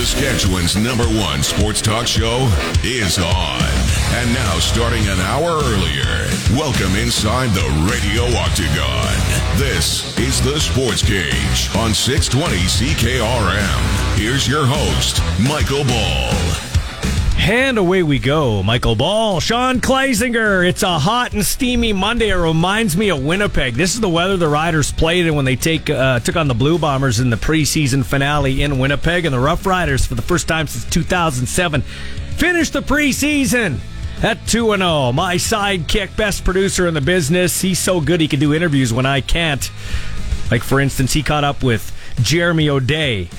Saskatchewan's number one sports talk show is on. And now, starting an hour earlier, welcome inside the Radio Octagon. This is the Sports Cage on 620 CKRM. Here's your host, Michael Ball. And away we go. Michael Ball, Sean Kleisinger. It's a hot and steamy Monday. It reminds me of Winnipeg. This is the weather the Riders played in when they take uh, took on the Blue Bombers in the preseason finale in Winnipeg. And the Rough Riders, for the first time since 2007, finished the preseason at 2 0. My sidekick, best producer in the business. He's so good he can do interviews when I can't. Like, for instance, he caught up with Jeremy O'Day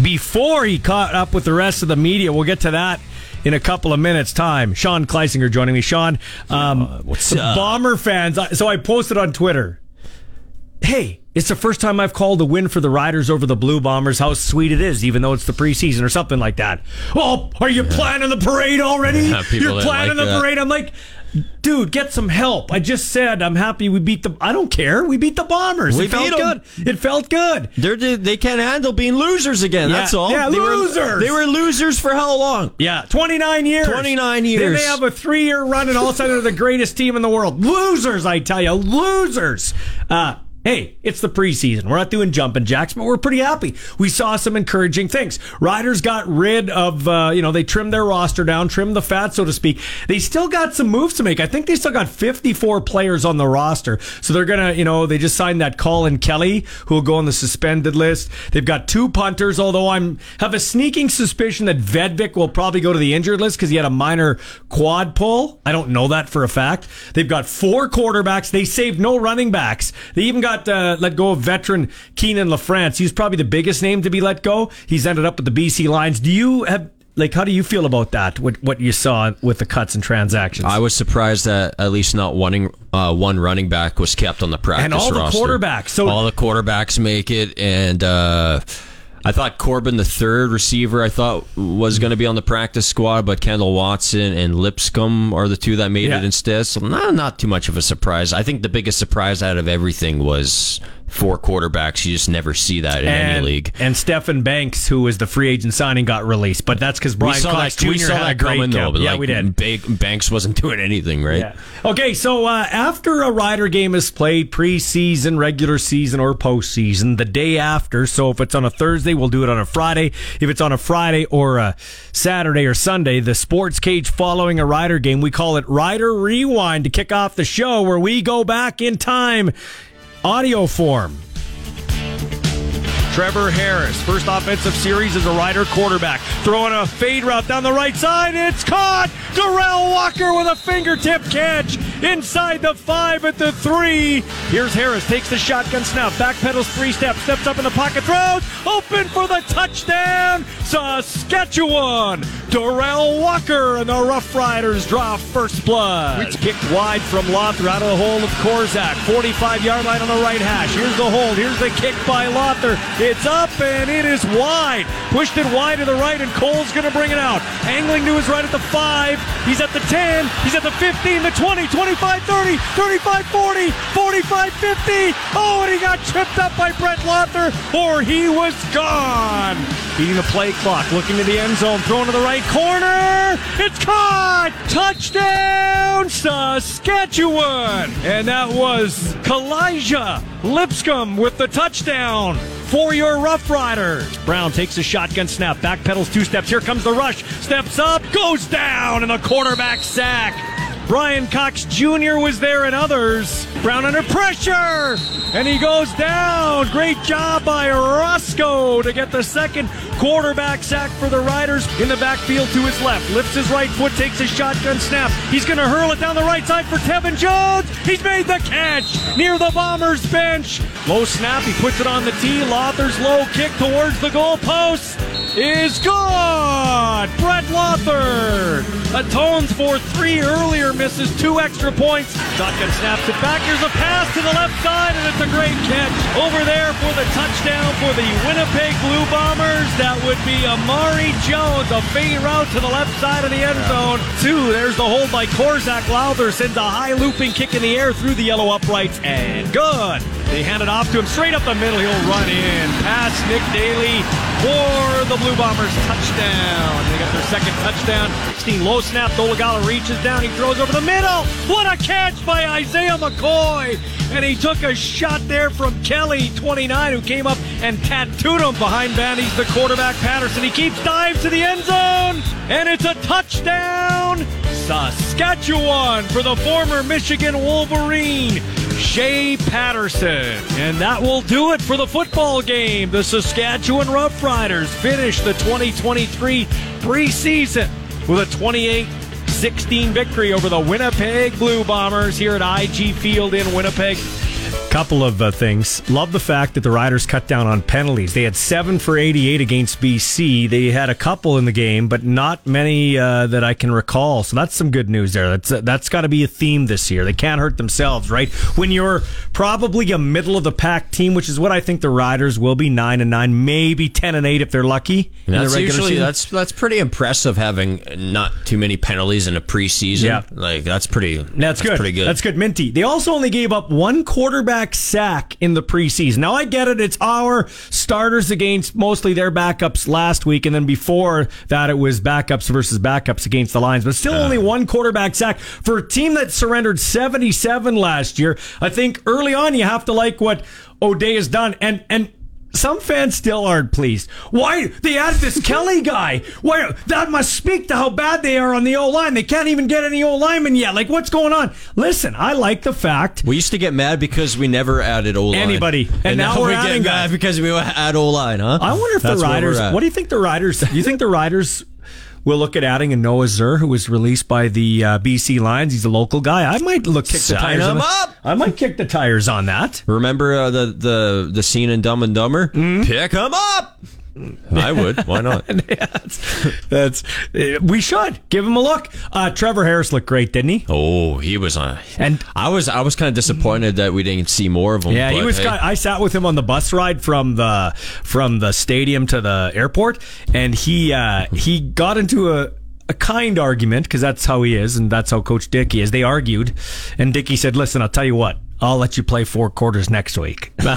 before he caught up with the rest of the media. We'll get to that in a couple of minutes' time. Sean Kleisinger joining me. Sean, um, Uh, what's up? Bomber fans. So I posted on Twitter. Hey, it's the first time I've called a win for the Riders over the Blue Bombers. How sweet it is, even though it's the preseason or something like that. Oh, are you planning the parade already? Yeah, You're planning like the that. parade. I'm like, dude, get some help. I just said I'm happy we beat the. I don't care. We beat the Bombers. We it felt beat 'em. good. It felt good. They're, they can't handle being losers again. Yeah, That's all. yeah, they losers. Were, they were losers for how long? Yeah, 29 years. 29 Then years. they have a three year run, and all of a sudden they're the greatest team in the world. Losers, I tell you. Losers. Uh, Hey, it's the preseason. We're not doing jumping jacks, but we're pretty happy. We saw some encouraging things. Riders got rid of, uh, you know, they trimmed their roster down, trimmed the fat, so to speak. They still got some moves to make. I think they still got 54 players on the roster. So they're going to, you know, they just signed that Colin Kelly, who will go on the suspended list. They've got two punters, although I'm have a sneaking suspicion that Vedvik will probably go to the injured list because he had a minor quad pull. I don't know that for a fact. They've got four quarterbacks. They saved no running backs. They even got uh, let go of veteran Keenan LaFrance. He's probably the biggest name to be let go. He's ended up with the BC Lions. Do you have like how do you feel about that? What what you saw with the cuts and transactions? I was surprised that at least not one uh, one running back was kept on the practice And all the roster. quarterbacks. So- all the quarterbacks make it, and uh, I thought Corbin, the third receiver, I thought was mm-hmm. going to be on the practice squad, but Kendall Watson and Lipscomb are the two that made Yeah. it instead. So not not too much of a surprise. I think the biggest surprise out of everything was four quarterbacks. You just never see that in and, any league. And Stephen Banks, who was the free agent signing, got released, but that's because Brian Cox Jr. we saw had a great coming though, yeah, like, we did. Ba- Banks wasn't doing anything, right? Yeah. Okay, so uh, after a Rider game is played, preseason, regular season, or postseason, the day after. So if it's on a Thursday, we'll do it on a Friday. If it's on a Friday or a Saturday or Sunday, the sports cage following a Rider game, we call it Rider Rewind to kick off the show, where we go back in time, audio form. Trevor Harris, first offensive series as a Rider quarterback, throwing a fade route down the right side. It's caught. Derel Walker with a fingertip catch inside the five at the three. Here's Harris, takes the shotgun snap, backpedals three steps, steps up in the pocket, throws, open for the touchdown. Uh, Saskatchewan. Derel Walker and the Rough Riders draw first blood. It's kicked wide from Lauther out of the hole of Korczak. 45 yard line on the right hash. Here's the hold. Here's the kick by Lauther. It's up and it is wide. Pushed it wide to the right, and Cole's going to bring it out. Angling to his right at the 5. He's at the 10. He's at the 15, the 20, 25, 30, 35, 40, 45, 50. Oh, and he got tripped up by Brett Lauther, or he was gone. Beating the play clock, looking to the end zone, throwing to the right corner. It's caught! Touchdown, Saskatchewan! And that was Kalijah Lipscomb with the touchdown for your Rough Riders. Brown takes a shotgun snap, backpedals two steps. Here comes the rush. Steps up, goes down, and the quarterback sack. Brian Cox Jr. was there and others. Brown under pressure, and he goes down. Great job by Roscoe to get the second quarterback sack for the Riders in the backfield to his left. Lifts his right foot, takes his shotgun snap. He's going to hurl it down the right side for Tevin Jones. He's made the catch near the Bombers bench. Low snap, he puts it on the tee. Lauther's low kick towards the goalpost is good. Brett Lauther atones for three earlier misses, two extra points. Shotgun snaps it back. Here's a pass to the left side, and it's a great catch over there for the touchdown for the Winnipeg Blue Bombers. That would be Amari Jones, a fade route to the left side of the end zone. Two, there's the hold by Korczak. Lauther sends a high looping kick in the air through the yellow uprights, and good. They hand it off to him straight up the middle. He'll run in. Pass Nick Daly for the Blue Bombers. Touchdown. They got their second touchdown. 16 low snap. Dolegala reaches down. He throws over the middle. What a catch by Isaiah McCoy. And he took a shot there from Kelly, 29, who came up and tattooed him behind Bandy's the quarterback Patterson. He keeps dive to the end zone. And it's a touchdown. Saskatchewan for the former Michigan Wolverine. Shea Patterson. And that will do it for the football game. The Saskatchewan Roughriders finish the 2023 preseason with a 28 16 victory over the Winnipeg Blue Bombers here at IG Field in Winnipeg. Couple of uh, things. Love the fact that the Riders cut down on penalties. They had seven for 88 against BC. They had a couple in the game, but not many uh, that I can recall. So that's some good news there. That's uh, that's got to be a theme this year. They can't hurt themselves, right? When you're probably a middle of the pack team, which is what I think the Riders will be, nine and nine, maybe ten and eight if they're lucky. That's usually season. that's that's pretty impressive having not too many penalties in a preseason. Yeah, like that's pretty. That's, that's good. Pretty good. That's good. Minty. They also only gave up one quarterback sack in the preseason. Now I get it; it's our starters against mostly their backups last week, and then before that, it was backups versus backups against the Lions. But still, uh. only one quarterback sack for a team that surrendered seventy-seven last year. I think early on you have to like what O'Day has done, and and some fans still aren't pleased. Why they added this Kelly guy? Why that must speak to how bad they are on the O line. They can't even get any O linemen yet. Like what's going on? Listen, I like the fact we used to get mad because we never added O line. Anybody, and, and now, now, we're we adding mad because we add O line, huh? I wonder if That's the Riders. What do you think the Riders? Do you think the Riders? We'll look at adding a Noah Zerr, who was released by the uh, BC Lions. He's a local guy. I might look kick Sign the tires. Him on up. I might kick the tires on that. Remember uh, the the the scene in Dumb and Dumber? Mm-hmm. Pick him up. I would. Why not? that's, that's uh, we should give him a look. Uh, Trevor Harris looked great, didn't he? Oh, he was on. And I was I was kind of disappointed that we didn't see more of him. Yeah, he was. Hey. Kind of, I sat with him on the bus ride from the from the stadium to the airport, and he uh, he got into a a kind argument because that's how he is and that's how Coach Dickey is. They argued, and Dickey said, "Listen, I'll tell you what. I'll let you play four quarters next week. they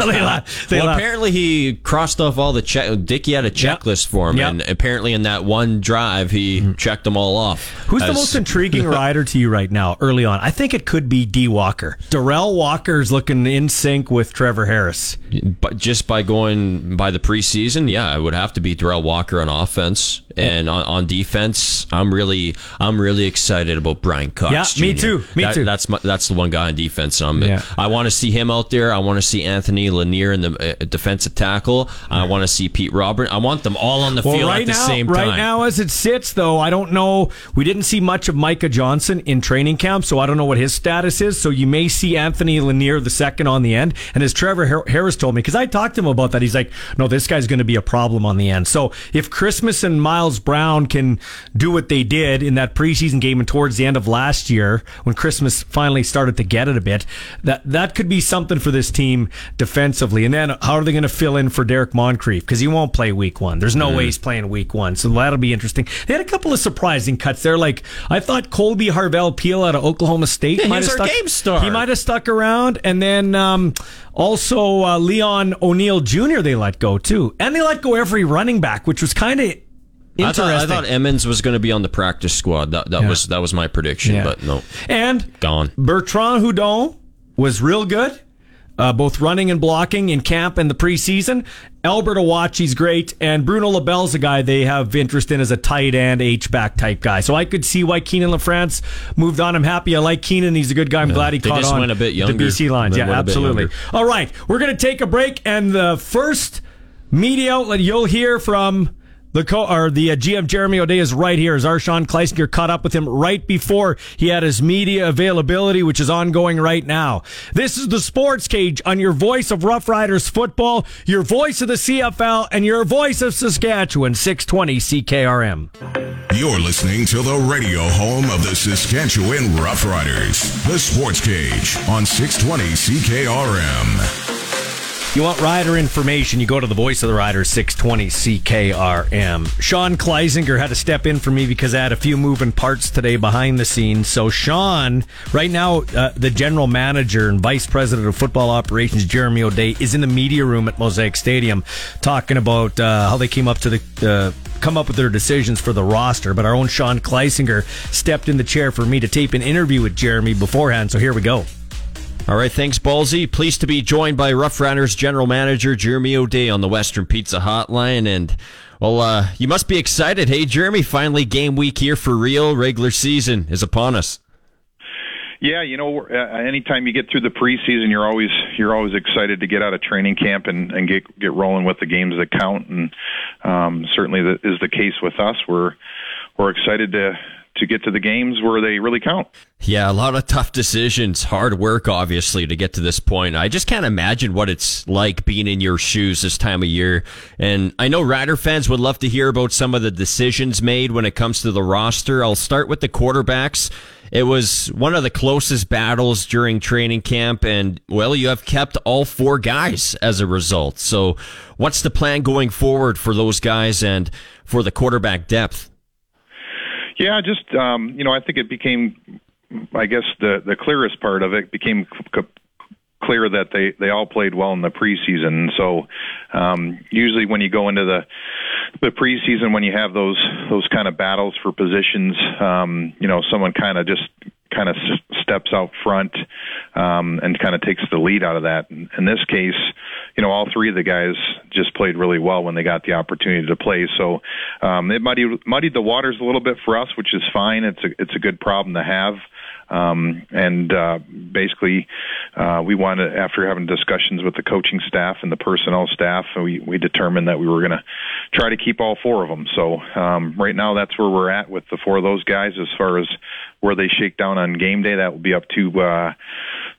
they well, apparently he crossed off all the check. Dickey had a checklist yep. for him, yep. and apparently in that one drive he mm-hmm. checked them all off. Who's as... the most intriguing rider to you right now? Early on, I think it could be D Walker. Derel Walker is looking in sync with Trevor Harris. But just by going by the preseason, yeah, it would have to be Derel Walker on offense and on, on defense. I'm really, I'm really excited about Brian Cox. Yeah, Jr. me too. Me that, too. That's my, that's the one guy on defense. I'm, yeah. I want to see him out there. I want to see Anthony Lanier in the uh, defensive tackle. I want to see Pete Robert. I want them all on the well, field right at the now, same time. Right now, as it sits, though, I don't know. We didn't see much of Micah Johnson in training camp, so I don't know what his status is. So you may see Anthony Lanier the second on the end. And as Trevor Harris told me, because I talked to him about that, he's like, no, this guy's going to be a problem on the end. So if Christmas and Miles Brown can do what they did in that preseason game and towards the end of last year when Christmas finally started to get it a bit, that that could be something for this team defensively. And then how are they going to fill in for Derrick Moncrief? Because he won't play week one. There's no mm. way he's playing week one. So that'll be interesting. They had a couple of surprising cuts there. Like I thought Colby Harvell Peel out of Oklahoma State yeah, might have stuck, game star. He might have stuck around. And then um, also uh, Leon O'Neill Jr. they let go too. And they let go every running back, which was kind of I thought, I thought, Emmons was going to be on the practice squad. That, that yeah. was that was my prediction, yeah. but no. And gone. Bertrand Hudon was real good, uh, both running and blocking in camp and the preseason. Albert Awachie's great, and Bruno LaBelle's a guy they have interest in as a tight end, H back type guy. So I could see why Keenan LaFrance moved on. I'm happy. I like Keenan. He's a good guy. I'm glad he caught on. Went a bit younger. The BC Lions, yeah, absolutely. All right, we're going to take a break, and the first media outlet you'll hear from the co or the uh, GM Jeremy O'Day is right here. As Arshon Kleisinger caught up with him right before he had his media availability, which is ongoing right now. This is the Sports Cage on your voice of Rough Riders football, your voice of the CFL, and your voice of Saskatchewan. 620 CKRM. You're listening to the radio home of the Saskatchewan Roughriders, the Sports Cage on 620 CKRM. You want rider information, you go to the voice of the rider, 620 CKRM. Sean Kleisinger had to step in for me because I had a few moving parts today behind the scenes. So, Sean, right now, uh, the general manager and vice president of football operations, Jeremy O'Day, is in the media room at Mosaic Stadium talking about uh, how they came up to the. Uh, come up with their decisions for the roster, but our own Sean Kleisinger stepped in the chair for me to tape an interview with Jeremy beforehand. So here we go. All right, thanks, Ballsy. Pleased to be joined by Rough Riders general manager Jeremy O'Day on the Western Pizza Hotline. And, well, uh, you must be excited. Hey, Jeremy, finally game week here for real. Regular season is upon us. Yeah, you know, uh, anytime you get through the preseason, you're always you're always excited to get out of training camp and, and get get rolling with the games that count, and um, certainly that is the case with us. We're we're excited to to get to the games where they really count. Yeah, a lot of tough decisions, hard work, obviously, to get to this point. I just can't imagine what it's like being in your shoes this time of year. And I know Rider fans would love to hear about some of the decisions made when it comes to the roster. I'll start with the quarterbacks. It was one of the closest battles during training camp, and well, you have kept all four guys as a result. So, what's the plan going forward for those guys and for the quarterback depth? Yeah, just um, you know, I think it became, I guess the the clearest part of it became c- clear that they they all played well in the preseason. So um, usually when you go into the the preseason, when you have those those kind of battles for positions, um, you know, someone kind of just kind of s- steps out front um, and kind of takes the lead out of that. In, in this case, you know, all three of the guys just played really well when they got the opportunity to play. So um, it muddied, muddied the waters a little bit for us, which is fine. It's a it's a good problem to have. Um, and uh, basically, uh, we wanted after having discussions with the coaching staff and the personnel staff, we we determined that we were going to try to keep all four of them. So um, right now, that's where we're at with the four of those guys. As far as where they shake down on game day, that will be up to uh,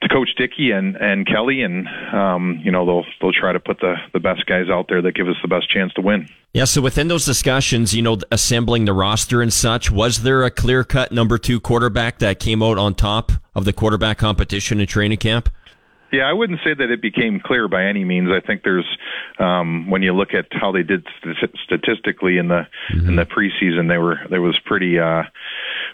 to Coach Dickey and and Kelly, and um, you know they'll they'll try to put the the best guys out there that give us the best chance to win. Yeah, so within those discussions, you know, assembling the roster and such, was there a clear cut number two quarterback that came out on top of the quarterback competition in training camp? Yeah, I wouldn't say that it became clear by any means. I think there's um, when you look at how they did st- statistically in the mm-hmm. in the preseason, they were there was pretty uh,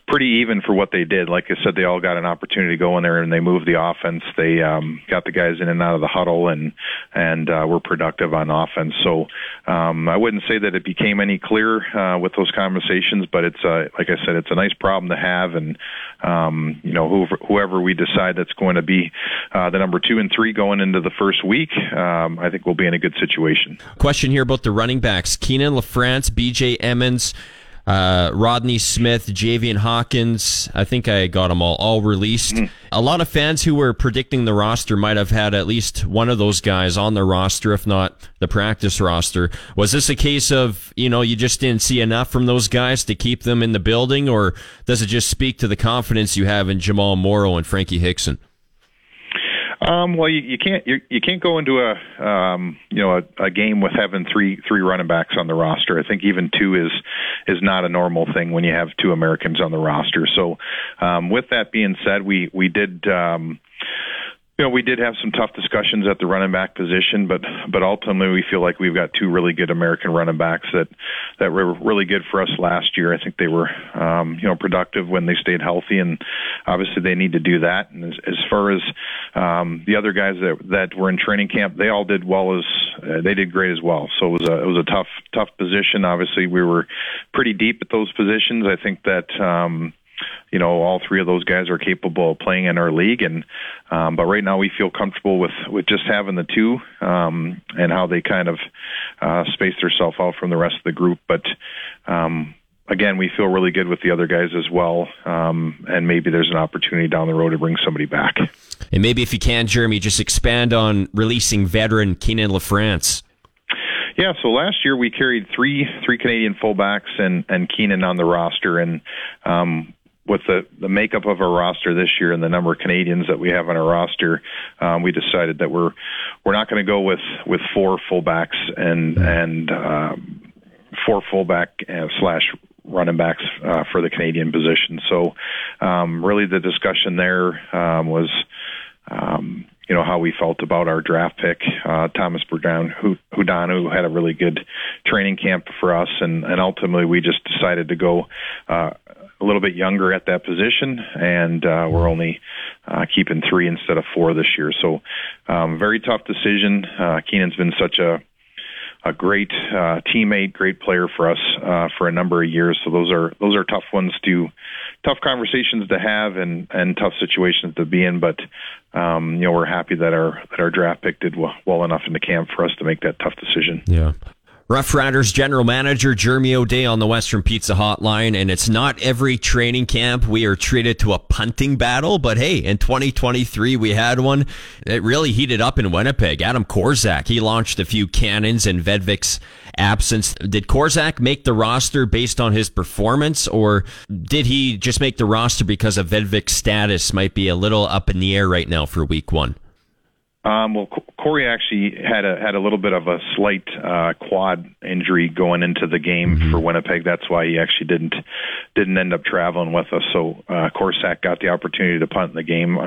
pretty even for what they did. Like I said, they all got an opportunity to go in there and they moved the offense. They um, got the guys in and out of the huddle and and uh, were productive on offense. So um, I wouldn't say that it became any clearer uh, with those conversations, but it's uh, like I said, it's a nice problem to have. And um, you know, whoever, whoever we decide that's going to be uh, the number two and three going into the first week, um, I think we'll be in a good situation. Question here about the running backs: Keenan LaFrance, B.J. Emmons uh, Rodney Smith, Javian Hawkins. I think I got them all all released. Mm. A lot of fans who were predicting the roster might have had at least one of those guys on the roster, if not the practice roster. Was this a case of you know you just didn't see enough from those guys to keep them in the building, or does it just speak to the confidence you have in Jamal Morrow and Frankie Hickson? Um, well, you, you can't you, you can't go into a um, you know a, a game with having three three running backs on the roster. I think even two is is not a normal thing when you have two Americans on the roster. So, um, with that being said, we we did. Um, you know, we did have some tough discussions at the running back position, but but ultimately we feel like we've got two really good American running backs that that were really good for us last year. I think they were um, you know productive when they stayed healthy, and obviously they need to do that. And as, as far as um, the other guys that that were in training camp, they all did well as uh, they did great as well. So it was a it was a tough tough position. Obviously we were pretty deep at those positions. I think that. Um, you know all three of those guys are capable of playing in our league. And um, but right now we feel comfortable with with just having the two um, and how they kind of uh, space themselves out from the rest of the group. But um, again we feel really good with the other guys as well. Um, and maybe there's an opportunity down the road to bring somebody back. And maybe if you can Jeremy just expand on releasing veteran Keenan LaFrance. Yeah, so last year we carried three three Canadian fullbacks and and Keenan on the roster, and um, with the, the makeup of our roster this year and the number of Canadians that we have on our roster, um, we decided that we're we're not going to go with with four fullbacks and and um, four fullback uh, slash running backs uh, for the Canadian position. So um, really, the discussion there um, was. Um, you know how we felt about our draft pick, uh, Thomas Brown, who Hudon, who had a really good training camp for us, and and ultimately we just decided to go uh, a little bit younger at that position, and uh, we're only uh, keeping three instead of four this year. So, um, very tough decision. Uh, Keenan's been such a a great uh, teammate, great player for us uh, for a number of years. So those are those are tough ones to tough conversations to have and and tough situations to be in. But um, you know we're happy that our that our draft pick did well, well enough in the camp for us to make that tough decision. Yeah. Rough Riders general manager Jeremy O'Day on the Western Pizza Hotline, and it's not every training camp we are treated to a punting battle, but hey, in 2023 we had one. It really heated up in Winnipeg. Adam Korczak, he launched a few cannons in Vedvik's absence. Did Korczak make the roster based on his performance, or did he just make the roster because of Vedvik's status might be a little up in the air right now for week one? Um, well, Kaare actually had a had a little bit of a slight uh, quad injury going into the game mm-hmm. for Winnipeg. That's why he actually didn't didn't end up traveling with us. So uh, Korczak got the opportunity to punt in the game.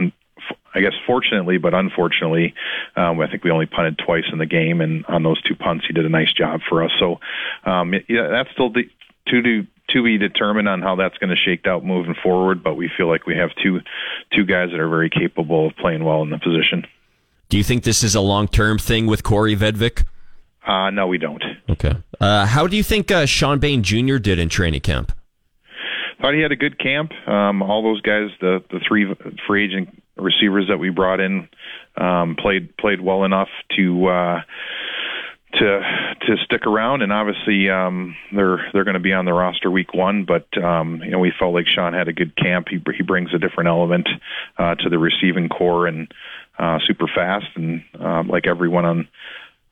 I guess fortunately, but unfortunately, um, I think we only punted twice in the game, and on those two punts, he did a nice job for us. So, um, yeah, that's still the, to do to be determined on how that's going to shake out moving forward. But we feel like we have two two guys that are very capable of playing well in the position. Do you think this is a long term thing with Kaare Vedvik? Uh, no, we don't. Okay. Uh, how do you think uh, Shawn Bane Jr. did in training camp? Thought he had a good camp. Um, all those guys, the the three free agent receivers that we brought in, um, played played well enough to uh, to to stick around. And obviously, um, they're they're going to be on the roster week one. But um, you know, we felt like Sean had a good camp. He he brings a different element uh, to the receiving corps and uh, super fast, and uh, like everyone on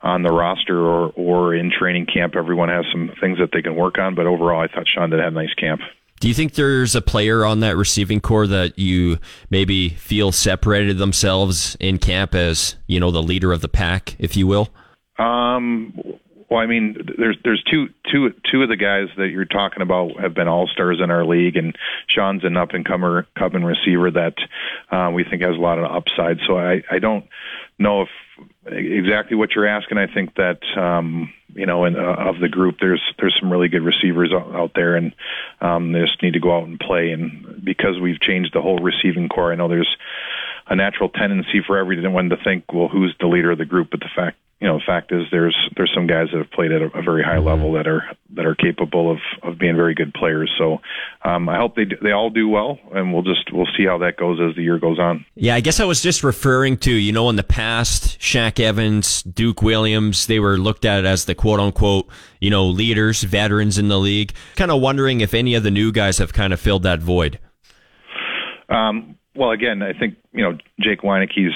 on the roster or or in training camp, everyone has some things that they can work on. But overall, I thought Sean did have a nice camp. Do you think there's a player on that receiving corps that you maybe feel separated themselves in camp as you know the leader of the pack, if you will? Um, well, I mean, there's there's two two two of the guys that you're talking about have been all stars in our league, and Shawn's an up and comer coming receiver that uh, we think has a lot of upside. So I I don't know if exactly what you're asking. I think that um, you know, in, uh, of the group, there's there's some really good receivers out, out there, and um, they just need to go out and play. And because we've changed the whole receiving corps, I know there's a natural tendency for everyone to think, well, who's the leader of the group? But the fact you know, the fact is there's there's some guys that have played at a, a very high mm-hmm. level that are that are capable of of being very good players. So um, I hope they they all do well, and we'll just we'll see how that goes as the year goes on. Yeah, I guess I was just referring to you know in the past, Shaq Evans, Duke Williams, they were looked at as the quote unquote you know leaders, veterans in the league. Kind of wondering if any of the new guys have kind of filled that void. Um, well, again, I think you know Jake Wieneke's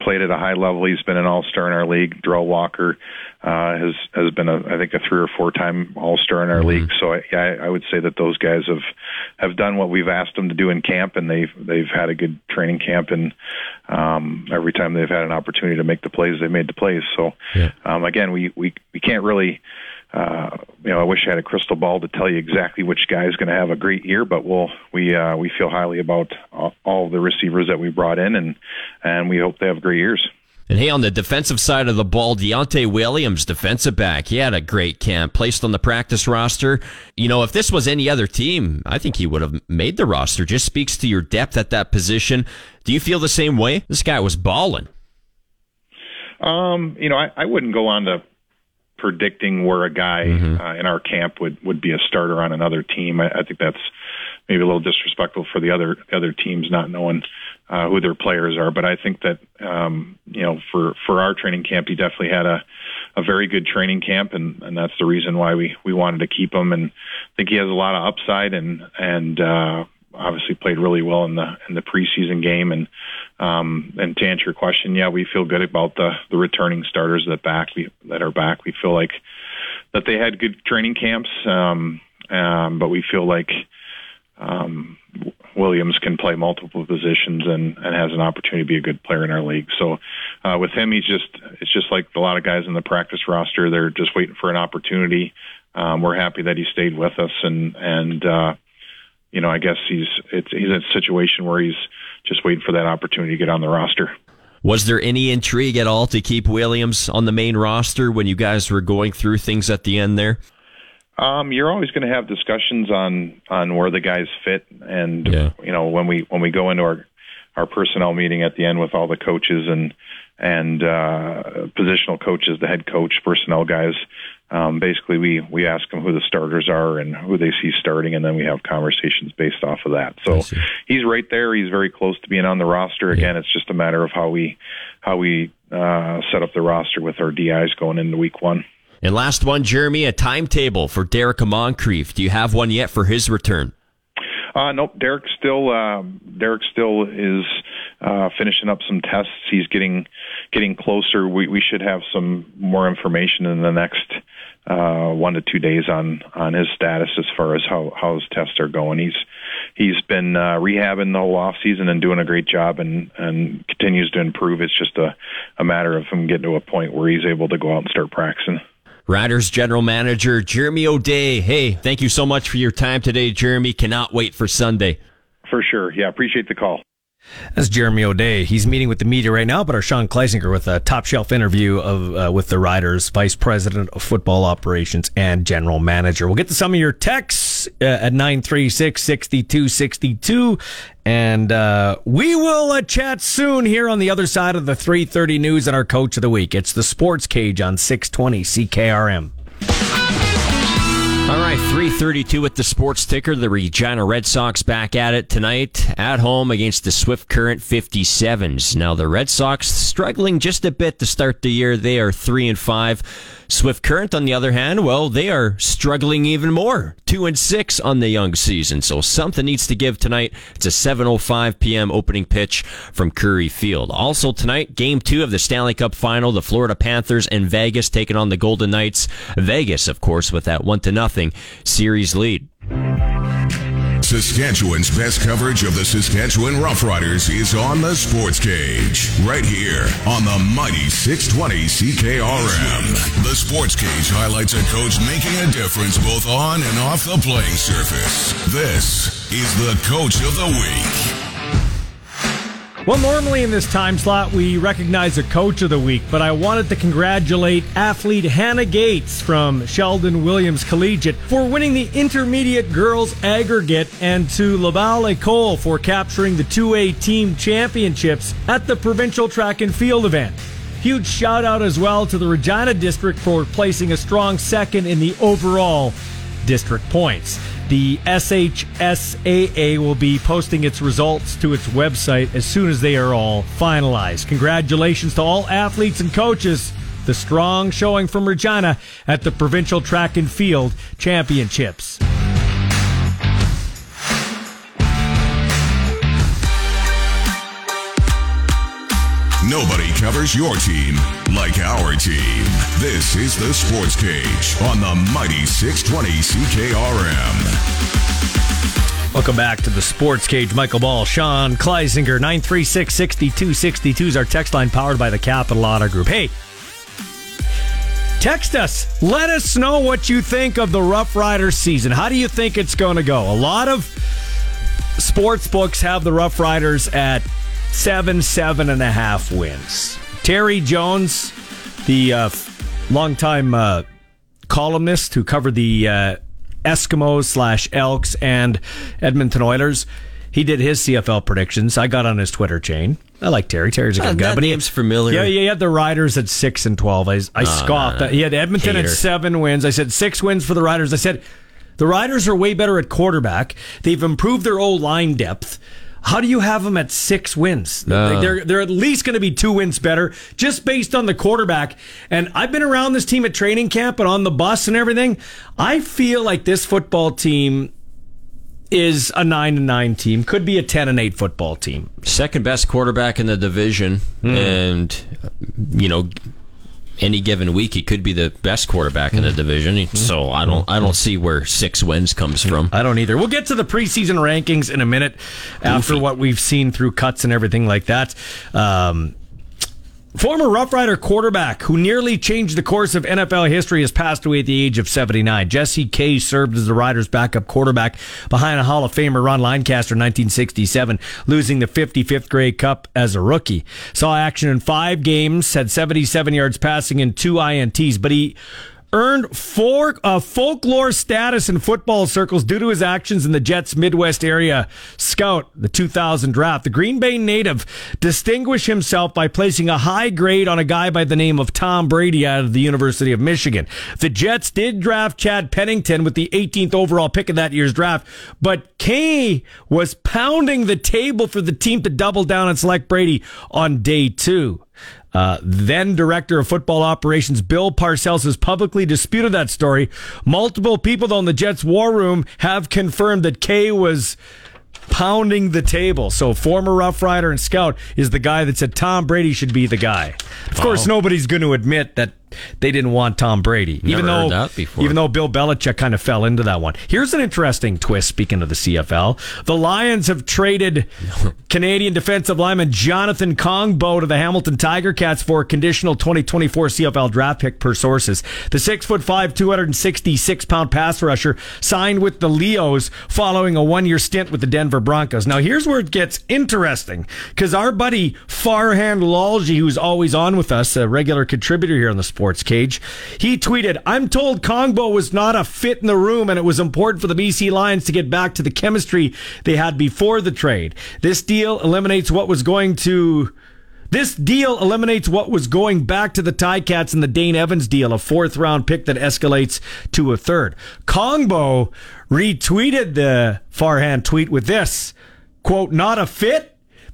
played at a high level. He's been an All Star in our league. Derel Walker uh, has has been a I think a three or four time All Star in our mm-hmm. league. So I, yeah, I would say that those guys have have done what we've asked them to do in camp, and they've they've had a good training camp, and um, every time they've had an opportunity to make the plays, they've made the plays. So yeah. um, again, we we we can't really uh, you know, I wish I had a crystal ball to tell you exactly which guy is going to have a great year, but we'll we uh, we feel highly about all, all the receivers that we brought in, and and we hope they have great years. And hey, on the defensive side of the ball, Deontay Williams, defensive back, he had a great camp, placed on the practice roster. You know, if this was any other team, I think he would have made the roster. Just speaks to your depth at that position. Do you feel the same way? This guy was balling. Um, you know, I, I wouldn't go on to predicting where a guy mm-hmm. uh, in our camp would would be a starter on another team. I, I think that's maybe a little disrespectful for the other other teams not knowing uh, who their players are. But I think that um, you know for for our training camp, he definitely had a a very good training camp, and and that's the reason why we we wanted to keep him. And I think he has a lot of upside, and and uh, obviously played really well in the in the preseason game. And um, and to answer your question, yeah, we feel good about the the returning starters that back we, that are back. We feel like that they had good training camps, um, um, but we feel like um, Williams can play multiple positions and, and has an opportunity to be a good player in our league. So uh, with him, he's just it's just like a lot of guys in the practice roster. They're just waiting for an opportunity. Um, we're happy that he stayed with us and and uh, you know, I guess he's it's he's in a situation where he's just waiting for that opportunity to get on the roster. Was there any intrigue at all to keep Williams on the main roster when you guys were going through things at the end there? Um, you're always going to have discussions on on where the guys fit, and Yeah. you know when we when we go into our our personnel meeting at the end with all the coaches and and uh, positional coaches, the head coach, personnel guys. Um, basically, we we ask them who the starters are and who they see starting, and then we have conversations based off of that. So he's right there. He's very close to being on the roster. Again, it's just a matter of how we how we uh, set up the roster with our DIs going into week one. And last one, Jeremy, a timetable for Derrick Moncrief. Do you have one yet for his return? Uh, nope. Derrick still um, Derrick still is uh, finishing up some tests. He's getting getting closer. We we should have some more information in the next uh, one to two days on on his status as far as how how his tests are going. He's he's been uh, rehabbing the whole off season and doing a great job and and continues to improve. It's just a a matter of him getting to a point where he's able to go out and start practicing. Riders General Manager Jeremy O'Day. Hey, thank you so much for your time today, Jeremy. Cannot wait for Sunday. For sure. Yeah, appreciate the call. That's Jeremy O'Day. He's meeting with the media right now, but our Sean Kleisinger with a top shelf interview of uh, with the Riders, Vice President of Football Operations and General Manager. We'll get to some of your texts uh, at 936 6262. And uh, we will uh, chat soon here on the other side of the 330 news and our coach of the week. It's the Sports Cage on 620 CKRM. All right, 332 with the sports ticker. The Regina Red Sox back at it tonight at home against the Swift Current 57s. Now the Red Sox struggling just a bit to start the year. They are 3 and 5. Swift Current on the other hand, well, they are struggling even more. 2 and 6 on the young season. So something needs to give tonight. It's a 7:05 p.m. opening pitch from Currie Field. Also tonight, game 2 of the Stanley Cup final, the Florida Panthers and Vegas taking on the Golden Knights. Vegas, of course, with that 1 to nothing series lead. Saskatchewan's best coverage of the Saskatchewan Roughriders is on the Sports Cage, right here on the mighty 620 CKRM. The Sports Cage highlights a coach making a difference both on and off the playing surface. This is the Coach of the Week. Well, normally in this time slot, we recognize a coach of the week, but I wanted to congratulate athlete Hannah Gates from Sheldon Williams Collegiate for winning the intermediate girls aggregate and to Laval Ecole for capturing the 2A team championships at the provincial track and field event. Huge shout out as well to the Regina district for placing a strong second in the overall district points. The SHSAA will be posting its results to its website as soon as they are all finalized. Congratulations to all athletes and coaches. The strong showing from Regina at the Provincial Track and Field Championships. Nobody covers your team like our team. This is the Sports Cage on the mighty 620 CKRM. Welcome back to the Sports Cage. Michael Ball, Sean Kleisinger, 936 6262 is our text line powered by the Capital Auto Group. Hey, text us. Let us know what you think of the Rough Riders season. How do you think it's going to go? A lot of sports books have the Rough Riders at seven, seven and a half wins. Terry Jones, the uh, longtime uh, columnist who covered the uh, Eskimos slash Elks and Edmonton Oilers, he did his CFL predictions. I got on his Twitter chain. I like Terry. Terry's a good guy. but he- name's familiar. Yeah, yeah, he had the Riders at six and twelve. I, I scoffed. no, no. He had Edmonton at seven wins. I said six wins for the Riders. I said the Riders are way better at quarterback. They've improved their old line depth. How do you have them at six wins? No. They're they're at least going to be two wins better just based on the quarterback. And I've been around this team at training camp and on the bus and everything. I feel like this football team is a nine and nine team. Could be a ten and eight football team. second best quarterback in the division, hmm. and you know, any given week he could be the best quarterback in the mm-hmm. division. Mm-hmm. So I don't, I don't mm-hmm. see where six wins comes from. I don't either. We'll get to the preseason rankings in a minute after what we've seen through cuts and everything like that. Um, Former Rough Rider quarterback who nearly changed the course of NFL history has passed away at the age of 79. Jesse Kaye served as the Riders' backup quarterback behind a Hall of Famer Ron Lancaster in 1967, losing the 55th Grey Cup as a rookie. Saw action in five games, had 77 yards passing and two INTs, but he earned four, uh, folklore status in football circles due to his actions in the Jets Midwest area scout, the 2000 draft. The Green Bay native distinguished himself by placing a high grade on a guy by the name of Tom Brady out of the University of Michigan. The Jets did draft Chad Pennington with the 18th overall pick of that year's draft, but Kaye was pounding the table for the team to double down and select Brady on day two. Uh, then director of football operations Bill Parcells has publicly disputed that story. Multiple people though in the Jets war room have confirmed that Kaye was pounding the table. So former Rough Rider and Scout is the guy that said Tom Brady should be the guy. Of course, nobody's going to admit that they didn't want Tom Brady, even though heard that before. even though Bill Belichick kind of fell into that one. Here's an interesting twist. Speaking of the CFL, the Lions have traded Canadian defensive lineman Jonathan Kongbo to the Hamilton Tiger Cats for a conditional 2024 CFL draft pick per sources. The six foot five, 266 pound pass rusher signed with the Leos following a one year stint with the Denver Broncos. Now here's where it gets interesting because our buddy Farhan Lalji, who's always on with us, a regular contributor here on the Sports Cage, he tweeted, "I'm told Kongbo was not a fit in the room, and it was important for the BC Lions to get back to the chemistry they had before the trade. This deal eliminates what was going to." This deal eliminates what was going back to the Ticats in the Dane Evans deal, a fourth round pick that escalates to a third. Kongbo retweeted the Farhan tweet with this quote, not a fit?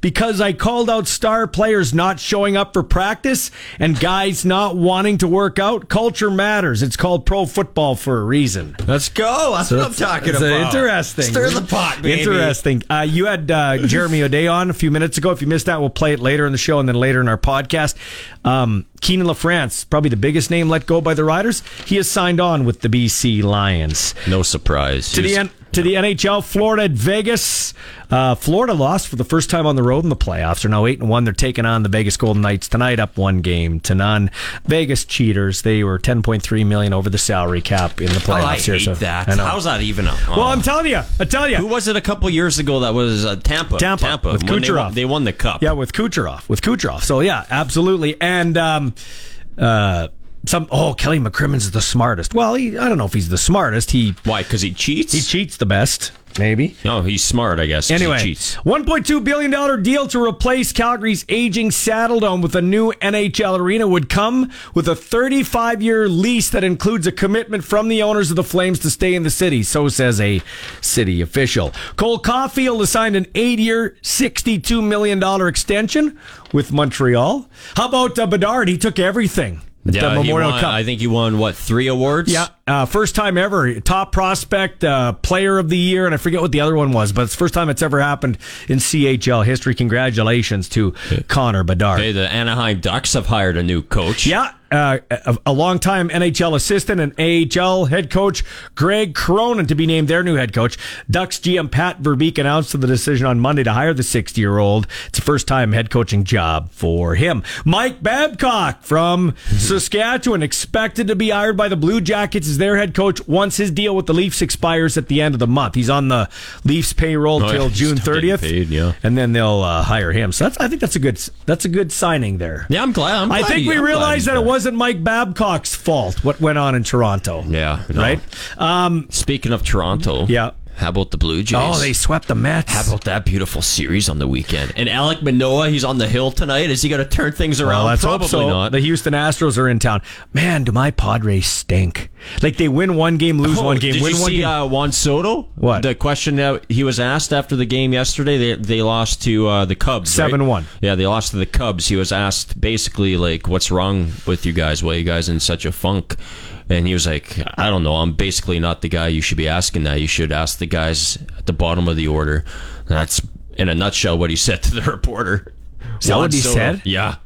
Because I called out star players not showing up for practice and guys not wanting to work out. Culture matters. It's called pro football for a reason. Let's go. That's what I'm talking It's, about. interesting. Stir the pot, baby. Interesting. Uh, you had uh, Jeremy O'Day on a few minutes ago. If you missed that, we'll play it later in the show and then later in our podcast. Um, Keenan LaFrance, probably the biggest name let go by the Riders. He has signed on with the BC Lions. No surprise. To the He's- N- to the NHL, Florida at Vegas. Uh, Florida lost for the first time on the road in the playoffs. They're now eight and one. They're taking on the Vegas Golden Knights tonight, up one game to none. Vegas cheaters. They were ten point three million over the salary cap in the Oh, playoffs. I here, hate so- that. I. How's that even? A, well, I'm telling you. I tell you. Who was it a couple years ago that was uh, Tampa? Tampa, with When they Kucherov. won, they won the cup. Yeah, with Kucherov. With Kucherov. So yeah, absolutely. And um, uh, some oh Kelly McCrimmon's the smartest. Well, he, I don't know if he's the smartest. He Why? Because he cheats? he cheats the best, maybe. no, he's smart, I guess. Anyway, he cheats. $1.2 billion deal to replace Calgary's aging Saddle Dome with a new NHL arena would come with a 35 year lease that includes a commitment from the owners of the Flames to stay in the city, so says a city official. Cole Caulfield has signed an eight year, $62 million extension with Montreal. How about uh, Bedard? He took everything. Yeah, Memorial won- Cup. I think he won what three awards? Yeah, uh, first time ever. Top prospect, uh, player of the year, and I forget what the other one was, but it's the first time it's ever happened in CHL history. Congratulations to Connor Bedard. Hey, the Anaheim Ducks have hired a new coach. Yeah, uh, a, a longtime NHL assistant and AHL head coach Greg Cronin to be named their new head coach. Ducks GM Pat Verbeek announced the decision on Monday to hire the 60 year old. It's a first time head coaching job for him. Mike Babcock from Saskatchewan expected to be hired by the Blue Jackets as their head coach once his deal with the Leafs expires at the end of the month. He's on the Leafs payroll Oh, till he's June 30th, paid, yeah. and then they'll uh, hire him. So that's, I think that's a good that's a good signing there. Yeah, I'm glad. I'm I think he- we I'm realized that it back. Wasn't Mike Babcock's fault what went on in Toronto. Yeah, no. Right? Um, Speaking of Toronto, Yeah. How about the Blue Jays? oh, they swept the Mets. How about that beautiful series on the weekend? And Alek Manoah, he's on the hill tonight. Is he going to turn things around? well, let's Probably so. not. The Houston Astros are in town. Man, do my Padres stink. Like they win one game, lose Oh, one game, did win you one see game. uh, Juan Soto? What? the question that he was asked after the game yesterday? They they lost to uh, the Cubs, right? 7-1. Yeah, they lost to the Cubs. He was asked basically like, "What's wrong with you guys? Why are you guys in such a funk?" And he was like, "I don't know. I'm basically not the guy you should be asking that. You should ask the guys at the bottom of the order." That's in a nutshell what he said to the reporter. Is that what he Soto. said? Yeah.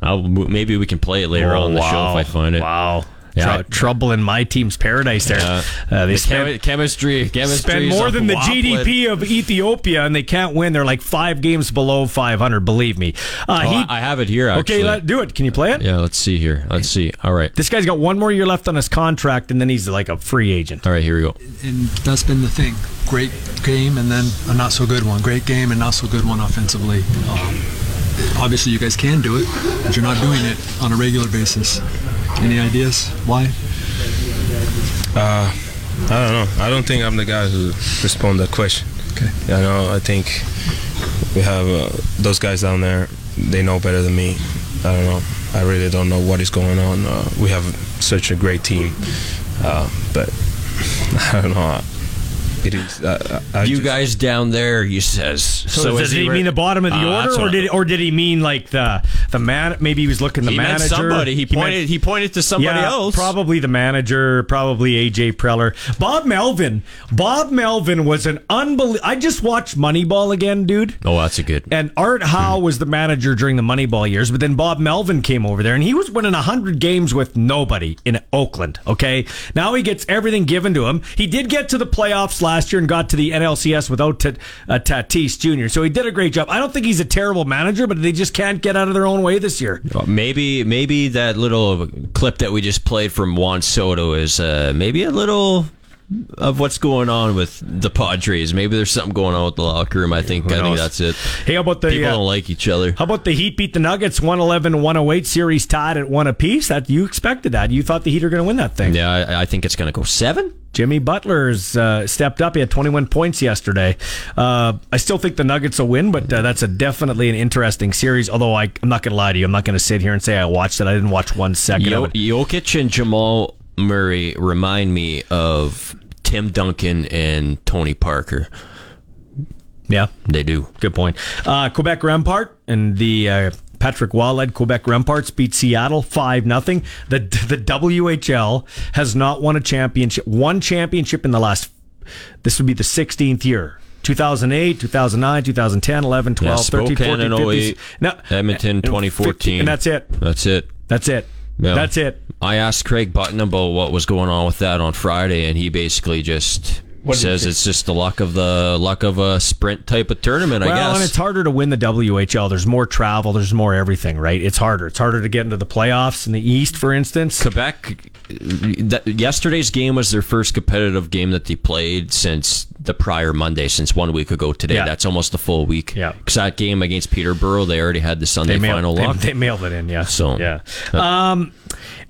I'll, maybe we can play it later on in the show if I find it. Wow. Yeah. Tr- trouble in my team's paradise there. Uh, they The spend, chemi- chemistry, chemistry spend more than the Waplin. GDP of Ethiopia, and they can't win. They're like five games below 500. Believe me. Uh, Oh, he- I I have it here. Actually. okay, let, do it. Can you play it? Yeah, let's see here. Let's see. All right. This guy's got one more year left on his contract, and then he's like a free agent. All right, here we go. and that's been the thing. Great game and then a not so good one. Great game and not so good one offensively. Um, obviously, you guys can do it, but you're not doing it on a regular basis. Any ideas why? I don't know. I don't think I'm the guy who respond that question. Okay. I know. I think we have uh, those guys down there. They know better than me. I don't know. I really don't know what is going on. Uh, we have such a great team, uh, but I don't know. It is. Uh, I You just- guys down there, he says. So, does is he re- mean the bottom of the Uh, order, or did or did he mean like the the man? Maybe he was looking the he manager. meant somebody? He pointed. He pointed to somebody yeah, else. Probably the manager, probably AJ Preller. Bob Melvin. Bob Melvin was an unbelievable. I just watched Moneyball again, dude. Oh, that's a good. And Art Howe was the manager during the Moneyball years, but then Bob Melvin came over there and he was winning 100 games with nobody in Oakland, okay? Now he gets everything given to him. He did get to the playoffs last year and got to the NLCS without T- uh, Tatis Jr., so he did a great job. I don't think he's a terrible manager, but they just can't get out of their own way this year. Maybe maybe that little clip that we just played from Juan Soto is uh, maybe a little of what's going on with the Padres. Maybe there's something going on with the locker room. I think I think that's it. Hey, how about the People uh, don't like each other. How about the Heat beat the Nuggets 111-108 series tied at one apiece? That you expected that. You thought the Heat are going to win that thing. Yeah, I, I think it's going to go seven. Jimmy Butler's uh, stepped up. He had 21 points yesterday. Uh, I still think the Nuggets will win, but uh, that's a definitely an interesting series. Although I, I'm not going to lie to you, I'm not going to sit here and say I watched it. I didn't watch one second Yo- of it. Jokic and Jamal Murray remind me of Tim Duncan and Tony Parker. Yeah, They do. good point. Uh, Quebec Rempart and the uh, Patrick Roy led Quebec Remparts beat Seattle five nothing. The the WHL has not won a championship. One championship in the last. This would be the 16th year. 2008, 2009, 2010, 11, 12, Yeah, 13, Spokane 14, in 15. 08, No, Edmonton and 2014. 15, and that's it. That's it. That's it. Yeah. That's it. I asked Craig Button about what was going on with that on Friday, and he basically just What he says it's just the luck of the luck of a sprint type of tournament. I Well, guess. and it's harder to win the WHL. There's more travel. There's more everything, right? It's harder. It's harder to get into the playoffs in the East, for instance. Quebec. Uh, that, yesterday's game was their first competitive game that they played since the prior Monday, since one week ago today. Yeah. That's almost a full week. Yeah. because that game against Peterborough, they already had the Sunday mailed- final they, lock. they mailed it in, yeah. So- yeah. Um,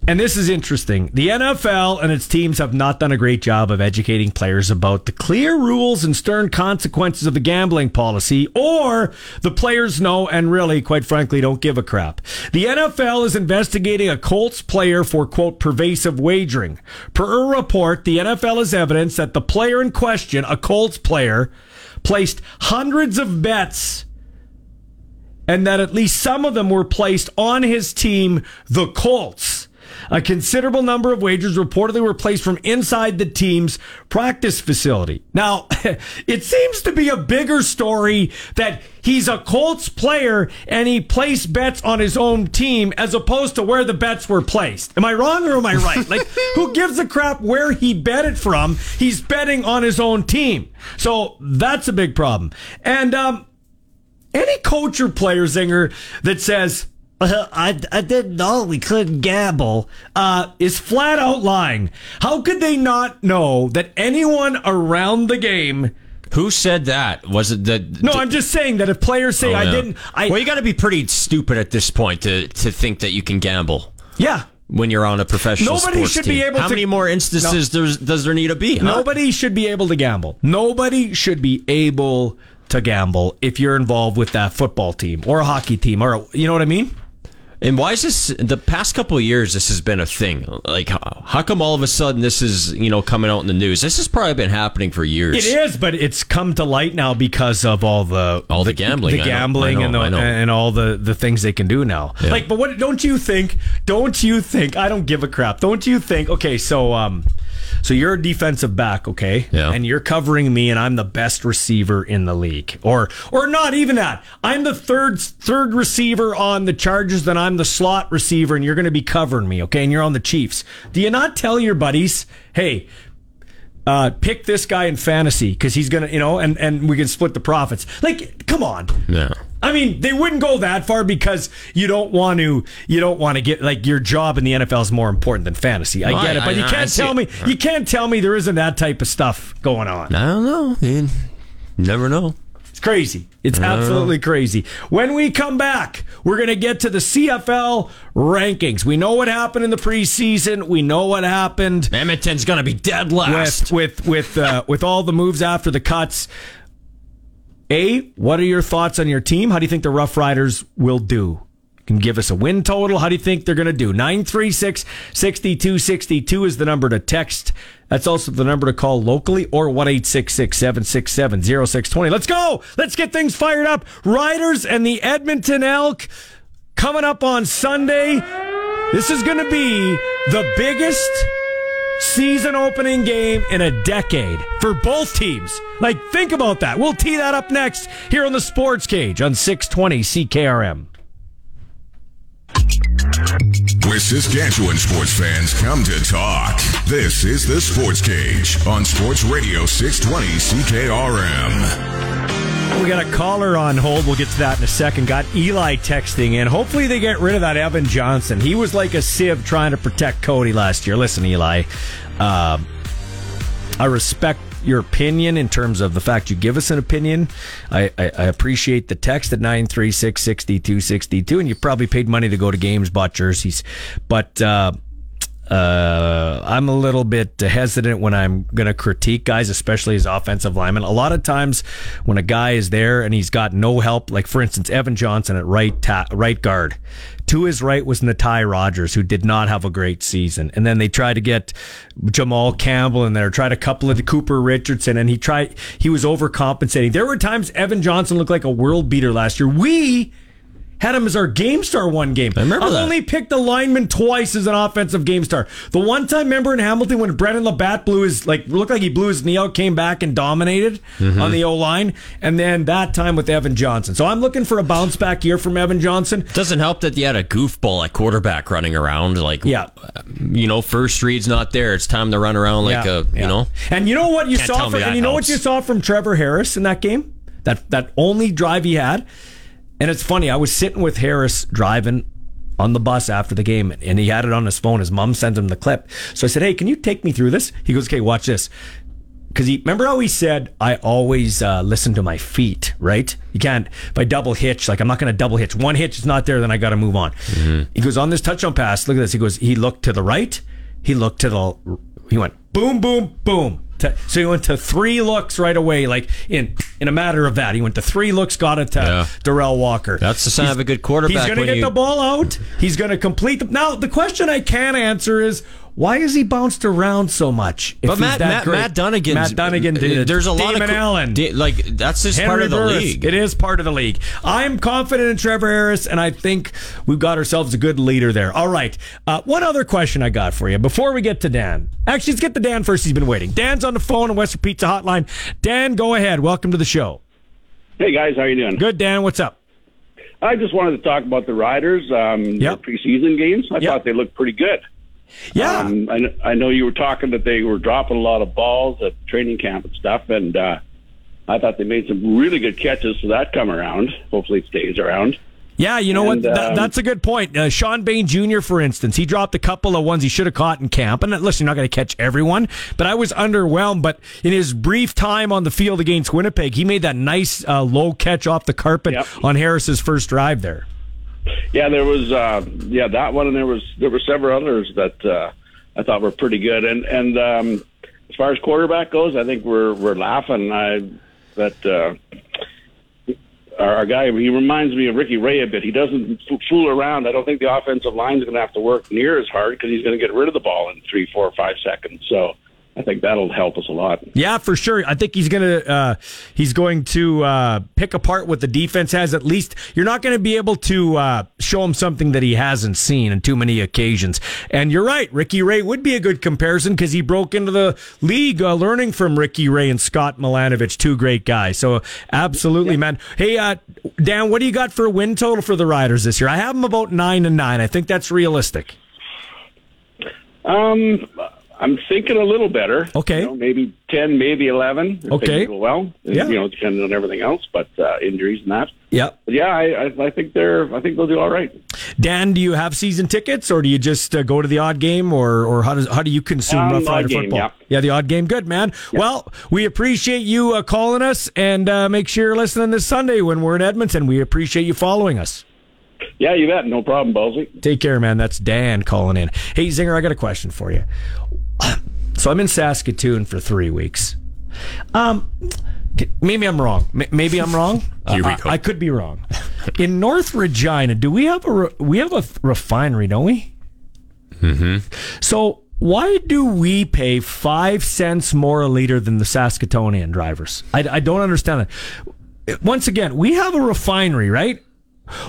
and this is interesting. The NFL and its teams have not done a great job of educating players about the clear rules and stern consequences of the gambling policy, or the players know and really, quite frankly, don't give a crap. The NFL is investigating a Colts player for quote pervasive wagering. Per a report, the NFL has evidence that the player in question, a Colts player, placed hundreds of bets and that at least some of them were placed on his team, the Colts. A considerable number of wagers reportedly were placed from inside the team's practice facility. Now, it seems to be a bigger story that he's a Colts player and he placed bets on his own team as opposed to where the bets were placed. Am I wrong or am I right? Like, who gives a crap where he bet it from? He's betting on his own team. So that's a big problem. And, um, any coach or player zinger that says "Uh, I, I didn't know we couldn't gamble uh, is flat out lying. How could they not know that anyone around the game? Who said that? Was it the? No, I'm just saying that if players say Oh, I didn't, I well, you got to be pretty stupid at this point to to think that you can gamble yeah. when you're on a professional Nobody sports should team. be able How to- many more instances does does there need to be? huh? Nobody should be able to gamble. Nobody should be able to gamble if you're involved with that football team or a hockey team or a, you know what I mean. And why is this the past couple of years? This has been a thing. Like, how, how come all of a sudden this is you know coming out in the news? This has probably been happening for years. It is, but it's come to light now because of all the All the gambling. the I know, gambling, I and the, and all the the things they can do now. Yeah. Like, but what don't you think? Don't you think? I don't give a crap. Don't you think? Okay, so um, So you're a defensive back, okay? Yeah. And you're covering me, and I'm the best receiver in the league, or or not even that. I'm the third third receiver on the Chargers, then I'm the slot receiver, and you're going to be covering me, okay? And you're on the Chiefs. Do you not tell your buddies, hey? Uh, pick this guy in fantasy because he's gonna, you know, and and we can split the profits. Like, come on. Yeah. I mean, they wouldn't go that far because you don't want to. You don't want to get like your job in the NFL is more important than fantasy. I No, get I- it, but I- you can't tell it. me. You can't tell me there isn't that type of stuff going on. I don't know. You never know. Crazy. It's absolutely crazy. When we come back, we're going to get to the CFL rankings. We know what happened in the preseason. We know what happened Edmonton's going to be dead last. with with with uh, with all the moves after the cuts. A, what are your thoughts on your team? How do you think the Rough Riders will do? Can give us a win total. How do you think they're going to do? 936 6262 is the number to text. That's also the number to call locally or 1 767 0620. Let's go. Let's get things fired up. Riders and the Edmonton Elk coming up on Sunday. This is going to be the biggest season opening game in a decade for both teams. Like, think about that. We'll tee that up next here on the Sports Cage on 620 CKRM. Saskatchewan sports fans come to talk. This is the Sports Cage on Sports Radio 620 CKRM. We got a caller on hold. We'll get to that in a second. Got Eli texting in. Hopefully, they get rid of that Evan Johnson. He was like a sieve trying to protect Cody last year. Listen, Eli, um, I respect your opinion in terms of the fact you give us an opinion. I, I, I appreciate the text at 936 6262, and you probably paid money to go to games, bought jerseys. But, uh, uh, I'm a little bit hesitant when I'm going to critique guys, especially as offensive linemen. A lot of times when a guy is there and he's got no help, like for instance, Evan Johnson at right ta- right guard. To his right was Natai Rogers, who did not have a great season. And then they tried to get Jamal Campbell in there, tried a couple of the Cooper Richardson, and he tried, he was overcompensating. There were times Evan Johnson looked like a world beater last year. We had him as our game star one game. I remember I've that. only picked the lineman twice as an offensive game star. The one time, remember in Hamilton when Brennan Labatt blew his like looked like he blew his knee out, came back and dominated Mm-hmm. on the O line, and then that time with Evan Johnson. So I'm looking for a bounce back year from Evan Johnson. Doesn't help that you had a goofball at quarterback running around. Like, Yeah. you know, first read's not there. It's time to run around like a, yeah. you know. And you know what you saw from and you know what you saw from Trevor Harris in that game? That that only drive he had. And it's funny, I was sitting with Harris driving on the bus after the game and he had it on his phone. His mom sent him the clip. So I said, Hey, can you take me through this? He goes, Okay, watch this. Because he remember how he said, I always uh, listen to my feet, right? You can't, if I double hitch, like I'm not going to double hitch. One hitch is not there, then I got to move on. He goes, On this touchdown pass, look at this. He goes, He looked to the right, he looked to the, he went boom, boom, boom. To- So he went to three looks right away, like in in a matter of that. He went to three looks, got it to Yeah. Derel Walker. That's the sign He's- of a good quarterback He's going to get you- the ball out. He's going to complete the. Now the question I can answer is why is he bounced around so much? if But Matt, that Matt, great? Matt Dunnigan, Matt Dunnigan did. There's a lot Damon of Allen. Allen. like that's just part of the Burris. league. It is part of the league. I'm confident in Trevor Harris, and I think we've got ourselves a good leader there. All right. Uh, one other question I got for you before we get to Dan. Actually, let's get to Dan first. He's been waiting. Dan's on the phone on Western Pizza Hotline. Dan, go ahead. Welcome to the show. Hey guys, how you doing? Good, Dan. What's up? I just wanted to talk about the Riders. Um, Yep. their preseason games. I Yep. thought they looked pretty good. Yeah. Um, I, I know you were talking that they were dropping a lot of balls at training camp and stuff, and uh, I thought they made some really good catches for that come around. Hopefully, it stays around. Yeah, you know And, what? Th- um, that's a good point. Uh, Sean Bain Jr., for instance, he dropped a couple of ones he should have caught in camp. And uh, listen, you're not going to catch everyone, but I was underwhelmed. But in his brief time on the field against Winnipeg, he made that nice uh, low catch off the carpet Yep. on Harris's first drive there. Yeah, there was uh, yeah that one, and there was there were several others that uh, I thought were pretty good. And and um, as far as quarterback goes, I think we're we're laughing. I that uh, our, our guy he reminds me of Ricky Ray a bit. He doesn't fool around. I don't think the offensive line is going to have to work near as hard because he's going to get rid of the ball in three, four, five seconds. So I think that'll help us a lot. Yeah, for sure. I think he's gonna uh, he's going to uh, pick apart what the defense has. At least you're not going to be able to uh, show him something that he hasn't seen in too many occasions. And you're right, Ricky Ray would be a good comparison because he broke into the league uh, learning from Ricky Ray and Scott Milanovich, two great guys. So absolutely, man. Hey, uh, Dan, what do you got for a win total for the Riders this year? I have them about nine and nine. I think that's realistic. Um, I'm thinking a little better. Okay. You know, maybe 10, maybe 11. Okay. well. Yeah. You know, depending on everything else, but uh, injuries and that. Yep. But yeah, I, I, I think they're. I think they'll do all right. Dan, do you have season tickets, or do you just uh, go to the odd game, or or how does how do you consume Um, Rough Rider game, football? yeah. the odd game. Good man. Well, we appreciate you uh, calling us, and uh, make sure you're listening this Sunday when we're in Edmonton. We appreciate you following us. Yeah, you bet. No problem, Ballsy. Take care, man. That's Dan calling in. Hey, Zinger, I got a question for you. So I'm in Saskatoon for three weeks. Um, maybe I'm wrong. Maybe I'm wrong. Here we I- I, could be wrong. In North Regina, do we have a re- we have a refinery? Don't we? Mm-hmm. So why do we pay five cents more a liter than the Saskatoonian drivers? I, I don't understand that. Once again, we have a refinery, right?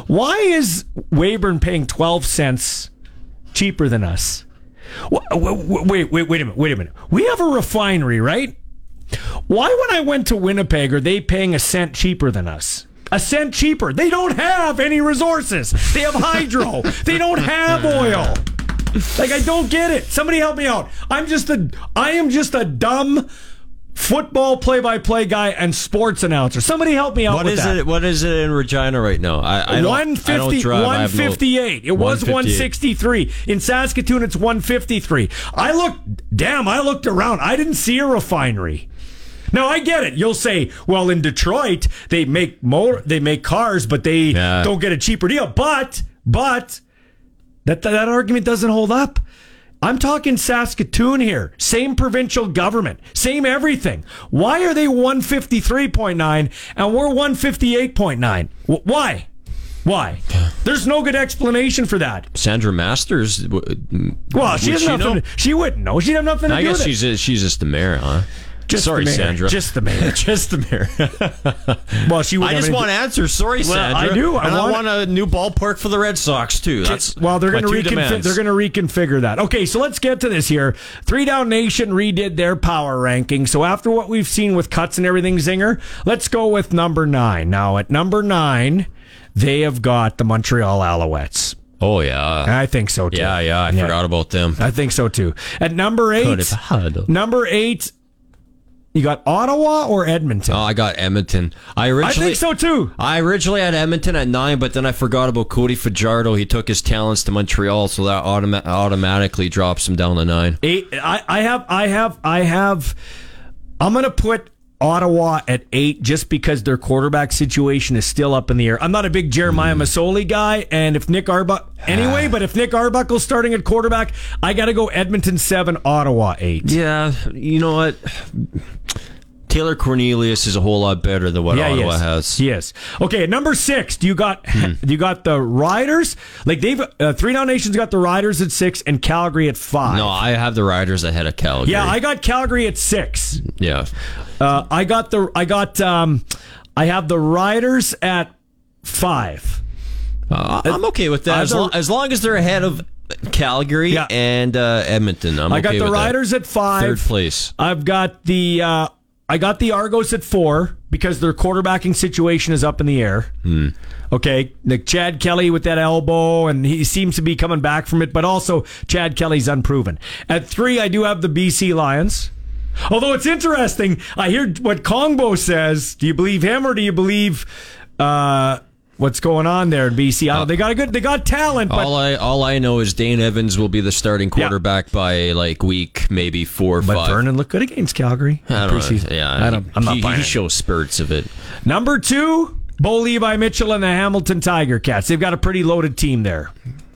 Why is Weyburn paying 12 cents cheaper than us? Wait, wait, wait a minute, wait a minute. We have a refinery, right? Why, when I went to Winnipeg, are they paying a cent cheaper than us? A cent cheaper. They don't have any resources. They have hydro. they don't have oil. Like I don't get it. Somebody help me out. I'm just a I am just a dumb football play-by-play guy and sports announcer. Somebody help me out What with is that. it? What is it in Regina right now? I, I don't. I don't 150, drive. I have no- 158. It was 158. 163. In Saskatoon, it's 153. I looked, damn, I looked around. I didn't see a refinery. Now I get it. You'll say, well, in Detroit they make more, they make cars, but they Yeah. don't get a cheaper deal. But, but that that argument doesn't hold up. I'm talking Saskatoon here. Same provincial government, same everything. Why are they 153.9 and we're 158.9? Why? Why? There's no good explanation for that. Sandra Masters. w- Well, she has nothing. know? She wouldn't know. She'd have nothing to I do guess with she's it. a, she's just the mayor, huh? Just Sorry, the mayor. Sandra. Just the mayor. just the mayor. Well, she. I just want answers. Sorry, Well, Sandra. I do. I and I want- want a new ballpark for the Red Sox too. That's well, they're going to reconfigure. They're going to reconfigure that. Okay, so let's get to this here. Three Down Nation redid their power ranking. So after what we've seen with cuts and everything, Zinger, let's go with number nine. Now at number nine, they have got the Montreal Alouettes. Oh yeah, I think so too. yeah, yeah. I forgot about them. I think so too. At number eight, number eight, you got Ottawa or Edmonton. Oh, I got Edmonton. I originally I think so too. I originally had Edmonton at nine, but then I forgot about Cody Fajardo. He took his talents to Montreal, so that automa- automatically drops him down to nine. Eight. I, I have. I have. I have. I'm going to put Ottawa at eight just because their quarterback situation is still up in the air. I'm not a big Jeremiah hmm. Masoli guy, and if Nick Arbuckle anyway, but if Nick Arbuckle's starting at quarterback, I got to go Edmonton seven, Ottawa eight. Yeah, you know what? Taylor Cornelius is a whole lot better than what Yeah, Ottawa is. has. Yes. Okay, number six, do you got do you got the Riders? Like they've uh, three down nations got the Riders at six and Calgary at five. No, I have the Riders ahead of Calgary. yeah, I got Calgary at six. yeah. Uh, I got the I got um, I have the Riders at five. Uh, I'm okay with that as, long, as long as they're ahead of Calgary Yeah. and uh, Edmonton. I'm I okay got the with that. Riders at five. Third place. I've got the uh, I got the Argos at four because their quarterbacking situation is up in the air. Hmm. Okay, Nick Chad Kelly with that elbow, and he seems to be coming back from it. But also, Chad Kelly's unproven. At three, I do have the BC Lions. Although it's interesting, I hear what Kongbo says. Do you believe him or do you believe uh, what's going on there in BC? I don't- they got a good, they got talent, but all I all I know is Dane Evans will be the starting quarterback by like week maybe four or but five. Vernon looked good against Calgary. I don't Preseason. know. Yeah, I don't, I'm not he, buying he shows spurts of it. Number two, Bo Levi Mitchell and the Hamilton Tiger Cats. They've got a pretty loaded team there.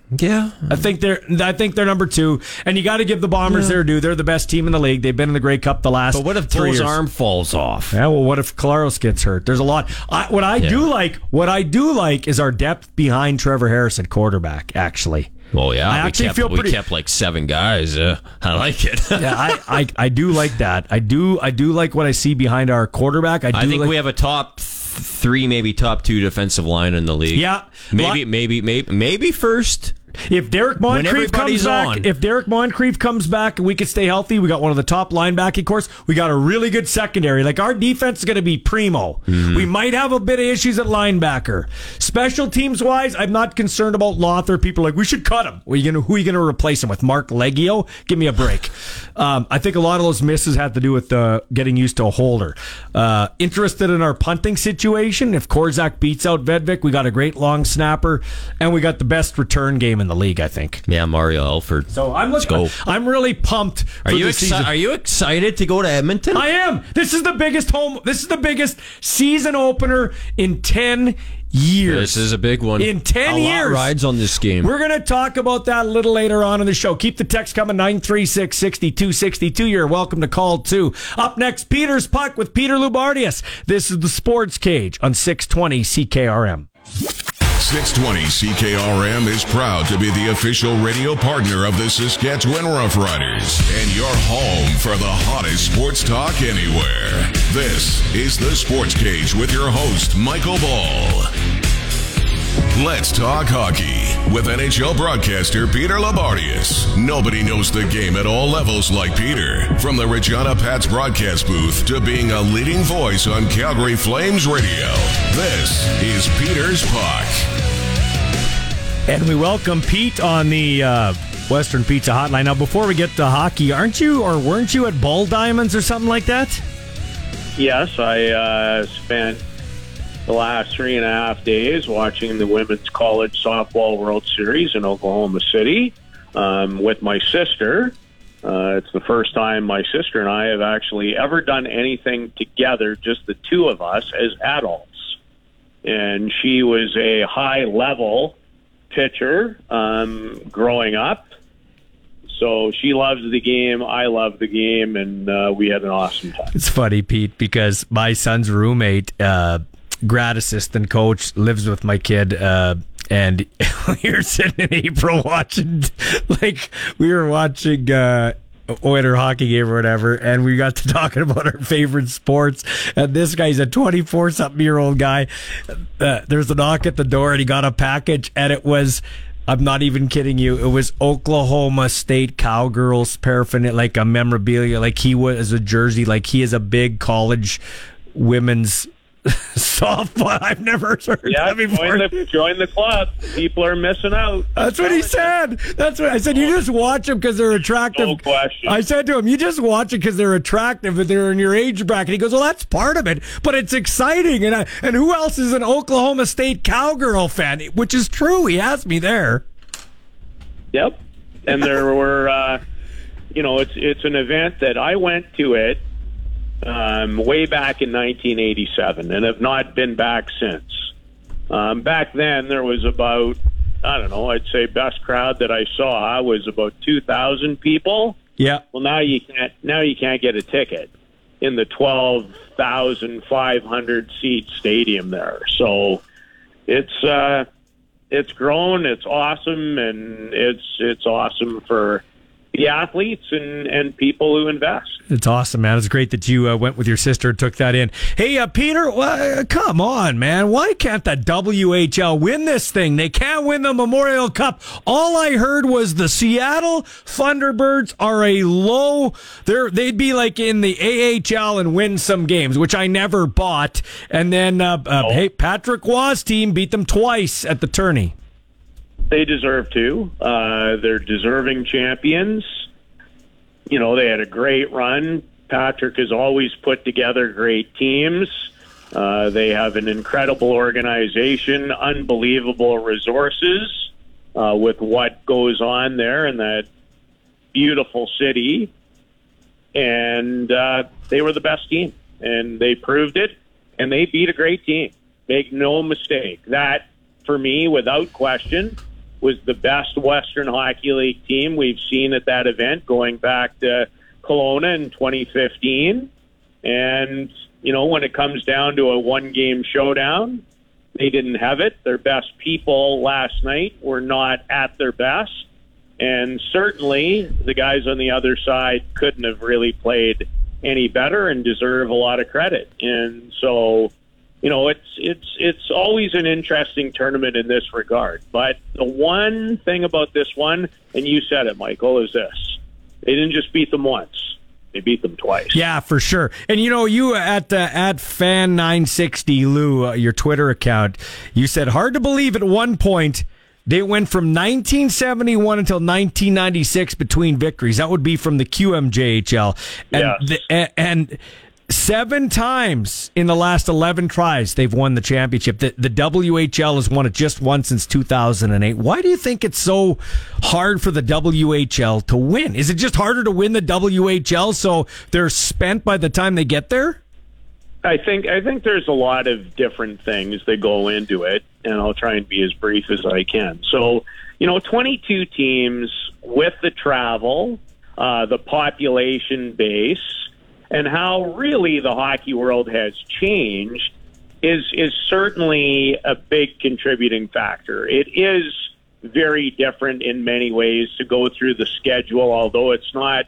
Yeah, I think they're I think they're number two, and you got to give the Bombers their due. They're the best team in the league. They've been in the Grey Cup the last. but what if three Poe's years. arm falls off? Yeah, well, what if Collaros gets hurt? There's a lot. I, what I do like, what I do like, is our depth behind Trevor Harris at quarterback. Actually, Well, yeah, I we actually kept, feel we kept like seven guys. Uh, I like it. yeah, I, I, I do like that. I do I do like what I see behind our quarterback. I do I think like, we have a top three, maybe top two defensive line in the league. Yeah. maybe, Lot- maybe, maybe, maybe first. If Derrick Moncrief comes back, on. if Derrick Moncrief comes back and we could stay healthy, we got one of the top linebacking corps. We got a really good secondary. Like our defense is going to be primo. Mm-hmm. We might have a bit of issues at linebacker. Special teams wise, I'm not concerned about Lauther. People are like we should cut him. Are you gonna, who are you going to replace him with? Mark Leggio? Give me a break. um, I think a lot of those misses had to do with uh, getting used to a holder. Uh, interested in our punting situation? If Korczak beats out Vedvik, we got a great long snapper, and we got the best return game in the league. I think. Yeah, Mario Alford. So I'm looking. Let's go. I'm really pumped. Are you the exci- Are you excited to go to Edmonton? I am. This is the biggest home. This is the biggest season opener in ten years. this is a big one. In 10 a lot years. rides on this game. We're going to talk about that a little later on in the show. Keep the text coming 936 6262. You're welcome to call too. Up next, Peter's Puck with Peter Loubardias. This is the Sports Cage on 620 CKRM. 620 CKRM is proud to be the official radio partner of the Saskatchewan Roughriders and your home for the hottest sports talk anywhere. This is the Sports Cage with your host, Michael Ball. Let's talk hockey with NHL broadcaster Peter Loubardias. Nobody knows the game at all levels like Peter. From the Regina Pats broadcast booth to being a leading voice on Calgary Flames radio. This is Peter's Puck. And we welcome Pete on the uh, Western Pizza Hotline. Now, before we get to hockey, aren't you or weren't you at Ball Diamonds or something like that? Yes, I uh, spent the last three and a half days watching the Women's College Softball World Series in Oklahoma City um, with my sister. Uh, it's the first time my sister and I have actually ever done anything together, just the two of us as adults. And she was a high level pitcher um, growing up. So she loves the game. I love the game, and uh, we had an awesome time. It's funny, Pete, because my son's roommate, uh, grad assistant coach, lives with my kid. Uh, and we were sitting in April watching, like, we were watching uh, winter hockey game or whatever, and we got to talking about our favorite sports. And this guy's a 24 something year old guy. Uh, there's a knock at the door, and he got a package, and it was. I'm not even kidding you. It was Oklahoma State Cowgirls paraphernalia, like a memorabilia, like he was a jersey, like he is a big college women's softball. I've never heard Yeah, that before. join the, join the club. People are missing out. That's what he said. That's what I said. You just watch them because they're attractive. No question. I said to him, "You just watch it because they're attractive, but they're in your age bracket." He goes, "Well, that's part of it, but it's exciting." And I, and who else is an Oklahoma State cowgirl fan? Which is true. He has me there. Yep. And there were, uh, you know, it's it's an event that I went to it um, way back in 1987 and have not been back since. Um, back then, there was about, I don't know, I'd say best crowd that I saw was about 2,000 people. Yeah. Well, now you can't. Now you can't get a ticket in the twelve thousand five hundred seat stadium there. So it's uh, it's grown. It's awesome, and it's it's awesome for the athletes and and people who invest. It's awesome, man. It's great that you uh, went with your sister and took that in. Hey, uh, Peter, uh, come on, man. Why can't the WHL win this thing? They can't win the Memorial Cup. All I heard was the Seattle Thunderbirds are a low. They're they'd be like in the AHL and win some games, which I never bought. And then, uh, uh, hey, Patrick Roy's team beat them twice at the tourney. They deserve to. Uh, they're deserving champions. You know, they had a great run. Patrick has always put together great teams. Uh, they have an incredible organization, unbelievable resources uh, with what goes on there in that beautiful city. And uh, they were the best team, and they proved it, and they beat a great team. Make no mistake. That, for me, without question, was the best Western Hockey League team we've seen at that event going back to Kelowna in 2015. And, you know, when it comes down to a one game showdown, they didn't have it. Their best people last night were not at their best. And certainly the guys on the other side couldn't have really played any better and deserve a lot of credit. And so, you know, it's it's it's always an interesting tournament in this regard. But the one thing about this one, and you said it, Michael, is this: they didn't just beat them once; they beat them twice. Yeah, for sure. And you know, you at uh, at fan nine sixty Lou, uh, your Twitter account, you said hard to believe at one point. They went from 1971 until 1996 between victories. That would be from the QMJHL. And, Yes. the, and seven times in the last 11 tries, they've won the championship. The, the WHL has won it just once since 2008. Why do you think it's so hard for the WHL to win? Is it just harder to win the WHL so they're spent by the time they get there? I think I think there's a lot of different things that go into it, and I'll try and be as brief as I can. So, you know, 22 teams with the travel, uh, the population base, and how really the hockey world has changed is is certainly a big contributing factor. It is very different in many ways to go through the schedule, although it's not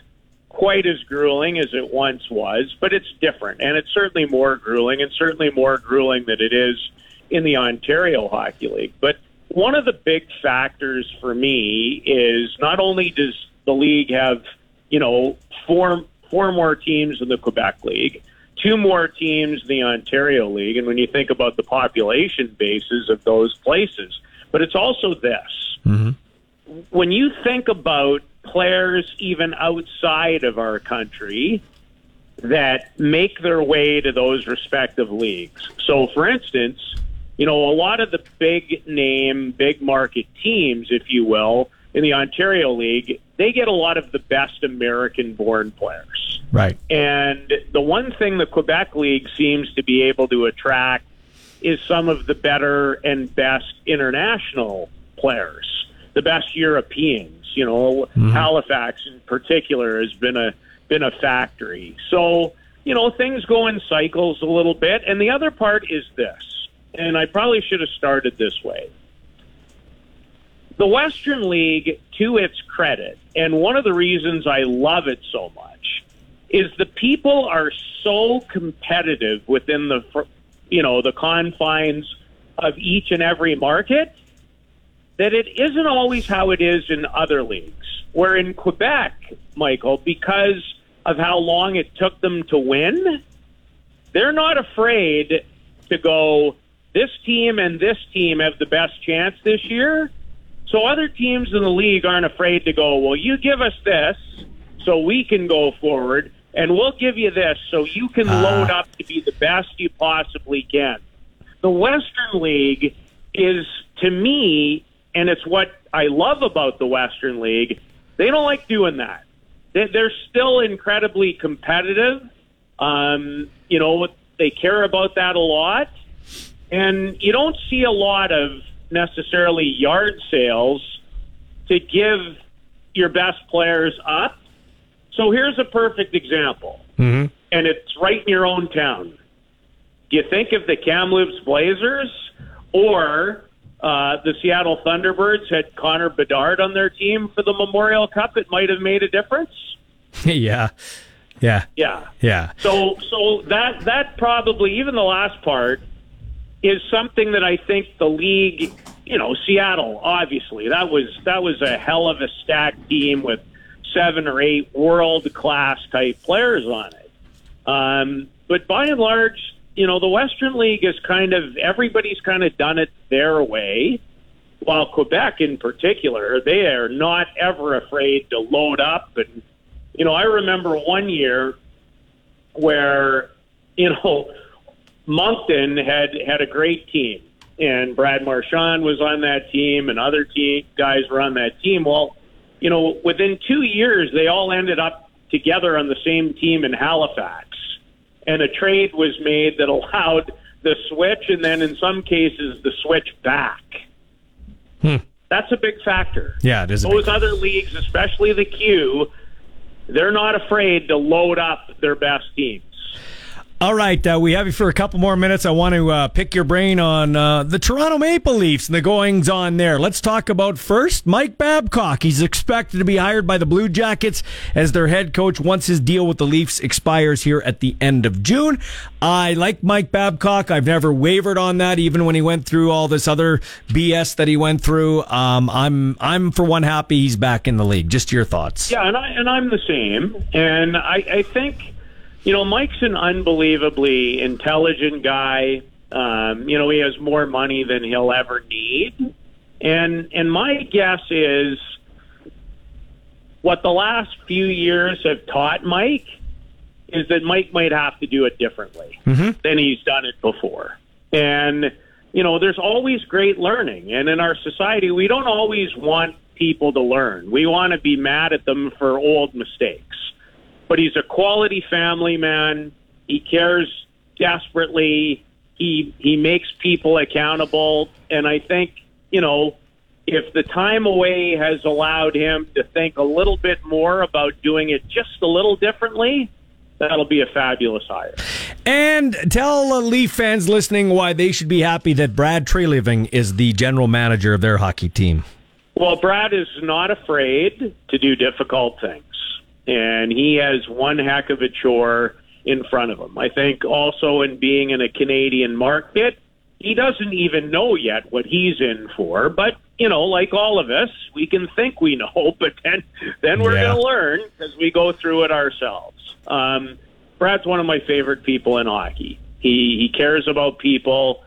quite as grueling as it once was, but it's different. And it's certainly more grueling and certainly more grueling than it is in the Ontario Hockey League. But one of the big factors for me is not only does the league have, you know, four four more teams in the Quebec League, two more teams in the Ontario League, and when you think about the population bases of those places, but it's also this. Mm-hmm. When you think about players even outside of our country that make their way to those respective leagues. So, for instance, you know, a lot of the big name, big market teams, if you will, in the Ontario League, they get a lot of the best American born players. Right. And the one thing the Quebec League seems to be able to attract is some of the better and best international players, the best Europeans. You know, mm-hmm. Halifax in particular has been a been a factory. So, you know, things go in cycles a little bit. And the other part is this, and I probably should have started this way. The Western League, to its credit, and one of the reasons I love it so much, is the people are so competitive within the, you know, the confines of each and every market that it isn't always how it is in other leagues. Where in Quebec, Michael, because of how long it took them to win, they're not afraid to go, this team and this team have the best chance this year. So other teams in the league aren't afraid to go, well, you give us this so we can go forward, and we'll give you this so you can load up to be the best you possibly can. The Western League is, to me, and it's what I love about the Western League, they don't like doing that. They- They're still incredibly competitive. Um, you know, they care about that a lot. And you don't see a lot of necessarily yard sales to give your best players up. So here's a perfect example, and it's right in your own town. Do you think if the Kamloops Blazers or uh, the Seattle Thunderbirds had Connor Bedard on their team for the Memorial Cup, it might have made a difference? yeah. Yeah. Yeah. Yeah. So so that that probably even the last part is something that I think the league, you know, Seattle obviously that was that was a hell of a stacked team with seven or eight world class type players on it. Um, but by and large, you know, the Western League is kind of everybody's kind of done it their way. While Quebec in particular, they are not ever afraid to load up and you know, I remember one year where, you know, Moncton had had a great team, and Brad Marchand was on that team, and other team guys were on that team. Well, you know, within two years, they all ended up together on the same team in Halifax, and a trade was made that allowed the switch, and then in some cases, the switch back. Hmm. That's a big factor. Yeah, it is. Those other leagues, especially the Q, they're not afraid to load up their best teams. All right, uh, we have you for a couple more minutes. I want to uh, pick your brain on uh, the Toronto Maple Leafs and the goings on there. Let's talk about first Mike Babcock. He's expected to be hired by the Blue Jackets as their head coach once his deal with the Leafs expires here at the end of June. I like Mike Babcock. I've never wavered on that, even when he went through all this other BS that he went through. Um, I'm I'm for one happy he's back in the league. Just your thoughts. Yeah, and I and I'm the same, and I, I think you know, Mike's an unbelievably intelligent guy. Um, you know, he has more money than he'll ever need. And and my guess is what the last few years have taught Mike is that Mike might have to do it differently Mm-hmm. than he's done it before. And you know, there's always great learning. And in our society, we don't always want people to learn. We want to be mad at them for old mistakes but he's a quality family man. He cares desperately. He he makes people accountable, and I think you know if the time away has allowed him to think a little bit more about doing it just a little differently, that'll be a fabulous hire. And tell uh, Leaf fans listening why they should be happy that Brad Treliving is the general manager of their hockey team. Well, Brad is not afraid to do difficult things and he has one heck of a chore in front of him. I think also in being in a Canadian market, he doesn't even know yet what he's in for. But you know, like all of us, we can think we know, but then then we're Yeah. going to learn because we go through it ourselves. Um, Brad's one of my favorite people in hockey. He he cares about people.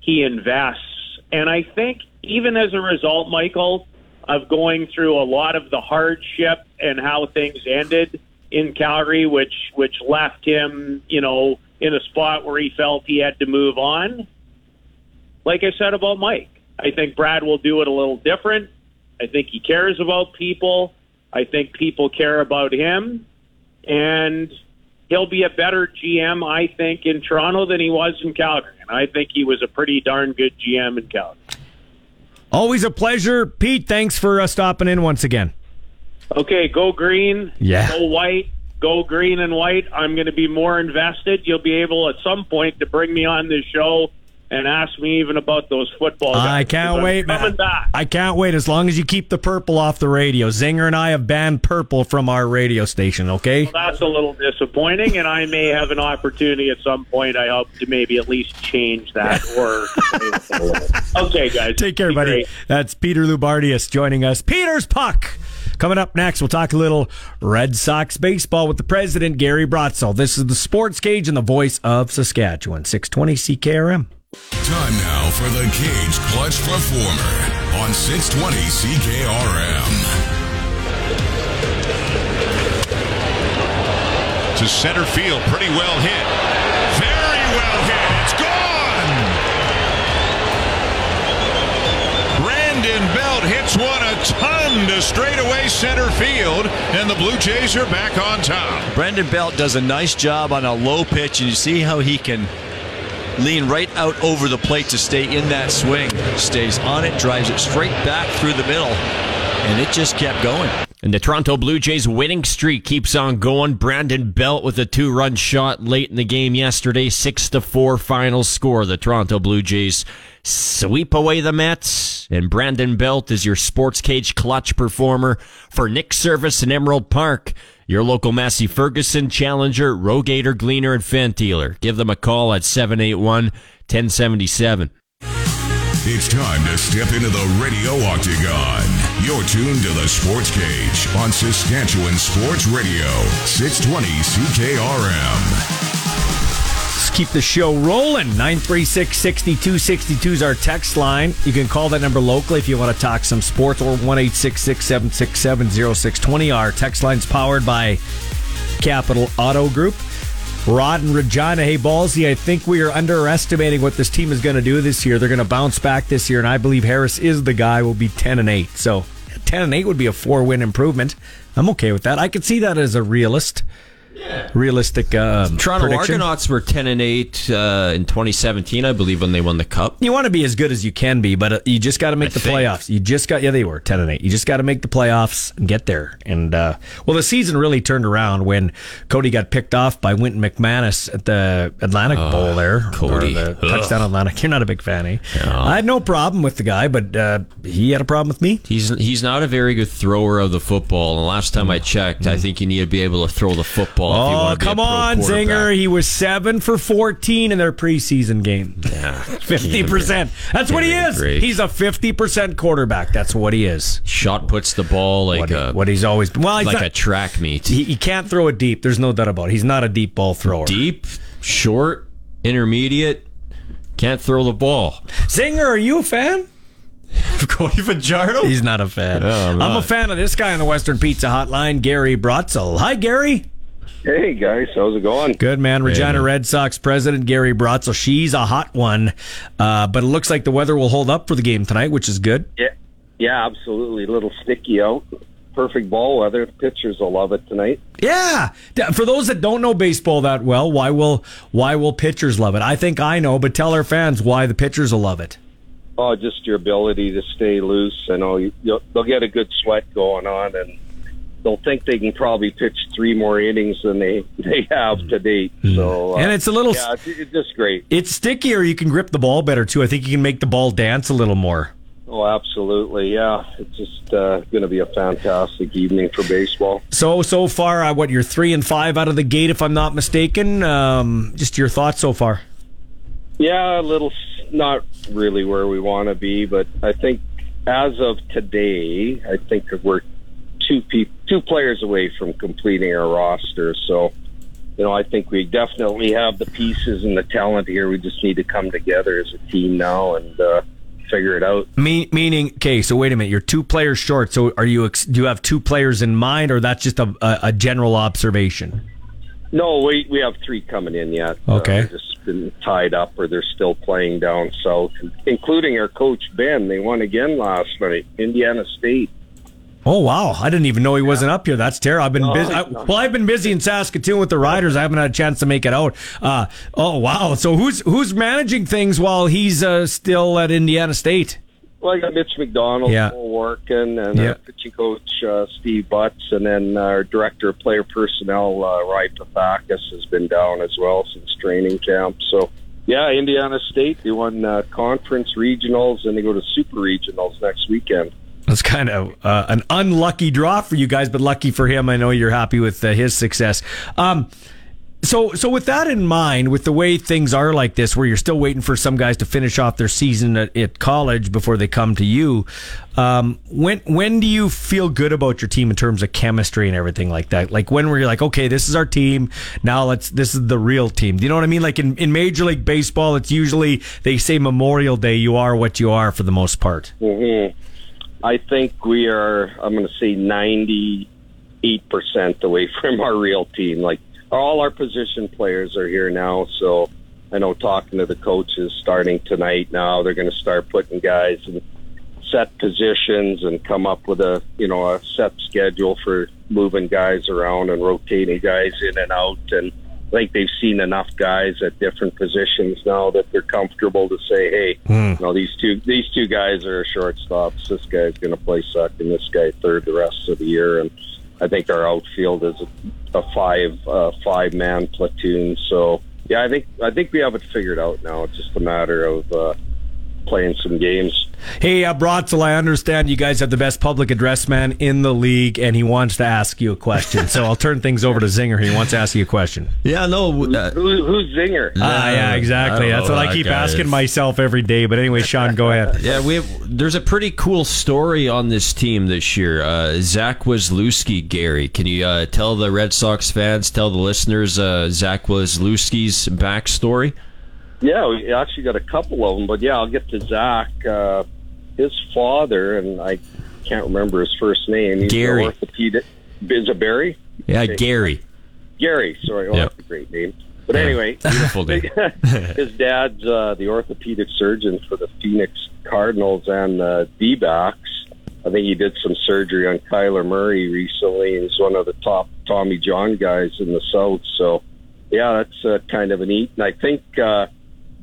He invests, and I think even as a result, Michael, of going through a lot of the hardship and how things ended in Calgary, which which left him, you know, in a spot where he felt he had to move on. Like I said about Mike, I think Brad will do it a little different. I think he cares about people. I think people care about him, and he'll be a better GM, I think, in Toronto than he was in Calgary. And I think he was a pretty darn good GM in Calgary. Always a pleasure, Pete. Thanks for uh, stopping in once again. Okay, go green. Yeah. Go white. Go green and white. I'm going to be more invested. You'll be able at some point to bring me on this show and ask me even about those football. Guys, I can't wait. Coming back. I can't wait as long as you keep the purple off the radio. Zinger and I have banned purple from our radio station, okay? That's a little disappointing, and I may have an opportunity at some point. I hope to maybe at least change that. Or okay, guys, Take care, buddy. great. That's Peter Loubardias joining us. Peter's Puck. Coming up next, we'll talk a little Red Sox baseball with the president, Gary Brotzel. This is the Sports Cage and the voice of Saskatchewan, 620 CKRM. Time now for the Cage Clutch Performer on 620 CKRM. to center field. Pretty well hit. Very well hit. It's gone. Brandon Belt hits one a ton to straightaway center field, and the Blue Jays are back on top. Brandon Belt does a nice job on a low pitch, and you see how he can lean right out over the plate to stay in that swing. Stays on it, drives it straight back through the middle, and it just kept going. And the Toronto Blue Jays winning streak keeps on going. Brandon Belt with a two-run shot late in the game yesterday, six to four final score. The Toronto Blue Jays sweep away the Mets, and Brandon Belt is your sports cage clutch performer for Nick Service in Emerald Park. Your local Massey Ferguson Challenger, Rogator, Gleaner, and Fantealer. Give them a call at 781 1077. It's time to step into the radio octagon. You're tuned to the Sports Cage on Saskatchewan Sports Radio, 620 CKRM. Let's keep the show rolling. 936 6262 is our text line. You can call that number locally if you want to talk some sports or 1 767 0620. Our text line's powered by Capital Auto Group. Rod and Regina, hey Ballsy, I think we are underestimating what this team is going to do this year. They're going to bounce back this year, and I believe Harris is the guy. Will be ten and eight. So ten and eight would be a four win improvement. I'm okay with that. I could see that as a realist. Realistic um, Toronto prediction? Argonauts were 10 and 8 uh, in 2017, I believe, when they won the cup. You want to be as good as you can be, but uh, you just got to make I the think. playoffs. You just got yeah, they were ten and eight. You just got to make the playoffs and get there. And uh, well, the season really turned around when Cody got picked off by Wynton McManis at the Atlantic Bowl there. Cody. the touchdown Atlantic. You're not a big fan, eh? I had no problem with the guy, but uh, he had a problem with me. He's he's not a very good thrower of the football. And the last time I checked, I think you need to be able to throw the football. Oh, want to be a come on, Zinger. He was seven for 14 in their preseason game. Yeah, 50%. That's what he Give me a is. He's a 50% quarterback. That's what he is. Shot puts the ball like What, a what he's always been. Well, he's like not- a track meet. he, he can't throw it deep. There's no doubt about it. He's not a deep ball thrower. Deep, short, intermediate, can't throw the ball. Zinger, are you a fan? Of Cody Fajardo? He's not a fan. No, I'm I'm, a fan of this guy on the Western Pizza Hotline, Gary Brotzel. Hi, Gary. Hey guys, how's it going? Good man. Regina man. Red Sox president Gary Brotzel. She's a hot one, uh, but it looks like the weather will hold up for the game tonight, which is good. Yeah, yeah, absolutely. A little sticky out. Perfect ball weather. Pitchers will love it tonight. Yeah. For those that don't know baseball that well, why will why will pitchers love it? I think I know, but tell our fans why the pitchers will love it. Oh, just your ability to stay loose. I know you, you'll, they'll get a good sweat going on, and they'll think they can probably pitch three more innings than they they have to date. So, uh, And it's a little- yeah, it's, it's just great. It's stickier. You can grip the ball better too. I think you can make the ball dance a little more. Oh, absolutely. Yeah, it's just uh, going to be a fantastic evening for baseball. So so far, uh, what you're three and five out of the gate, if I'm not mistaken. Um, just your thoughts so far. Yeah, a little, not really where we want to be, but I think as of today, I think we're two pe- two players away from completing our roster. So, you know, I think we definitely have the pieces and the talent here. We just need to come together as a team now and uh, figure it out. Me- meaning, okay. So wait a minute. You're two players short. So are you? Ex- do you have two players in mind, or that's just a, a, a general observation? No, we we have three coming in yet. Okay. Uh, they've just been tied up, or they're still playing down south, including our coach Ben. They won again last night, Indiana State. Oh wow! I didn't even know he wasn't up here. That's terrible. I've been No, busy. I, well, I've been busy in Saskatoon with the Riders. I haven't had a chance to make it out. Uh, oh wow! So who's who's managing things while he's uh, still at Indiana State? Well, I got Mitch McDonald Yeah. working, and Yeah. pitching coach uh, Steve Butts, and then our director of player personnel uh, Ry Papakis has been down as well since training camp. So, yeah, Indiana State they won uh, conference regionals, and they go to super regionals next weekend. That's kind of uh, an unlucky draw for you guys, but lucky for him. I know you're happy with uh, his success. Um, so, so with that in mind, with the way things are like this, where you're still waiting for some guys to finish off their season at, at college before they come to you, um, when when do you feel good about your team in terms of chemistry and everything like that? Like when were you like, okay, this is our team. Now let's this is the real team. Do you know what I mean? Like in, in Major League Baseball, it's usually they say Memorial Day, you are what you are for the most part. hmm I think we are. I'm going to say 98 percent away from our real team. Like all our position players are here now, so I know talking to the coaches starting tonight. Now they're going to start putting guys in set positions and come up with a you know a set schedule for moving guys around and rotating guys in and out and. I think they've seen enough guys at different positions now that they're comfortable to say, "Hey, you know, these two these two guys are shortstops. This guy's going to play second. This guy third the rest of the year." And I think our outfield is a, a five uh, five man platoon. So yeah, I think I think we have it figured out now. It's just a matter of uh, playing some games. Hey, uh, Brotzel, I understand you guys have the best public address man in the league, and he wants to ask you a question. so I'll turn things over to Zinger. He wants to ask you a question. Yeah, no. Uh, Who, who's Zinger? Ah, yeah, exactly. That's what who I keep asking is. myself every day. But anyway, Sean, go ahead. Yeah, we have. There's a pretty cool story on this team this year. Uh, Zach Waslewski, Gary. Can you uh, tell the Red Sox fans, tell the listeners, uh, Zach Waslewski's backstory? Yeah, we actually got a couple of them, but yeah, I'll get to Zach. Uh, his father, and I can't remember his first name. He's Gary. An orthopedic. Is it Barry? Yeah, Okay. Gary. Gary. Sorry, oh, Yep. that's a great name. But anyway, Beautiful name. his dad's uh, the orthopedic surgeon for the Phoenix Cardinals and the D-backs. I think he did some surgery on Kyler Murray recently. He's one of the top Tommy John guys in the South. So, yeah, that's uh, kind of a neat. And I think uh,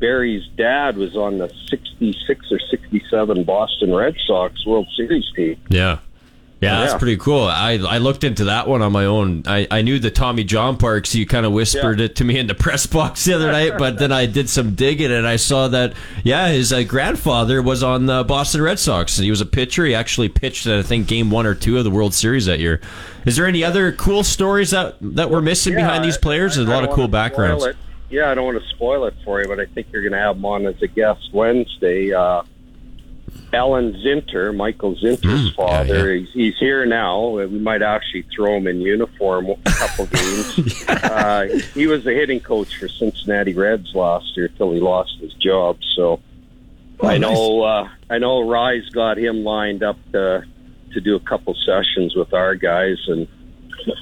Barry's dad was on the 66 or 67 Boston Red Sox World Series team. Yeah. Yeah, that's Yeah. pretty cool. I I looked into that one on my own. I, I knew the Tommy John Parks. You kind of whispered it to me in the press box the other night, but then I did some digging and I saw that yeah, his uh, grandfather was on the Boston Red Sox. He was a pitcher. He actually pitched I think game one or two of the World Series that year. Is there any other cool stories that that we're missing Yeah, behind these players? There's a lot of cool backgrounds. Yeah, I don't want to spoil it for you, but I think you're going to have him on as a guest Wednesday. Uh, Alan Zinter, Michael Zinter's father, He's, he's here now. We might actually throw him in uniform a couple games. uh, he was the hitting coach for Cincinnati Reds last year till he lost his job. So I know uh, I know Rise got him lined up to to do a couple sessions with our guys, and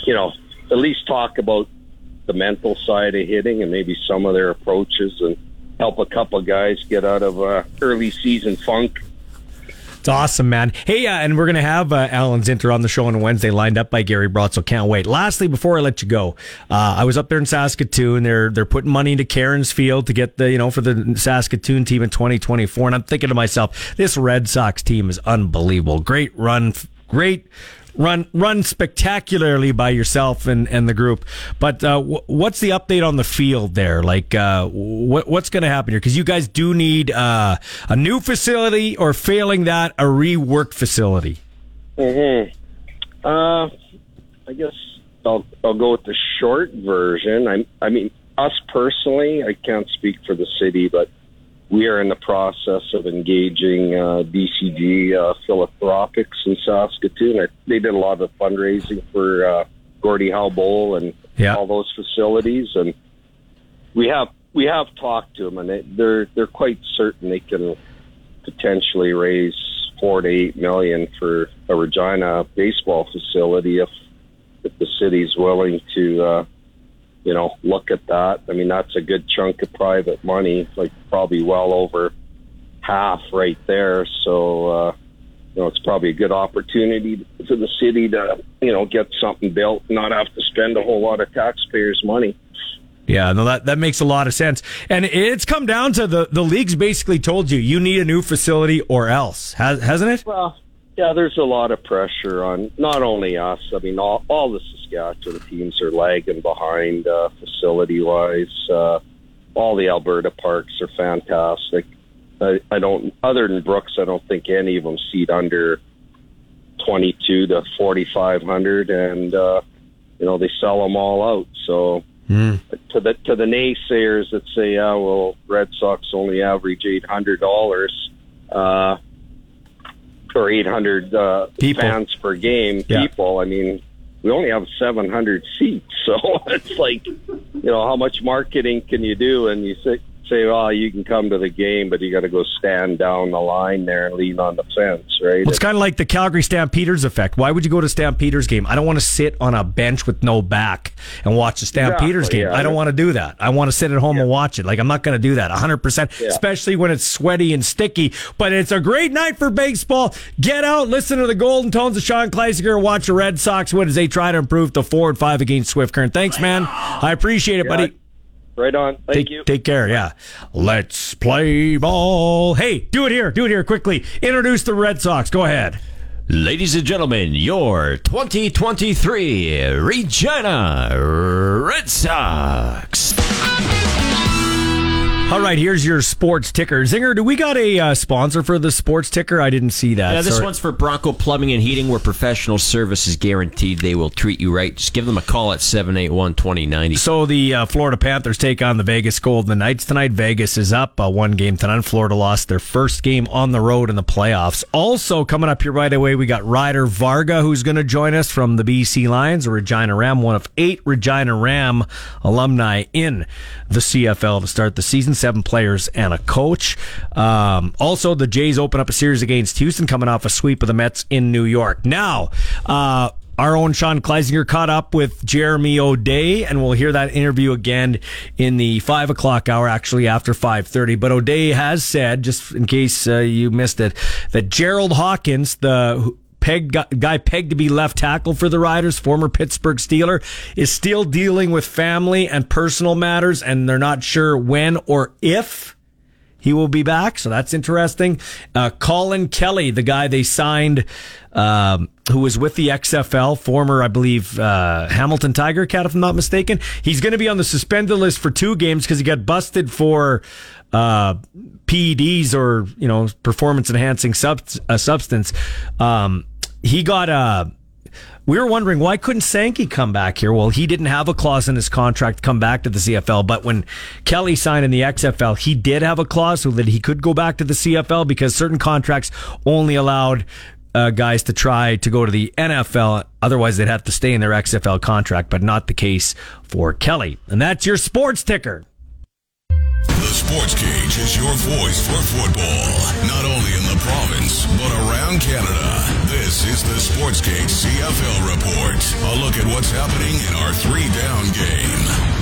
you know at least talk about the mental side of hitting and maybe some of their approaches and help a couple guys get out of uh, early season funk. It's awesome, man. Hey, uh, and we're going to have uh, Alan Zinter on the show on Wednesday, lined up by Gary Broad, so can't wait. Lastly, before I let you go, uh, I was up there in Saskatoon. They're they're putting money into Cairns Field to get the you know for the Saskatoon team in 2024, and I'm thinking to myself, this Red Sox team is unbelievable. Great run, great run run spectacularly by yourself and, and the group. But uh, wh- what's the update on the field there? Like, uh, what what's going to happen here? Because you guys do need uh, a new facility, or failing that, a reworked facility. hmm Uh, I guess I'll I'll go with the short version. I I mean, us personally, I can't speak for the city, but we are in the process of engaging uh, DCG uh, Philanthropics in Saskatoon. I- They did a lot of fundraising for uh, Gordie Howe Bowl and Yeah. all those facilities, and we have we have talked to them, and they, they're they're quite certain they can potentially raise four to eight million for a Regina baseball facility if if the city's willing to uh, you know look at that. I mean that's a good chunk of private money, like probably well over half right there. So uh, you know it's probably a good opportunity for the city to you know get something built, not have to spend a whole lot of taxpayers' money. Yeah, no, that, that makes a lot of sense. And it's come down to the, the league's basically told you, you need a new facility or else, has, hasn't it? Well, yeah, there's a lot of pressure on not only us. I mean, all, all the Saskatchewan teams are lagging behind uh, facility wise. Uh, all the Alberta parks are fantastic. I, I don't, other than Brooks, I don't think any of them seat under 22 to 4,500, and uh, you know they sell them all out. So to the to the naysayers that say, "Yeah, well, Red Sox only average eight hundred dollars." Uh, or 800 uh, fans per game Yeah. people. I mean, we only have 700 seats, so it's like, you know, how much marketing can you do? And you say, say, oh, you can come to the game, but you got to go stand down the line there and lean on the fence, right? Well, it's kind of like the Calgary Stampeders effect. Why would you go to Stampeders game? I don't want to sit on a bench with no back and watch the Stampeders Exactly, game. yeah. I don't want to do that. I want to sit at home and watch it. Like I'm not going to do that 100%, Yeah. especially when it's sweaty and sticky. But it's a great night for baseball. Get out, listen to the golden tones of Sean Kleisinger, and watch the Red Sox win as they try to improve to 4 and 5 against Swift Current. Thanks, man. I appreciate it, Yeah, buddy. Right on. Thank take, you. Take care. Yeah. Let's play ball. Hey, do it here. Do it here quickly. Introduce the Red Sox. Go ahead. Ladies and gentlemen, your 2023 Regina Red Sox. All right, here's your sports ticker. Zinger, do we got a uh, sponsor for the sports ticker? I didn't see that. Yeah, this Sorry. one's for Bronco Plumbing and Heating, where professional service is guaranteed. They will treat you right. Just give them a call at 781 2090. So the uh, Florida Panthers take on the Vegas Golden Knights tonight. Vegas is up uh, one game tonight. Florida lost their first game on the road in the playoffs. Also coming up here right away, we got Ryder Varga who's going to join us from the BC Lions, a Regina Ram, one of eight Regina Ram alumni in the CFL to start the season. Seven players and a coach. Um, also, the Jays open up a series against Houston, coming off a sweep of the Mets in New York. Now. Uh, our own Sean Kleisinger caught up with Jeremy O'Day, and we'll hear that interview again in the five o'clock hour, actually after five thirty. But O'Day has said, just in case uh, you missed it, that Gerald Hawkins, the pegged guy pegged to be left tackle for the Riders, former Pittsburgh Steeler, is still dealing with family and personal matters, and they're not sure when or if he will be back. So that's interesting. Uh, Colin Kelly, the guy they signed, um, who was with the XFL, former, I believe, uh, Hamilton Tiger Cat, if I'm not mistaken. He's going to be on the suspended list for two games because he got busted for uh, PEDs or you know performance enhancing sub- uh, substance. Um, he got a uh, we were wondering why couldn't Sankey come back here? Well, he didn't have a clause in his contract to come back to the CFL, but when Kelly signed in the XFL, he did have a clause so that he could go back to the CFL because certain contracts only allowed uh, guys to try to go to the NFL. Otherwise, they'd have to stay in their XFL contract, but not the case for Kelly. And that's your sports ticker. The Sports Cage is your voice for football, not only in the province, but around Canada. This is the Sports Cage CFL Report. A look at what's happening in our three down game.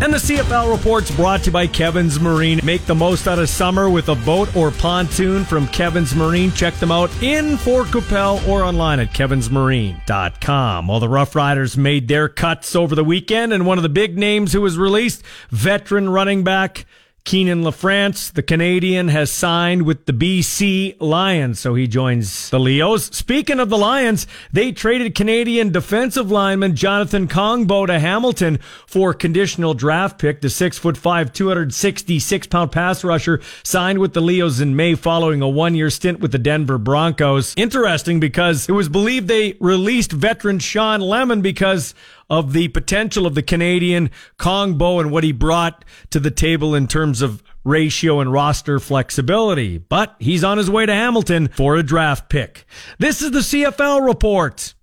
And the CFL report's brought to you by Kevin's Marine. Make the most out of summer with a boat or pontoon from Kevin's Marine. Check them out in Fort Qu'Appelle or online at kevinsmarine.com. All the Rough Riders made their cuts over the weekend, and one of the big names who was released, veteran running back Kienan LaFrance, the Canadian, has signed with the BC Lions, so he joins the Leos. Speaking of the Lions, they traded Canadian defensive lineman Jonathan Kongbo to Hamilton for conditional draft pick. The six foot five, 266 pound pass rusher signed with the Leos in May following a one year stint with the Denver Broncos. Interesting because it was believed they released veteran Shawn Lemon because of the potential of the Canadian Kongbo and what he brought to the table in terms of ratio and roster flexibility. But he's on his way to Hamilton for a draft pick. This is the CFL report.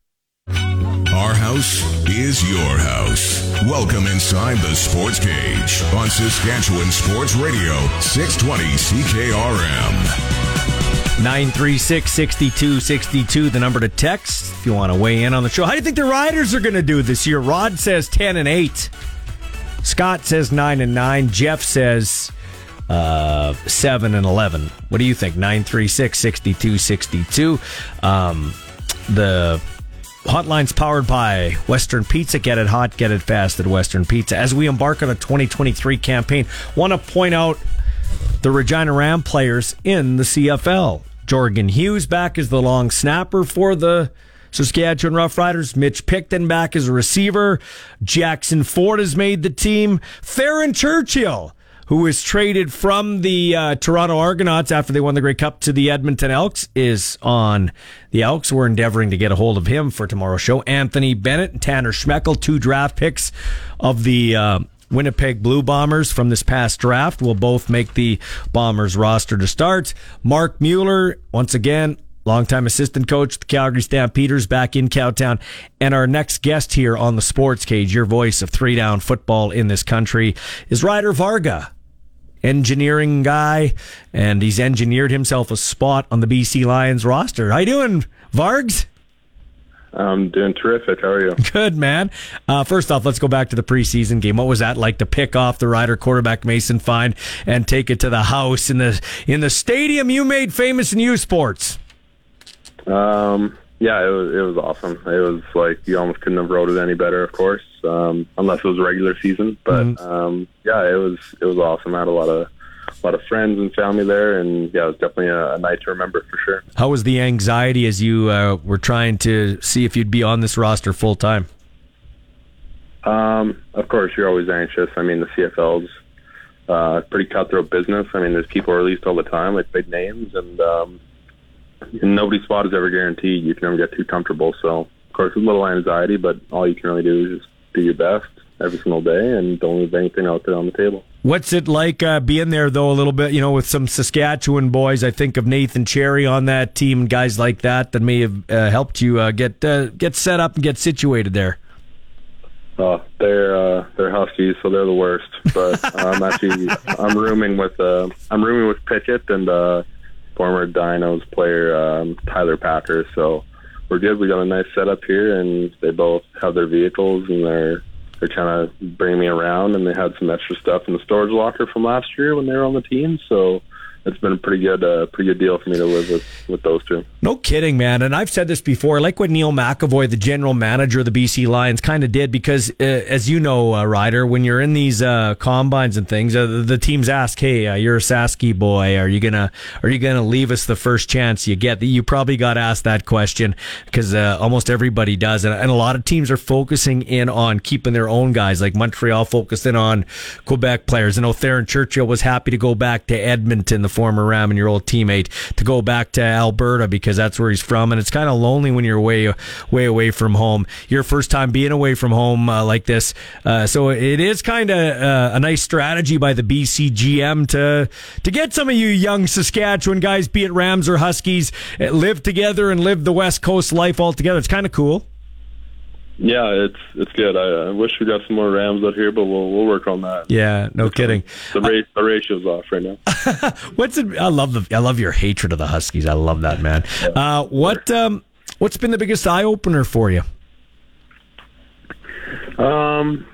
Our house is your house. Welcome inside the Sports Cage on Saskatchewan Sports Radio, 620 CKRM. 936 6262, the number to text if you want to weigh in on the show. How do you think the Riders are going to do this year? Rod says 10 and 8. Scott says 9 and 9. Jeff says uh, 7 and 11. What do you think? 936 6262. Um, the hotline's powered by Western Pizza. Get it hot, get it fast at Western Pizza. As we embark on a 2023 campaign, want to point out the Regina Ram players in the CFL. Jorgen Hughes back as the long snapper for the Saskatchewan Roughriders. Mitch Picton back as a receiver. Jackson Ford has made the team. Theron Churchill, who was traded from the uh, Toronto Argonauts after they won the Grey Cup to the Edmonton Elks, is on the Elks. We're endeavoring to get a hold of him for tomorrow's show. Anthony Bennett and Tanner Schmekel, two draft picks of the uh, Winnipeg Blue Bombers from this past draft will both make the Bombers roster to start. Mark Mueller, once again, longtime assistant coach, the Calgary Stampeders back in Cowtown. And our next guest here on the Sports Cage, your voice of three down football in this country, is Ryder Varga. Engineering guy, and he's engineered himself a spot on the BC Lions roster. How you doing, Vargs? I'm doing terrific. How are you? Good, man. Uh, first off, let's go back to the preseason game. What was that like to pick off the Rider quarterback Mason Fine and take it to the house in the in the stadium you made famous in U Sports? Um, yeah, it was it was awesome. It was like you almost couldn't have wrote it any better, of course, um, unless it was regular season. But mm-hmm. um, yeah, it was it was awesome. I had a lot of a lot of friends and family there, and yeah, it was definitely a, a night to remember for sure. How was the anxiety as you uh, were trying to see if you'd be on this roster full time? Um, of course, you're always anxious. I mean, the CFL's uh, pretty cutthroat business. I mean, there's people released all the time, like big names, and, um, nobody's spot is ever guaranteed. You can never get too comfortable. So, of course, a little anxiety, but all you can really do is just do your best every single day and don't leave anything out there on the table. What's it like uh, being there, though, a little bit, you know, with some Saskatchewan boys? I think of Nathan Cherry on that team and guys like that that may have uh, helped you uh, get uh, get set up and get situated there. Oh, they're uh, they're Huskies, so they're the worst. But I'm actually I'm rooming with uh, I'm rooming with Pitchett and uh, former Dinos player um, Tyler Packer. So we're good. We got a nice setup here, and they both have their vehicles and they're they're trying to bring me around, and they had some extra stuff in the storage locker from last year when they were on the team. So it's been a pretty good, uh, pretty good deal for me to live with with those two. No kidding, man. And I've said this before. Like what Neil McEvoy, the general manager of the BC Lions, kind of did because, uh, as you know, uh, Ryder, when you're in these uh, combines and things, uh, the teams ask, "Hey, uh, you're a Sasky boy. Are you gonna Are you gonna leave us the first chance you get?" You probably got asked that question because uh, almost everybody does, and, and a lot of teams are focusing in on keeping their own guys. Like Montreal focused in on Quebec players. And Theron Churchill was happy to go back to Edmonton, the former Ram and your old teammate, to go back to Alberta because that's where he's from. And it's kind of lonely when you're way, way away from home. Your first time being away from home uh, like this. Uh, so it is kind of uh, a nice strategy by the BCGM to, to get some of you young Saskatchewan guys, be it Rams or Huskies, uh, live together and live the West Coast life all together. It's kind of cool. Yeah, it's it's good. I, I wish we got some more Rams out here, but we'll we'll work on that. Yeah, no kidding. The, ra- the ratio's off right now. what's it? I love the I love your hatred of the Huskies. I love that man. Uh, what um what's been the biggest eye opener for you? Um,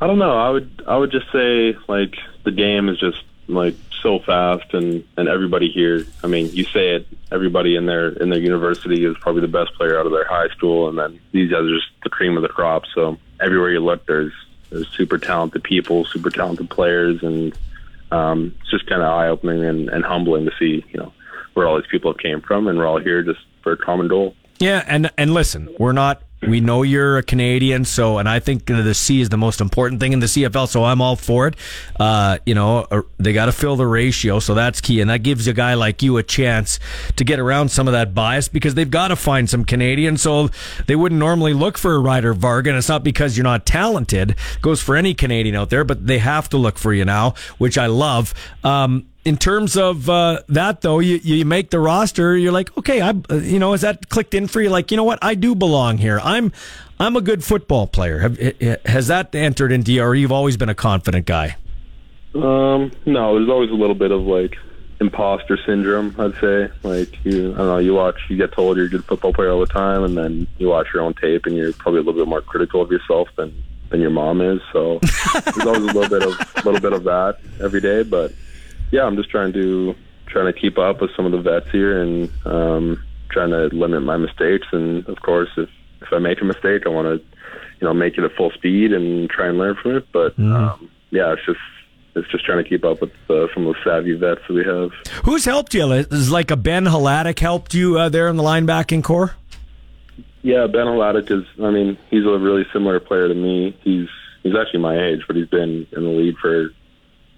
I don't know. I would I would just say like the game is just like so fast and and everybody here i mean you say it everybody in their in their university is probably the best player out of their high school and then these guys are just the cream of the crop. So everywhere you look there's there's super talented people super talented players and um it's just kind of eye opening and, and humbling to see you know where all these people came from and we're all here just for a common goal. Yeah and and listen we're not we know you're a Canadian, so and I think the C is the most important thing in the CFL, so I'm all for it. Uh, you know, uh, they got to fill the ratio, so that's key, and that gives a guy like you a chance to get around some of that bias because they've got to find some Canadians, so they wouldn't normally look for a Ryder Varga. It's not because you're not talented; it goes for any Canadian out there, but they have to look for you now, which I love. Um, in terms of uh, that, though, you, you make the roster. You're like, okay, I, you know, is that clicked in for you? Like, you know what, I do belong here. I'm, I'm a good football player. Have, has that entered you, or you've always been a confident guy? Um, no, there's always a little bit of like imposter syndrome. I'd say, like you, I don't know, you watch, you get told you're a good football player all the time, and then you watch your own tape, and you're probably a little bit more critical of yourself than than your mom is. So there's always a little bit of little bit of that every day, but yeah, I'm just trying to trying to keep up with some of the vets here and um, trying to limit my mistakes. And of course, if if I make a mistake, I want to you know make it at full speed and try and learn from it. But mm. um, yeah, it's just it's just trying to keep up with uh, some of the savvy vets that we have. Who's helped you? Is like a Ben Hladik helped you uh, there in the linebacking corps? Yeah, Ben Hladik is. I mean, he's a really similar player to me. He's he's actually my age, but he's been in the league for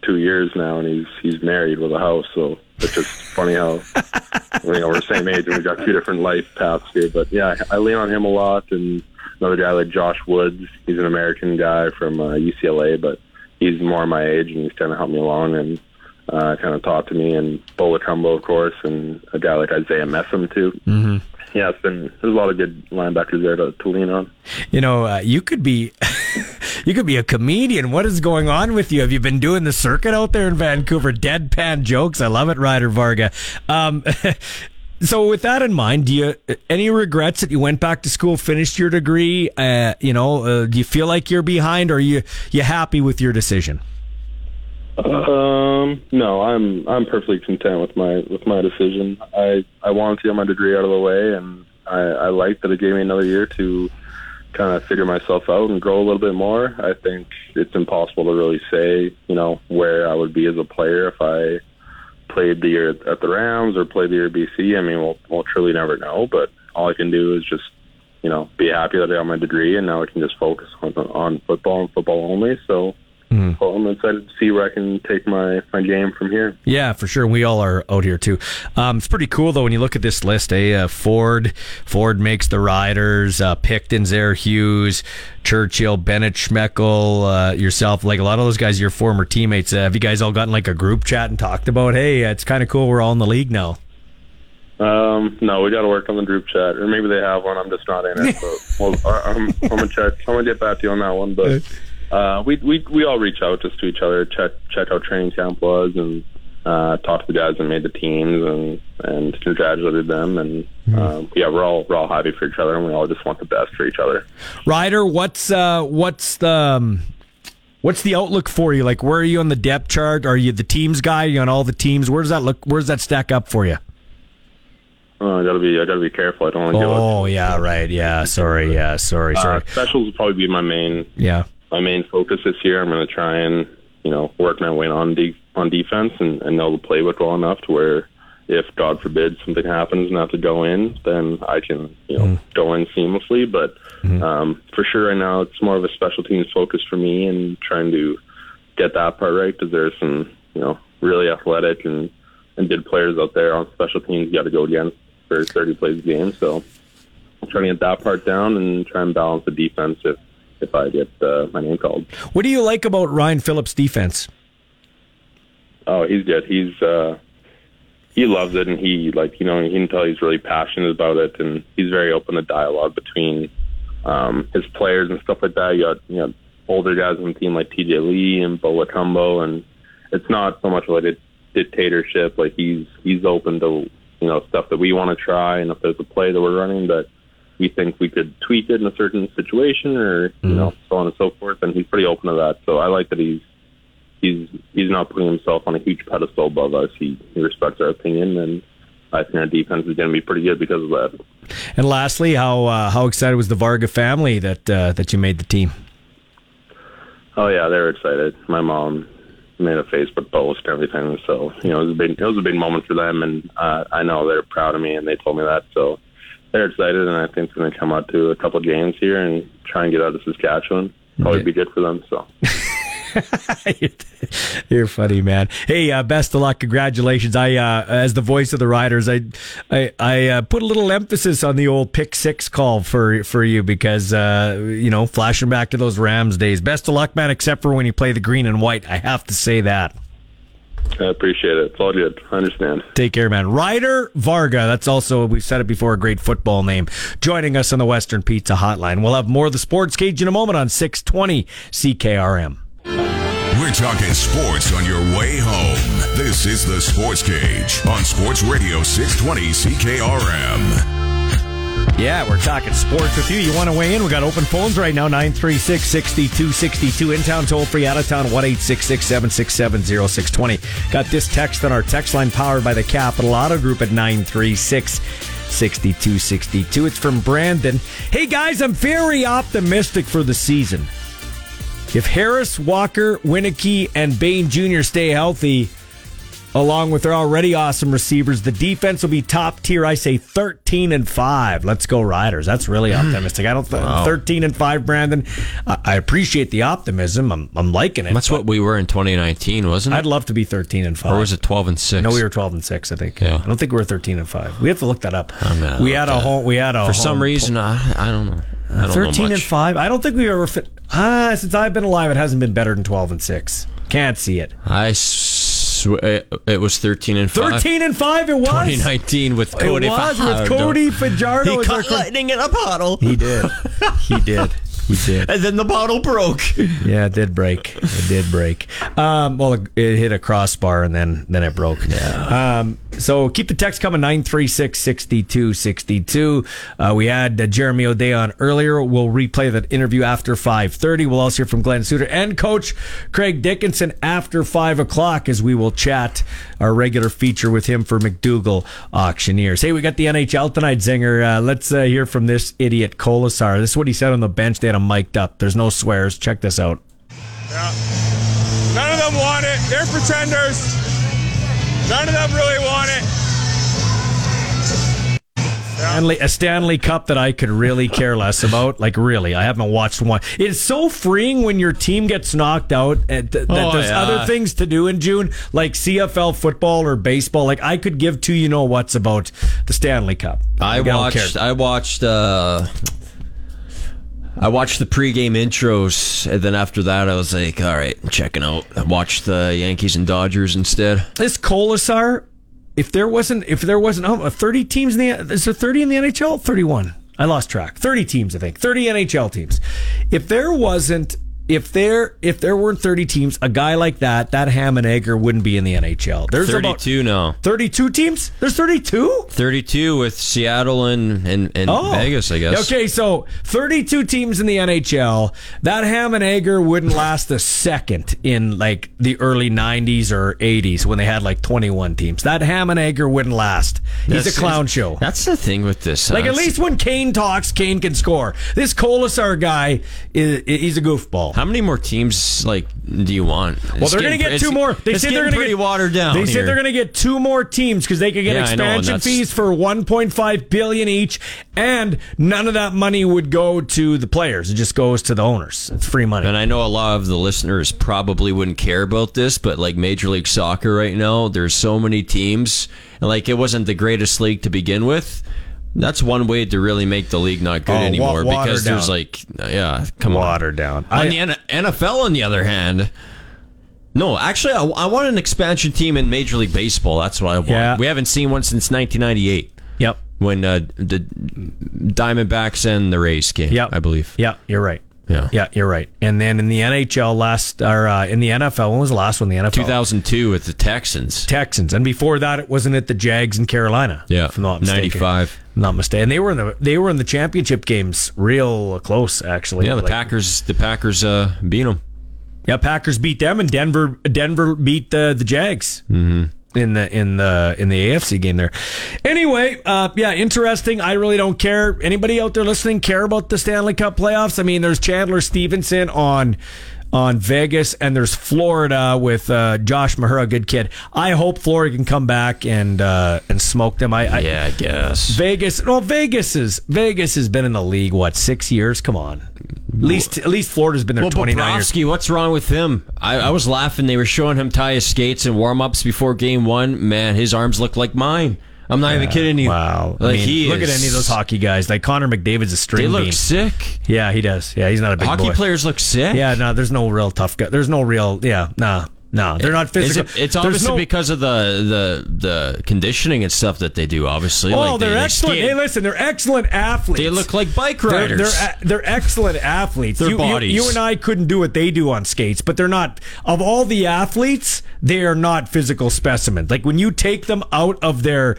two years now, and he's he's married with a house. So it's just funny how you know we're the same age and we've got two different life paths here. But yeah, I lean on him a lot, and another guy like Josh Woods. He's an American guy from uh, UCLA, but he's more my age, and he's kind of helped me along and uh, kind of taught to me. And Bo Lokombo, of course, and a guy like Isaiah Messam too. Mm-hmm yeah, it's been there's a lot of good linebackers there to, to lean on. You know, uh, you could be you could be a comedian. What is going on with you? Have you been doing the circuit out there in Vancouver? Deadpan jokes. I love it, Ryder Varga. Um, so with that in mind, do you any regrets that you went back to school, finished your degree? Uh, you know, uh, do you feel like you're behind, or are you you happy with your decision? Um, no, I'm I'm perfectly content with my with my decision. I I wanted to get my degree out of the way, and I, I like that it gave me another year to kind of figure myself out and grow a little bit more. I think it's impossible to really say, you know, where I would be as a player if I played the year at the Rams or played the year at BC. I mean, we'll we'll truly never know, but all I can do is just you know be happy that I got my degree, and now I can just focus on on football and football only. So Mm. Well, I'm excited to see where I can take my, my game from here. Yeah, for sure. We all are out here too. Um, it's pretty cool though when you look at this list. Eh? Uh, Ford, Ford makes the riders. Uh, Picton's there. Hughes, Churchill, Bennett, Schmekel, uh, yourself. Like a lot of those guys, your former teammates. Uh, have you guys all gotten like a group chat and talked about? Hey, it's kind of cool. We're all in the league now. Um, no, we got to work on the group chat, or maybe they have one. I'm just not in it. But well, I'm, I'm gonna check. I'm gonna get back to you on that one, but. Uh, we we we all reach out just to each other, check check how training camp was, and uh, talk to the guys that made the teams, and and congratulated them, and mm-hmm. um, yeah, we're all we're all happy for each other, and we all just want the best for each other. Ryder, what's uh, what's the um, What's the outlook for you? Like, where are you on the depth chart? Are you the teams guy? Are you on all the teams? Where does that look? Where does that stack up for you? Oh, I gotta be I gotta be careful. I don't want to. Oh yeah, right. Yeah, sorry. Yeah, sorry. Uh, Sorry. specials will probably be my main Yeah. My main focus this year. I'm going to try and you know work my way on de- on defense and, and know the playbook well enough to where if God forbid something happens and I have to go in, then I can you know go in seamlessly. But um, for sure, right now it's more of a special teams focus for me and trying to get that part right because there's some you know really athletic and and good players out there on special teams. You got to go against for 30 plays a game, so. I'm trying to get that part down and try and balance the defense if if I get uh, my name called. What do you like about Ryan Phillips' defense? Oh, he's good. He's uh, he loves it, and he like you know you can tell he's really passionate about it, and he's very open to dialogue between um, his players and stuff like that. You got you know older guys on the team like TJ Lee and Bo Lokombo, and it's not so much like a dictatorship. Like he's he's open to you know stuff that we want to try, and if there's a play that we're running that we think we could tweak it in a certain situation, or you know so on and so forth, and he's pretty open to that. So I like that he's he's he's not putting himself on a huge pedestal above us. He, he respects our opinion, and I think our defense is going to be pretty good because of that. And lastly, how uh, how excited was the Varga family that uh, that you made the team? Oh yeah, they were excited. My mom made a Facebook post and everything, so you know it was a big it was a big moment for them, and uh, I know they're proud of me, and they told me that, so they're excited, and I think they're going to come out to a couple games here and try and get out of Saskatchewan. Probably be good for them. So. You're funny, man. Hey, uh, best of luck. Congratulations. I, uh, as the voice of the Riders, I, I, I uh, put a little emphasis on the old pick six call for for you because uh, you know, flashing back to those Rams days. Best of luck, man. Except for when you play the green and white, I have to say that. I appreciate it. It's all good. I understand. Take care, man. Ryder Varga. That's also, we've said it before, a great football name. Joining us on the Western Pizza Hotline. We'll have more of the Sports Cage in a moment on 620 CKRM. We're talking sports on your way home. This is the Sports Cage on Sports Radio 620 CKRM. Yeah, we're talking sports with you. You want to weigh in? We got open phones right now 936 6262. In town, toll free, out of town 1 767 0620. Got this text on our text line powered by the Capital Auto Group at 936 6262. It's from Brandon. Hey guys, I'm very optimistic for the season. If Harris, Walker, Wieneke, and Bane Jr. stay healthy, along with their already awesome receivers, the defense will be top tier. I say 13 and 5. Let's go Riders. That's really optimistic. I don't Wow. 13 and 5, Brandon. I, appreciate the optimism. I'm, I'm liking it. That's what we were in 2019, wasn't it? I'd love to be 13 and 5. Or was it 12 and 6? No, we were 12 and 6, I think. Yeah. I don't think we were 13 and 5. We have to look that up. We had a that home we had a For some reason, I, I don't know. I don't 13 know and 5. I don't think we ever fit Ah, since I've been alive it hasn't been better than 12 and 6. Can't see it. I it, uh, it was 13 and 5. 13 and 5 it was. 2019 with Cody it was Fajardo. with Cody Fajardo. He as caught lightning in a bottle. He did. He did. He did. And then the bottle broke. Yeah, it did break. It did break. Um, well, it hit a crossbar and then then it broke. Yeah. Um, so keep the text coming 936 6262. Uh, we had uh, Jeremy O'Day on earlier. We'll replay that interview after 5.30. We'll also hear from Glenn Suter and Coach Craig Dickinson after 5 o'clock as we will chat our regular feature with him for McDougall Auctioneers. Hey, we got the NHL tonight, Zinger. Uh, let's uh, hear from this idiot Kolesar. This is what he said on the bench. They had him mic'd up. There's no swears. Check this out. None of them want it. They're pretenders. None of them really want it. Stanley, a Stanley Cup that I could really care less about. Like, really, I haven't watched one. It's so freeing when your team gets knocked out and th- that Oh, there's yeah. other things to do in June, like CFL football or baseball. Like, I could give two you know what's about the Stanley Cup. I Like, watched. care. I watched. Uh, I watched the pregame intros, and then after that, I was like, "All right, I'm checking out." I watched the Yankees and Dodgers instead. this Kolesar, if there wasn't, if there wasn't, oh, uh, 30 teams in the, is there 30 in the NHL? 31. I lost track. 30 teams, I think. 30 NHL teams. If there wasn't if there if there weren't 30 teams, a guy like that, that ham and egger wouldn't be in the NHL. There's about 32 now. 32 teams? There's 32? 32 with Seattle and, and, and Vegas, I guess. Oh. Okay, so 32 teams in the NHL. That ham and egger wouldn't last a second in like the early 90s or 80s when they had like 21 teams. That ham and egger wouldn't last. He's That's- a clown show. That's the thing with this. Like uh, at least when Kane talks, Kane can score. This Kolesar guy, is, he's a goofball. How many more teams like do you want? Well, It's they're going to get two more. They it's say they're going to pretty get watered down. They said here. they're going to get two more teams because they could get Yeah, I know, expansion fees for 1.5 billion each, and none of that money would go to the players. It just goes to the owners. It's free money. And I know a lot of the listeners probably wouldn't care about this, but like Major League Soccer right now, there's so many teams, and like it wasn't the greatest league to begin with. That's one way to really make the league not good Oh, anymore water because there's like, yeah, come Water on. down. On I- the N- NFL, on the other hand, no, actually, I, I want an expansion team in Major League Baseball. That's what I want. Yeah. We haven't seen one since 1998 Yep. when uh, the Diamondbacks and the Rays came. Yep. I believe. Yeah, you're right. Yeah. Yeah, you're right. And then in the NHL last, or uh, in the NFL, when was the last one? The NFL 2002 with the Texans. Texans, and before that, it wasn't it the Jags in Carolina? Yeah, if I'm not mistaken. 95. I'm not mistaken. And they were in the they were in the championship games, real close actually. Yeah, the Like- Packers. The Packers uh, beat them. Yeah, Packers beat them, and Denver Denver beat the the Jags. Mm-hmm. In the in the in the AFC game there. Anyway, uh, yeah, interesting. I really don't care. Anybody out there listening care about the Stanley Cup playoffs? I mean, there's Chandler Stephenson on on Vegas, and there's Florida with uh, Josh Mahura, good kid. I hope Florida can come back and uh, and smoke them. I, I Yeah, I guess. Vegas. No, Vegas is Vegas has been in the league what six years? Come on, at least at least Florida's been there Well, twenty nine years. Bobrovsky, what's wrong with him? I, I was laughing. They were showing him tie his skates and warm ups before game one. Man, his arms look like mine. I'm not even kidding you. Wow. Like I mean, he look at any of those hockey guys. Like Connor McDavid's a string They look sick. Yeah, he does. Yeah, he's not a big Hockey boy. players look sick. Yeah, no, there's no real tough guy. There's no real. Yeah, nah, nah. They're not physical. it, it's obviously no- because of the, the the conditioning and stuff that they do. Obviously, Oh, like they- they're they excellent. skate- Hey, listen, they're excellent athletes. They look like bike They're, riders. they're, uh, they're excellent athletes. Their you, you- bodies. You, and I couldn't do what they do on skates, but they're not. Of all the athletes, they are not physical specimens. Like when you take them out of their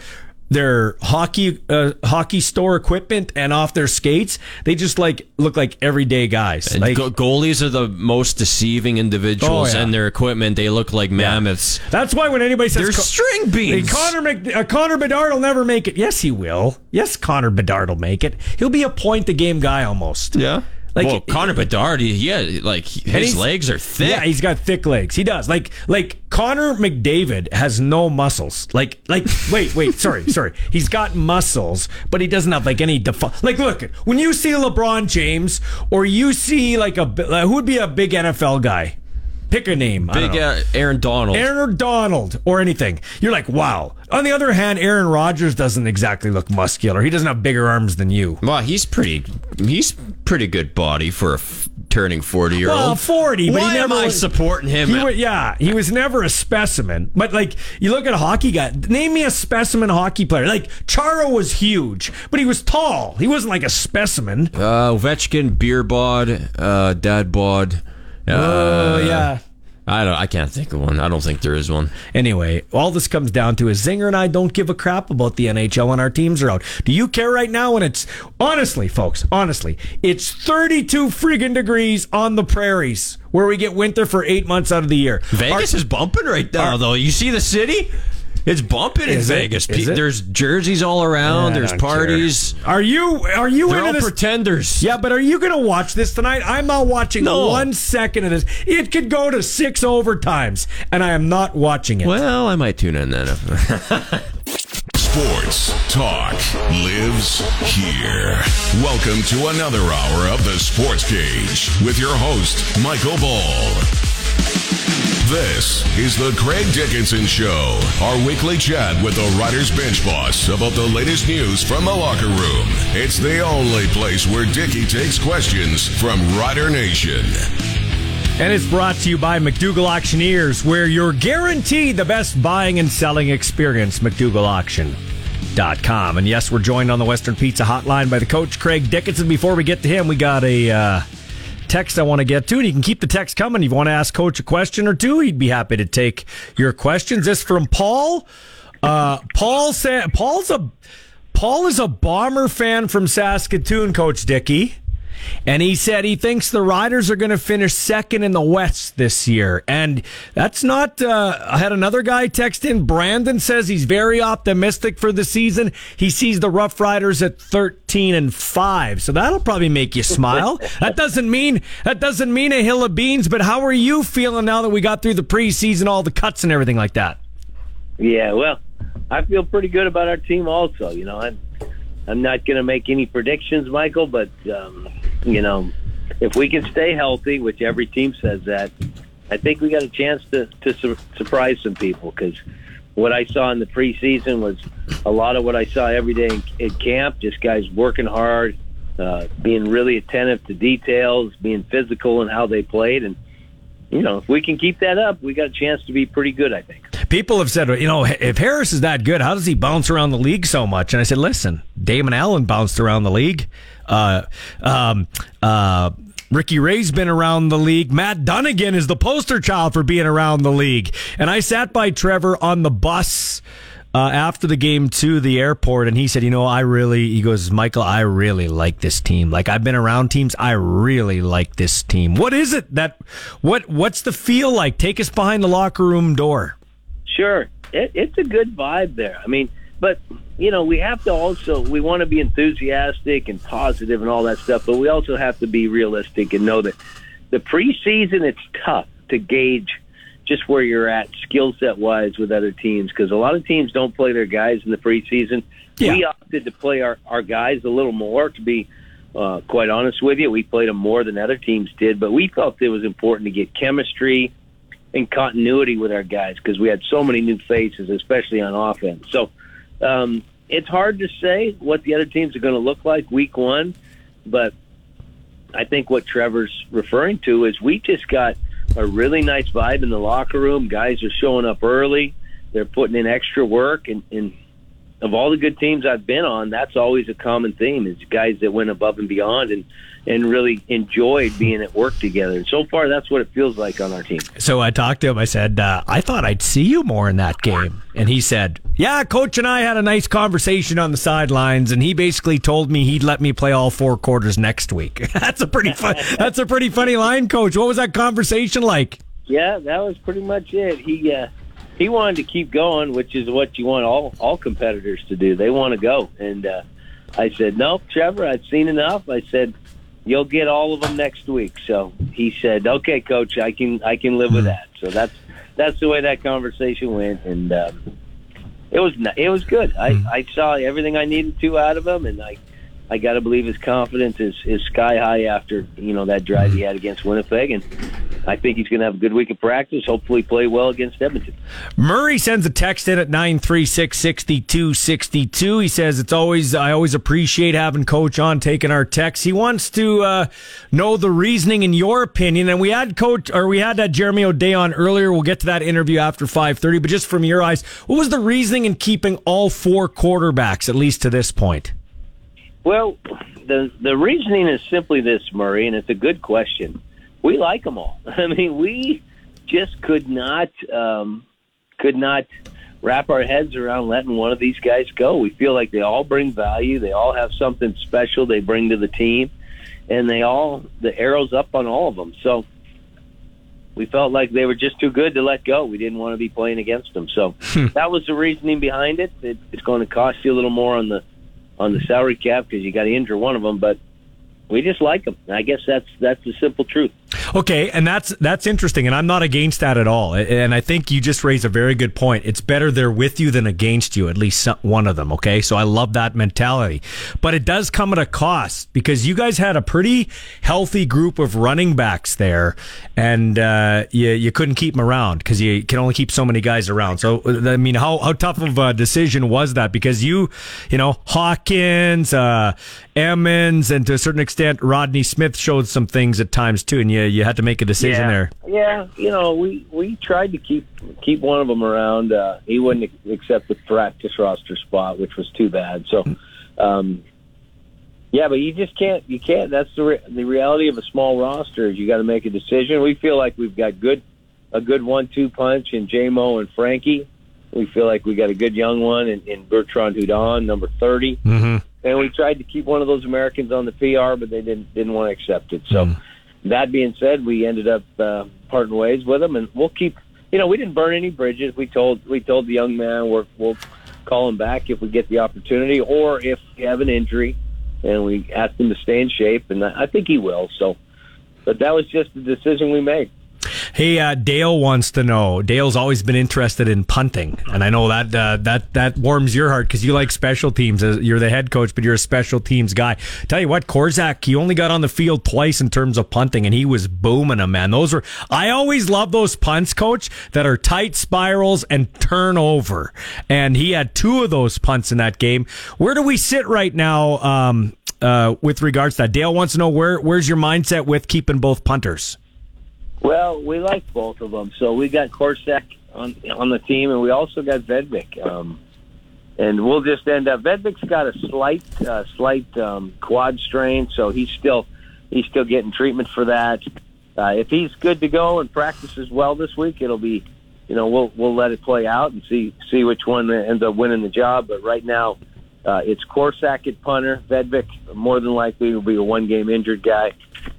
their hockey uh, hockey store equipment and off their skates, they just like look like everyday guys. Like go- goalies are the most deceiving individuals, Oh, yeah. and their equipment they look like mammoths. That's why when anybody says They're Co- string beans. Hey, Connor Mc, uh, Connor Bedard will never make it. Yes, he will. Yes, Connor Bedard will make it. He'll be a point the game guy almost. Yeah. Like well, Connor eh, Bedard, yeah, like his legs are thick. Yeah, he's got thick legs. He does. Like like Connor McDavid has no muscles. Like like wait wait sorry sorry. He's got muscles, but he doesn't have like any defi- like look when you see LeBron James or you see like a who would be a big NFL guy. Pick a name. Big uh, Aaron Donald. Aaron Donald or anything. You're like, wow. On the other hand, Aaron Rodgers doesn't exactly look muscular. He doesn't have bigger arms than you. Well, he's pretty. He's pretty good body for a f- turning forty year old. Well, 40, but Why he never am I was- supporting him? He wa- yeah, he was never a specimen. But like, you look at a hockey guy. Name me a specimen hockey player. Like Chara was huge, but he was tall. He wasn't like a specimen. uh, Ovechkin, beer bod, uh, dad bod. Oh yeah. I don't. I can't think of one. I don't think there is one. Anyway, all this comes down to is Zinger and I don't give a crap about the NHL when our teams are out. Do you care right now when it's honestly, folks, honestly, it's 32 friggin' degrees on the prairies where we get winter for eight months out of the year. Vegas Our- is bumping right now, though. You see the city? It's bumping in Is it? Vegas. Is it? There's jerseys all around. I There's don't care. parties. Are you are you They're into all this? pretenders. Yeah, but are you going to watch this tonight? I'm not watching No. one second of this. It could go to six overtimes, and I am not watching it. Well, I might tune in then. Sports talk lives here. Welcome to another hour of the Sports Cage with your host, Michael Ball. This is the Craig Dickinson Show, our weekly chat with the Riders Bench Boss about the latest news from the locker room. It's the only place where Dicky takes questions from Rider Nation. And it's brought to you by McDougall Auctioneers, where you're guaranteed the best buying and selling experience. McDougalAuction.com. And yes, we're joined on the Western Pizza Hotline by the coach, Craig Dickinson. Before we get to him, we got a uh, text I want to get to, and you can keep the text coming. If you want to ask Coach a question or two, he'd be happy to take your questions. This from Paul. Uh, Paul said Paul's a Paul is a bomber fan from Saskatoon, Coach Dickey. And he said he thinks the Riders are going to finish second in the West this year. And that's not, uh, I had another guy text in. Brandon says he's very optimistic for the season. He sees the Rough Riders at 13 and 5. So that'll probably make you smile. that doesn't mean, that doesn't mean a hill of beans, but how are you feeling now that we got through the preseason, all the cuts and everything like that? Yeah, well, I feel pretty good about our team also. You know, I'm, I'm not going to make any predictions, Michael, but um, you know, if we can stay healthy, which every team says that, I think we got a chance to to su- surprise some people because what I saw in the preseason was a lot of what I saw every day in, in camp. Just guys working hard, uh, being really attentive to details, being physical in how they played, and you know, if we can keep that up, we got a chance to be pretty good. I think. People have said, you know, if Harris is that good, how does he bounce around the league so much? And I said, listen, Damon Allen bounced around the league. Uh, um, uh, Ricky Ray's been around the league. Matt Dunigan is the poster child for being around the league. And I sat by Trevor on the bus uh, after the game to the airport, and he said, "You know, I really," he goes, "Michael, I really like this team. Like I've been around teams, I really like this team. What is it that what what's the feel like? Take us behind the locker room door." Sure, it, it's a good vibe there. I mean, but you know, we have to also we want to be enthusiastic and positive and all that stuff, but we also have to be realistic and know that the preseason it's tough to gauge just where you're at skill set wise with other teams because a lot of teams don't play their guys in the preseason. Yeah. We opted to play our, our guys a little more to be uh, quite honest with you. We played them more than other teams did, but we felt it was important to get chemistry and continuity with our guys because we had so many new faces, especially on offense. So um, it's hard to say what the other teams are going to look like week one, but I think what Trevor's referring to is we just got a really nice vibe in the locker room. Guys are showing up early. They're putting in extra work, and, and of all the good teams I've been on, that's always a common theme: is guys that went above and beyond and and really enjoyed being at work together. And so far, that's what it feels like on our team. So I talked to him. I said, uh, I thought I'd see you more in that game. And he said, Yeah, coach and I had a nice conversation on the sidelines, and he basically told me he'd let me play all four quarters next week. that's a pretty fun. that's a pretty funny line, coach. What was that conversation like? Yeah, that was pretty much it. He uh, he wanted to keep going, which is what you want all all competitors to do. They want to go, and uh, I said, "No, Trevor, I've seen enough." I said, "You'll get all of them next week." So he said, "Okay, coach, I can I can live with that." So that's that's the way that conversation went, and um, it was it was good. I, I saw everything I needed to out of him, and I I got to believe his confidence is, is sky high after you know that drive he had against Winnipeg, and I think he's going to have a good week of practice. Hopefully, play well against Edmonton. Murray sends a text in at 936-6262. He says, it's always, I always appreciate having coach on taking our texts. He wants to, uh, know the reasoning in your opinion. And we had coach, or we had uh, Jeremy O'Day on earlier. We'll get to that interview after 530, but just from your eyes, what was the reasoning in keeping all four quarterbacks, at least to this point? Well, the the reasoning is simply this, Murray, and it's a good question. We like them all. I mean, we just could not um, could not wrap our heads around letting one of these guys go. We feel like they all bring value. They all have something special they bring to the team, and they all the arrows up on all of them. So we felt like they were just too good to let go. We didn't want to be playing against them. So that was the reasoning behind it. it. It's going to cost you a little more on the on the salary cap because you got to injure one of them, but we just like them. I guess that's that's the simple truth. Okay, and that's that's interesting, and I'm not against that at all. And I think you just raised a very good point. It's better they're with you than against you, at least one of them. Okay, so I love that mentality, but it does come at a cost because you guys had a pretty healthy group of running backs there, and uh, you you couldn't keep them around because you can only keep so many guys around. So I mean, how how tough of a decision was that? Because you you know Hawkins, uh, Emmons, and to a certain extent Rodney Smith showed some things at times too, and you you had to make a decision yeah. there. Yeah, you know, we we tried to keep keep one of them around. Uh, he wouldn't accept the practice roster spot, which was too bad. So, um, Yeah, but you just can't. You can't. That's the re- the reality of a small roster. Is you got to make a decision. We feel like we've got good a good one-two punch in JMO and Frankie. We feel like we got a good young one in, in Bertrand Hudon, number 30 Mm-hmm. and we tried to keep one of those Americans on the PR, but they didn't didn't want to accept it. So that being said, we ended up uh, parting ways with him, and we'll keep. You know, we didn't burn any bridges. We told we told the young man we're, we'll call him back if we get the opportunity, or if we have an injury, and we asked him to stay in shape, and I I think he will. So, but that was just the decision we made. Hey, uh, Dale wants to know. Dale's always been interested in punting, and I know that uh, that that warms your heart because you like special teams. You're the head coach, but you're a special teams guy. Tell you what, Korczak, he only got on the field twice in terms of punting, and he was booming them, man. Those were I always love those punts, coach, that are tight spirals and turnover. And he had two of those punts in that game. Where do we sit right now um, uh, with regards to that? Dale wants to know where where's your mindset with keeping both punters. Well, we like both of them. So we got Korczak on on the team, and we also got Vedvik. Um, and we'll just end up. Vedvik's got a slight uh, slight um, quad strain, so he's still he's still getting treatment for that. Uh, if he's good to go and practices well this week, it'll be, you know, we'll we'll let it play out and see see which one ends up winning the job. But right now, uh, it's Korczak at punter. Vedvik more than likely will be a one game injured guy,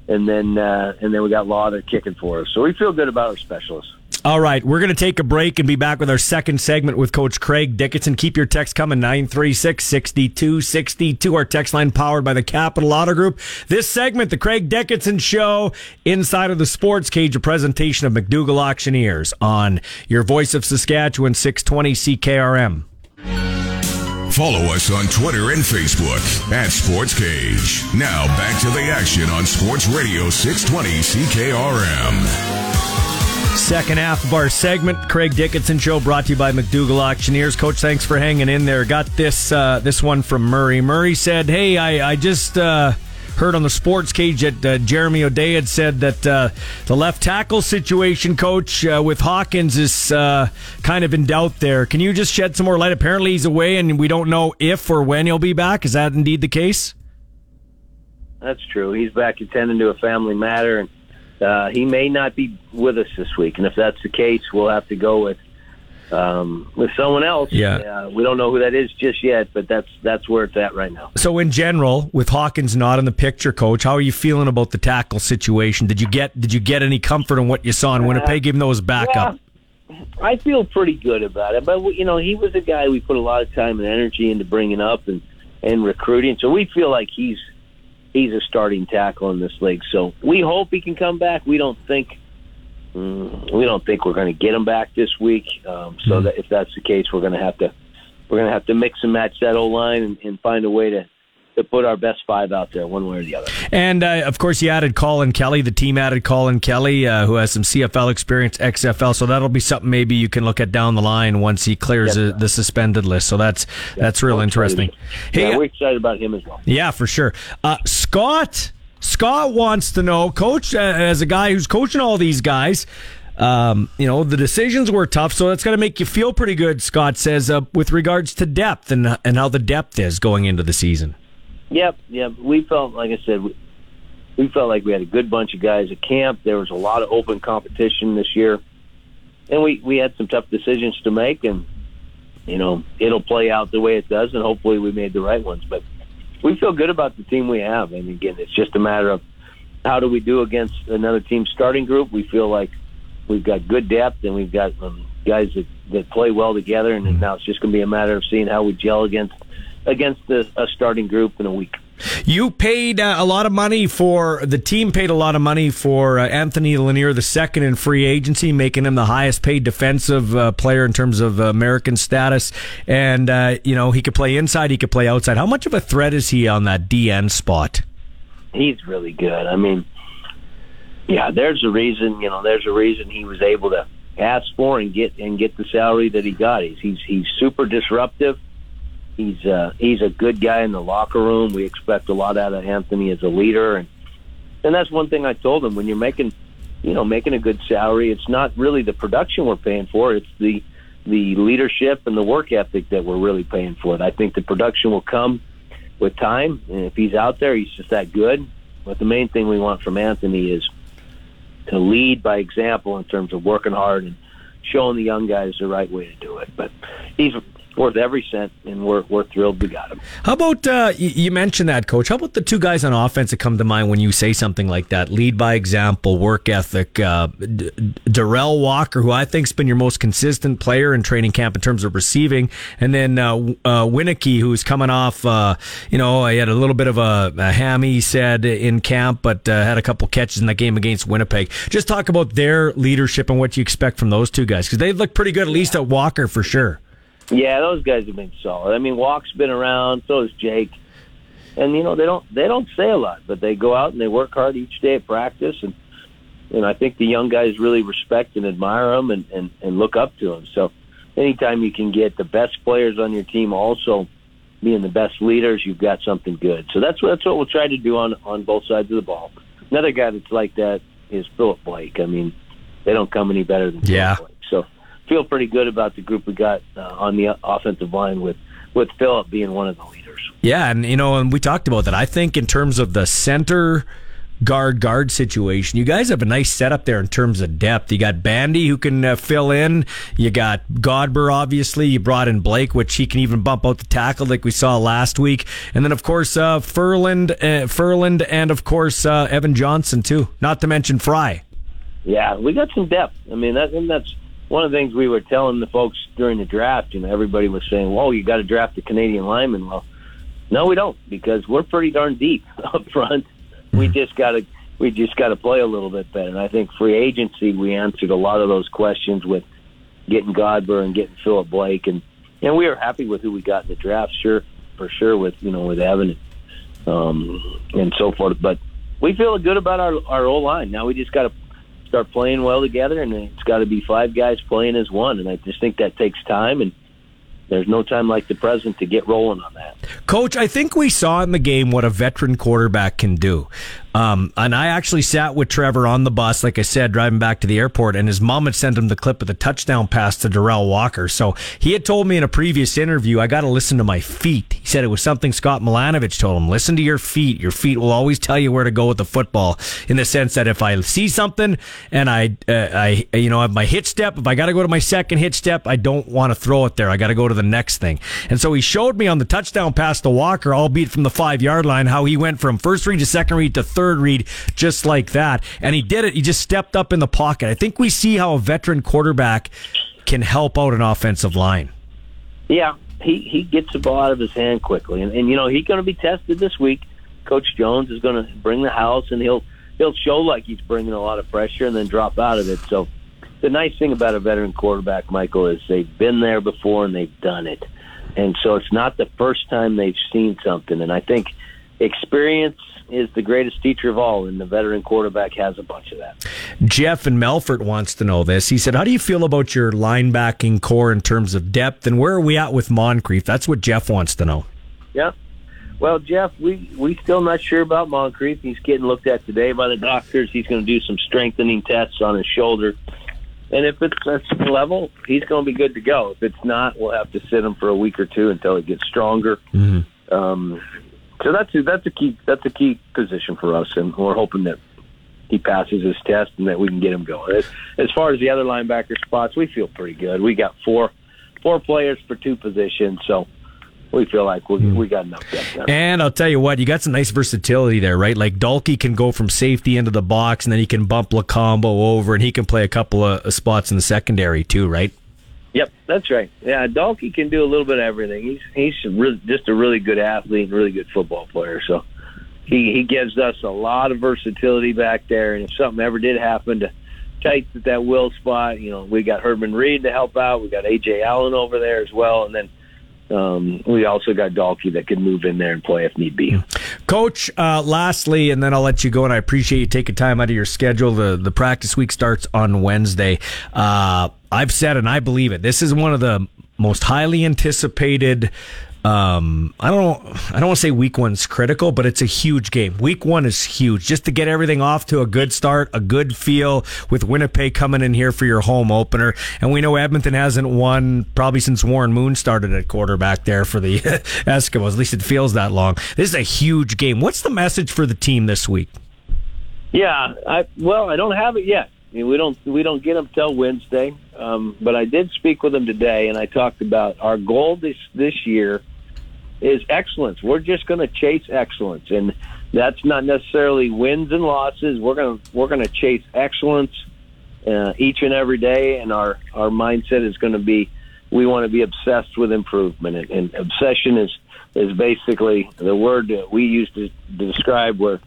and then uh, and then we got Lauther kicking for us. So we feel good about our specialists. All right, we're going to take a break and be back with our second segment with Coach Craig Dickenson. Keep your text coming 936 6262. Our text line powered by the Capital Auto Group. This segment, the Craig Dickenson Show, inside of the Sports Cage, a presentation of McDougall Auctioneers on your voice of Saskatchewan 620 CKRM. Follow us on Twitter and Facebook at Sports Cage. Now back to the action on Sports Radio 620 CKRM. Second half of our segment, Craig Dickenson Show, brought to you by McDougall Auctioneers. Coach, thanks for hanging in there. Got this uh, this one from Murray. Murray said, "Hey, I, I just uh, heard on the Sports Cage that uh, Jeremy O'Day had said that uh, the left tackle situation, Coach, uh, with Hawkins is uh, kind of in doubt. There, can you just shed some more light? Apparently, he's away, and we don't know if or when he'll be back. Is that indeed the case?" That's true. He's back attending to a family matter, and uh, he may not be with us this week. And if that's the case, we'll have to go with um, with someone else. Yeah. Uh, we don't know who that is just yet, but that's that's where it's at right now. So, in general, with Hawkins not in the picture, Coach, how are you feeling about the tackle situation? Did you get did you get any comfort in what you saw in Winnipeg, even though it was backup? I feel pretty good about it, but you know, he was a guy we put a lot of time and energy into bringing up and and recruiting. So we feel like he's he's a starting tackle in this league. So we hope he can come back. We don't think mm, we don't think we're going to get him back this week. Um, so that if that's the case, we're going to have to we're going to have to mix and match that O line and, and find a way to to put our best five out there, one way or the other. And uh, of course, you added Colin Kelly. The team added Colin Kelly, uh, who has some CFL experience, XFL. So that'll be something maybe you can look at down the line once he clears the, the suspended list. So that's that's real interesting. yeah, we're excited about him as well. Yeah, for sure. Uh, Scott Scott wants to know, Coach, uh, as a guy who's coaching all these guys. Um, you know the decisions were tough, so that's going to make you feel pretty good. Scott says uh, with regards to depth and and how the depth is going into the season. Yep, yep. We felt, like I said, we, we felt like we had a good bunch of guys at camp. There was a lot of open competition this year, and we we had some tough decisions to make, and you know it'll play out the way it does, and hopefully we made the right ones. But we feel good about the team we have, and again, it's just a matter of how do we do against another team's starting group. We feel like we've got good depth, and we've got um, guys that that play well together, and now it's just going to be a matter of seeing how we gel against against the, a starting group in a week. You paid uh, a lot of money for the team. Paid a lot of money for uh, Anthony Lanier the second in free agency, making him the highest paid defensive uh, player in terms of American status. And uh, you know he could play inside, he could play outside. How much of a threat is he on that DN spot? He's really good. I mean, yeah, there's a reason. You know, there's a reason he was able to ask for and get and get the salary that he got. He's he's, he's super disruptive. He's uh, he's a good guy in the locker room. We expect a lot out of Anthony as a leader, and and that's one thing I told him. When you're making, you know, making a good salary, it's not really the production we're paying for. It's the the leadership and the work ethic that we're really paying for. I think the production will come with time, and if he's out there, he's just that good. But the main thing we want from Anthony is to lead by example in terms of working hard and showing the young guys the right way to do it. But he's worth every cent, and we're we're thrilled we got him. How about uh, you, you mentioned that, coach? How about the two guys on offense that come to mind when you say something like that? Lead by example, work ethic. Uh, D- Derel Walker, who I think's been your most consistent player in training camp in terms of receiving, and then uh, uh, Wieneke, who's coming off. Uh, you know, he had a little bit of a, a hammy, he said in camp, but uh, had a couple catches in that game against Winnipeg. Just talk about their leadership and what you expect from those two guys because they look pretty good, at least at Walker for sure. Yeah, those guys have been solid. I mean, Walk's been around, so has Jake. And you know, they don't they don't say a lot, but they go out and they work hard each day at practice and and I think the young guys really respect and admire them and, and, and look up to them. So anytime you can get the best players on your team also being the best leaders, you've got something good. So that's what that's what we'll try to do on on both sides of the ball. Another guy that's like that is Philip Blake. I mean, they don't come any better than yeah. Philip Blake. So feel pretty good about the group we got uh, on the offensive line with with Philip being one of the leaders. Yeah, and you know, and we talked about that. I think in terms of the center guard guard situation, you guys have a nice setup there in terms of depth. You got Bandy who can uh, fill in. You got Godber, obviously. You brought in Blake, which he can even bump out the tackle like we saw last week. And then of course uh, Ferland, uh, Ferland, and of course uh, Evan Johnson too. Not to mention Fry. Yeah, we got some depth. I mean, that, and that's one of the things we were telling the folks during the draft. You know, everybody was saying, "Whoa, you got to draft a Canadian lineman." Well, no, we don't because we're pretty darn deep up front. We just got to we just got to play a little bit better. And I think free agency, we answered a lot of those questions with getting Godber and getting Philip Blake, and and we are happy with who we got in the draft. Sure, for sure, with you know with Evan, um, and so forth. But we feel good about our our O line. Now we just got to start playing well together, and it's got to be five guys playing as one. And I just think that takes time, and there's no time like the present to get rolling on that. Coach, I think we saw in the game what a veteran quarterback can do. Um, and I actually sat with Trevor on the bus, like I said, driving back to the airport, and his mom had sent him the clip of the touchdown pass to Derel Walker. So he had told me in a previous interview, I got to listen to my feet. He said it was something Scott Milanovich told him. Listen to your feet. Your feet will always tell you where to go with the football. In the sense that if I see something and I, uh, I, you know, have my hit step, if I got to go to my second hit step, I don't want to throw it there. I got to go to the next thing. And so he showed me on the touchdown pass to Walker, albeit from the five yard line, how he went from first read to second read to third read just like that. And he did it. He just stepped up in the pocket. I think we see how a veteran quarterback can help out an offensive line. Yeah, he he gets the ball out of his hand quickly, and, and you know he's going to be tested this week. Coach Jones is going to bring the house, and he'll he'll show like he's bringing a lot of pressure, and then drop out of it. So the nice thing about a veteran quarterback, Michael, is they've been there before and they've done it, and so it's not the first time they've seen something. And I think experience is the greatest teacher of all, and the veteran quarterback has a bunch of that. Jeff and Melfort wants to know this. He said, How do you feel about your linebacking corps in terms of depth, and where are we at with Moncrief? That's what Jeff wants to know. Yeah. Well, Jeff, we we still not sure about Moncrief. He's getting looked at today by the doctors. He's going to do some strengthening tests on his shoulder, and if it's at level, he's going to be good to go. If it's not, we'll have to sit him for a week or two until he gets stronger. Mm-hmm. Um, so that's a, that's a key that's a key position for us, and we're hoping that he passes his test and that we can get him going. As, as far as the other linebacker spots, we feel pretty good. We got four four players for two positions, so we feel like we hmm. we got enough depth there. And I'll tell you what, you got some nice versatility there, right? Like Dalkey can go from safety into the box, and then he can bump Lokombo over, and he can play a couple of uh, spots in the secondary too, right? Yep, that's right. Yeah, Dalkey can do a little bit of everything. He's he's really, just a really good athlete and really good football player. So he he gives us a lot of versatility back there. And if something ever did happen to tight at that will spot, you know, we got Herman Reed to help out. We got AJ Allen over there as well, and then um, we also got Dalkey that can move in there and play if need be. Coach, uh, lastly, and then I'll let you go, and I appreciate you taking time out of your schedule. The the practice week starts on Wednesday. Uh, I've said, and I believe it. This is one of the most highly anticipated um, I don't I don't want to say week one's critical, but it's a huge game. Week one is huge just to get everything off to a good start, a good feel with Winnipeg coming in here for your home opener. And we know Edmonton hasn't won probably since Warren Moon started at quarterback there for the Eskimos. At least it feels that long. This is a huge game. What's the message for the team this week? Yeah, I well, I don't have it yet. I mean, we don't we don't get them till Wednesday. Um, but I did speak with them today, and I talked about our goal this this year is excellence. We're just going to chase excellence, and that's not necessarily wins and losses. We're going to we're going to chase excellence uh, each and every day, and our our mindset is going to be we want to be obsessed with improvement, and, and obsession is is basically the word that we use to, to describe where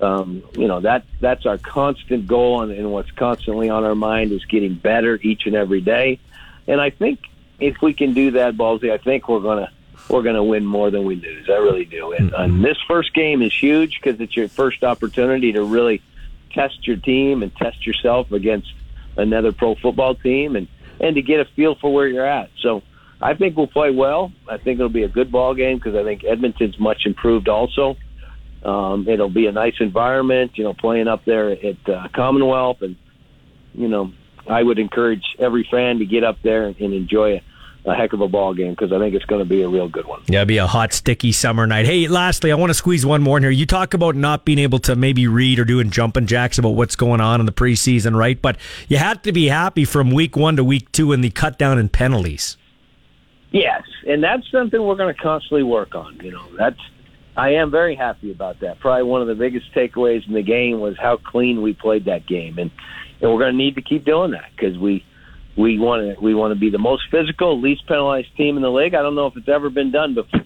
um, you know that that's our constant goal, and, and what's constantly on our mind is getting better each and every day. And I think if we can do that, Ballsy, I think we're gonna we're gonna win more than we lose. I really do. And, and this first game is huge because it's your first opportunity to really test your team and test yourself against another pro football team, and and to get a feel for where you're at. So. I think we'll play well. I think it'll be a good ball game because I think Edmonton's much improved also. Um, it'll be a nice environment, you know, playing up there at uh, Commonwealth, and you know, I would encourage every fan to get up there and, and enjoy a, a heck of a ball game because I think it's going to be a real good one. Yeah, it'll be a hot, sticky summer night. Hey, lastly, I want to squeeze one more in here. You talk about not being able to maybe read or doing jumping jacks about what's going on in the preseason, right? But you had to be happy from week one to week two in the cut down in penalties. Yes, and that's something we're going to constantly work on. You know, that's I am very happy about that. Probably one of the biggest takeaways in the game was how clean we played that game, and and we're going to need to keep doing that because we we want to we want to be the most physical, least penalized team in the league. I don't know if it's ever been done before.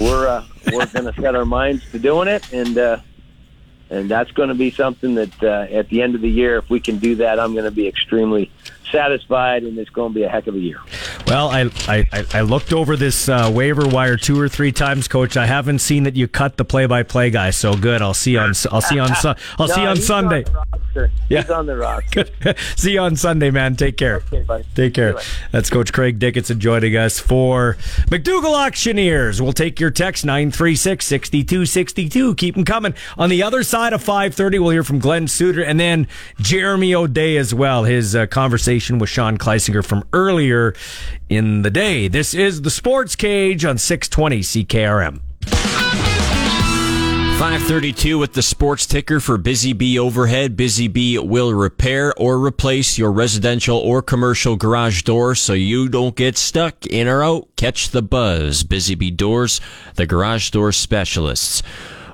We're uh, we're going to set our minds to doing it, and uh, and that's going to be something that uh, at the end of the year, if we can do that, I'm going to be extremely satisfied, and it's going to be a heck of a year. Well, I I, I looked over this uh, waiver wire two or three times, Coach. I haven't seen that you cut the play-by-play guy. So good. I'll see you on I'll see you on I'll no, see you on Sunday. On yeah. He's on the roster. see you on Sunday, man. Take care. Okay, Take care. That's Coach Craig Dickenson joining us for McDougall Auctioneers. We'll take your text 936 6262. Keep them coming. On the other side of 530, we'll hear from Glen Suitor and then Jeremy O'Day as well. His uh, conversation with Sean Kleisinger from earlier in the day. This is the Sports Cage on 620 CKRM. 532 with the sports ticker for Busy Bee Overhead. Busy Bee will repair or replace your residential or commercial garage door so you don't get stuck in or out. Catch the buzz. Busy Bee Doors, the garage door specialists.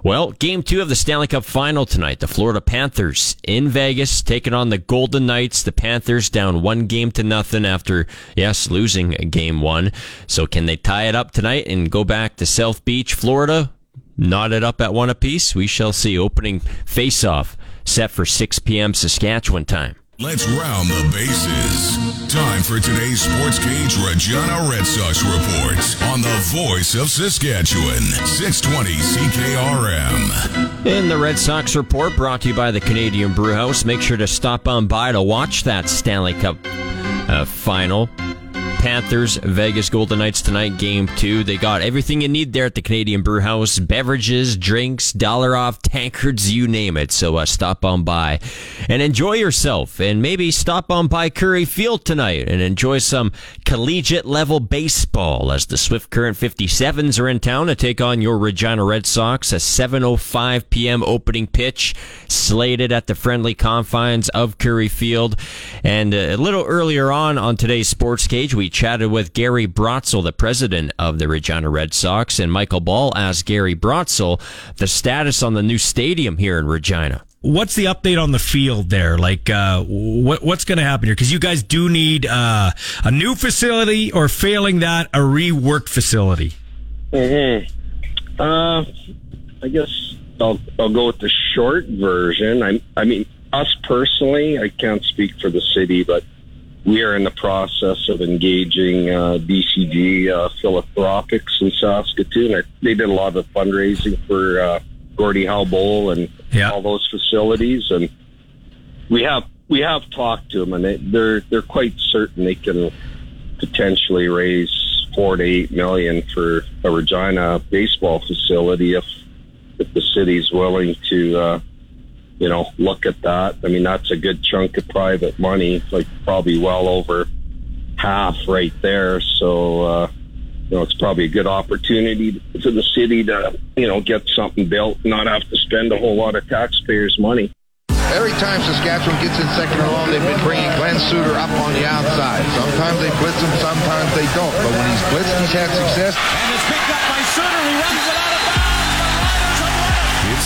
Well, game two of the Stanley Cup final tonight. The Florida Panthers in Vegas taking on the Golden Knights. The Panthers down one game to nothing after, yes, losing game one. So can they tie it up tonight and go back to South Beach, Florida? Knotted up at one apiece? We shall see. Opening face-off set for 6 p.m. Saskatchewan time. Let's round the bases. Time for today's Sports Cage Regina Red Sox report on the voice of Saskatchewan, 620 CKRM. In the Red Sox report brought to you by the Canadian Brewhouse, make sure to stop on by to watch that Stanley Cup uh, final. Panthers, Vegas Golden Knights tonight, game two. They got everything you need there at the Canadian Brew House beverages, drinks, dollar off, tankards, you name it. So uh, stop on by and enjoy yourself. And maybe stop on by Currie Field tonight and enjoy some collegiate level baseball as the Swift Current 57s are in town to take on your Regina Red Sox. A 7.05 p.m. opening pitch slated at the friendly confines of Currie Field. And uh, a little earlier on on today's Sports Cage, we chatted with Gary Brotzel, the president of the Regina Red Sox, and Michael Ball asked Gary Brotzel the status on the new stadium here in Regina. What's the update on the field there? Like, uh, what, what's going to happen here? Because you guys do need uh, a new facility, or failing that, a reworked facility. Mm-hmm. Uh, I guess I'll I'll go with the short version. I I mean, us personally, I can't speak for the city, but we are in the process of engaging uh, BCG uh, Philanthropics in Saskatoon. They did a lot of fundraising for uh, Gordie Howe Bowl and yeah. all those facilities, and we have we have talked to them, and they, they're they're quite certain they can potentially raise four to eight million for a Regina baseball facility if if the city's willing to uh, you know look at that. I mean that's a good chunk of private money, like probably well over half right there. So uh, you know it's probably a good opportunity for the city to you know get something built, not have to spend a whole lot of taxpayers' money. Every time Saskatchewan gets in second and long, they've been bringing Glen Suitor up on the outside. Sometimes they blitz him, sometimes they don't. But when he's blitzed, he's had success. And it's picked up by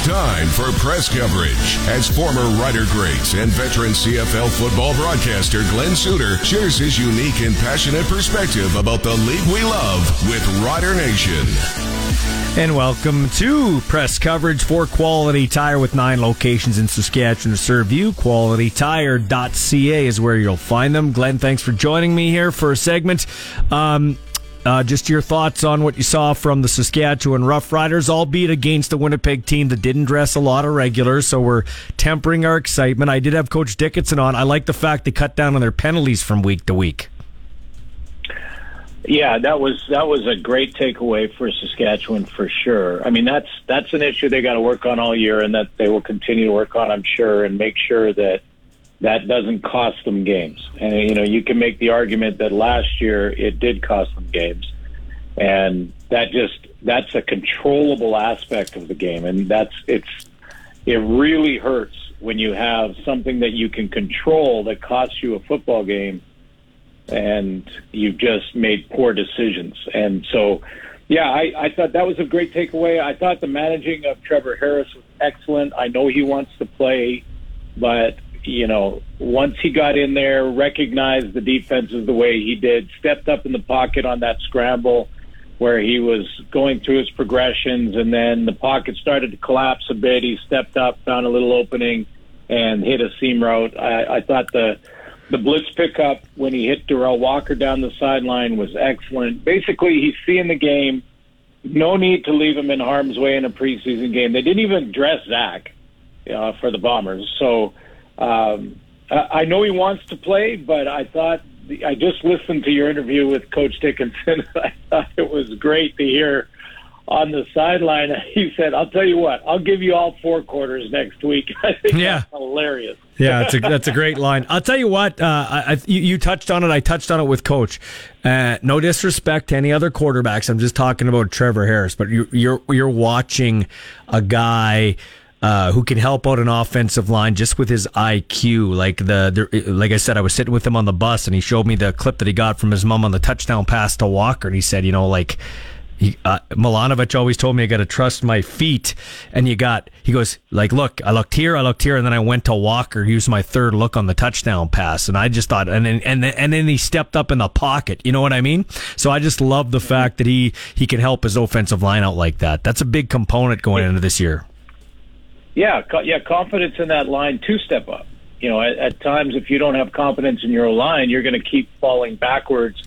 time for press coverage as former Rider greats and veteran CFL football broadcaster Glen Suitor shares his unique and passionate perspective about the league we love with Rider Nation. And welcome to press coverage for Quality Tire with nine locations in Saskatchewan to serve you. QualityTire.ca is where you'll find them. Glenn, thanks for joining me here for a segment. Um, uh, just your thoughts on what you saw from the Saskatchewan Roughriders, albeit against the Winnipeg team that didn't dress a lot of regulars, so we're tempering our excitement. I did have Coach Dickenson on. I like the fact they cut down on their penalties from week to week. Yeah, that was that was a great takeaway for Saskatchewan for sure. I mean, that's that's an issue they got to work on all year, and that they will continue to work on, I'm sure, and make sure that that doesn't cost them games. And you know, you can make the argument that last year it did cost them games, and that just that's a controllable aspect of the game, and that's it's it really hurts when you have something that you can control that costs you a football game and you've just made poor decisions. And so, yeah, I, I thought that was a great takeaway. I thought the managing of Trevor Harris was excellent. I know he wants to play, but you know, once he got in there, recognized the defenses the way he did, stepped up in the pocket on that scramble where he was going through his progressions, and then the pocket started to collapse a bit. He stepped up, found a little opening, and hit a seam route. I, I thought the the blitz pickup when he hit Derel Walker down the sideline was excellent. Basically, he's seeing the game. No need to leave him in harm's way in a preseason game. They didn't even dress Zach uh, for the Bombers. So um, I know he wants to play, but I thought I just listened to your interview with Coach Dickenson. I thought it was great to hear on the sideline. He said, "I'll tell you what, I'll give you all four quarters next week." I think Yeah. that's hilarious. Yeah, that's a that's a great line. I'll tell you what. Uh, I, I, you, you touched on it. I touched on it with Coach. Uh, no disrespect to any other quarterbacks. I'm just talking about Trevor Harris. But you, you're you're watching a guy. Uh, who can help out an offensive line just with his IQ? Like the, the, like I said, I was sitting with him on the bus, and he showed me the clip that he got from his mom on the touchdown pass to Walker, and he said, you know, like he, uh, Milanovich always told me I got to trust my feet. And you got, he goes, like, look, I looked here, I looked here, and then I went to Walker. He was my third look on the touchdown pass. And I just thought, and then, and then, and then he stepped up in the pocket. You know what I mean? So I just love the fact that he, he can help his offensive line out like that. That's a big component going into this year. Yeah, co- yeah, confidence in that line to step up. You know, at, at times if you don't have confidence in your line, you're going to keep falling backwards,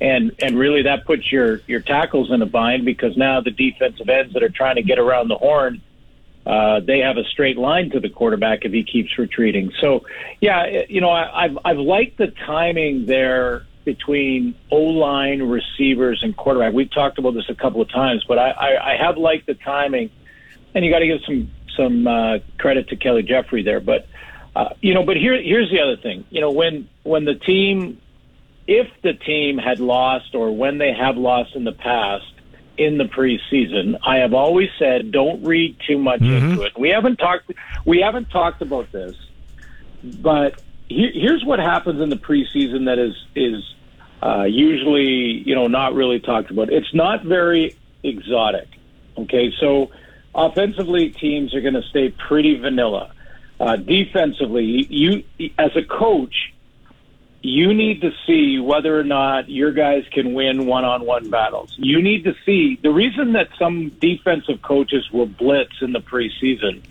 and and really that puts your your tackles in a bind because now the defensive ends that are trying to get around the horn, uh, they have a straight line to the quarterback if he keeps retreating. So, yeah, you know, I, I've I've liked the timing there between O line, receivers, and quarterback. We've talked about this a couple of times, but I, I, I have liked the timing and you got to give some some uh, credit to Kelly Jeffrey there. But uh, you know, but here here's the other thing. You know, when when the team, if the team had lost or when they have lost in the past in the preseason, I have always said don't read too much into it. We haven't talked we haven't talked about this, but here, here's what happens in the preseason that is is uh, usually you know not really talked about. It's not very exotic. Okay, so offensively, teams are going to stay pretty vanilla. Uh, defensively, you as a coach, you need to see whether or not your guys can win one-on-one battles. You need to see the reason that some defensive coaches will blitz in the preseason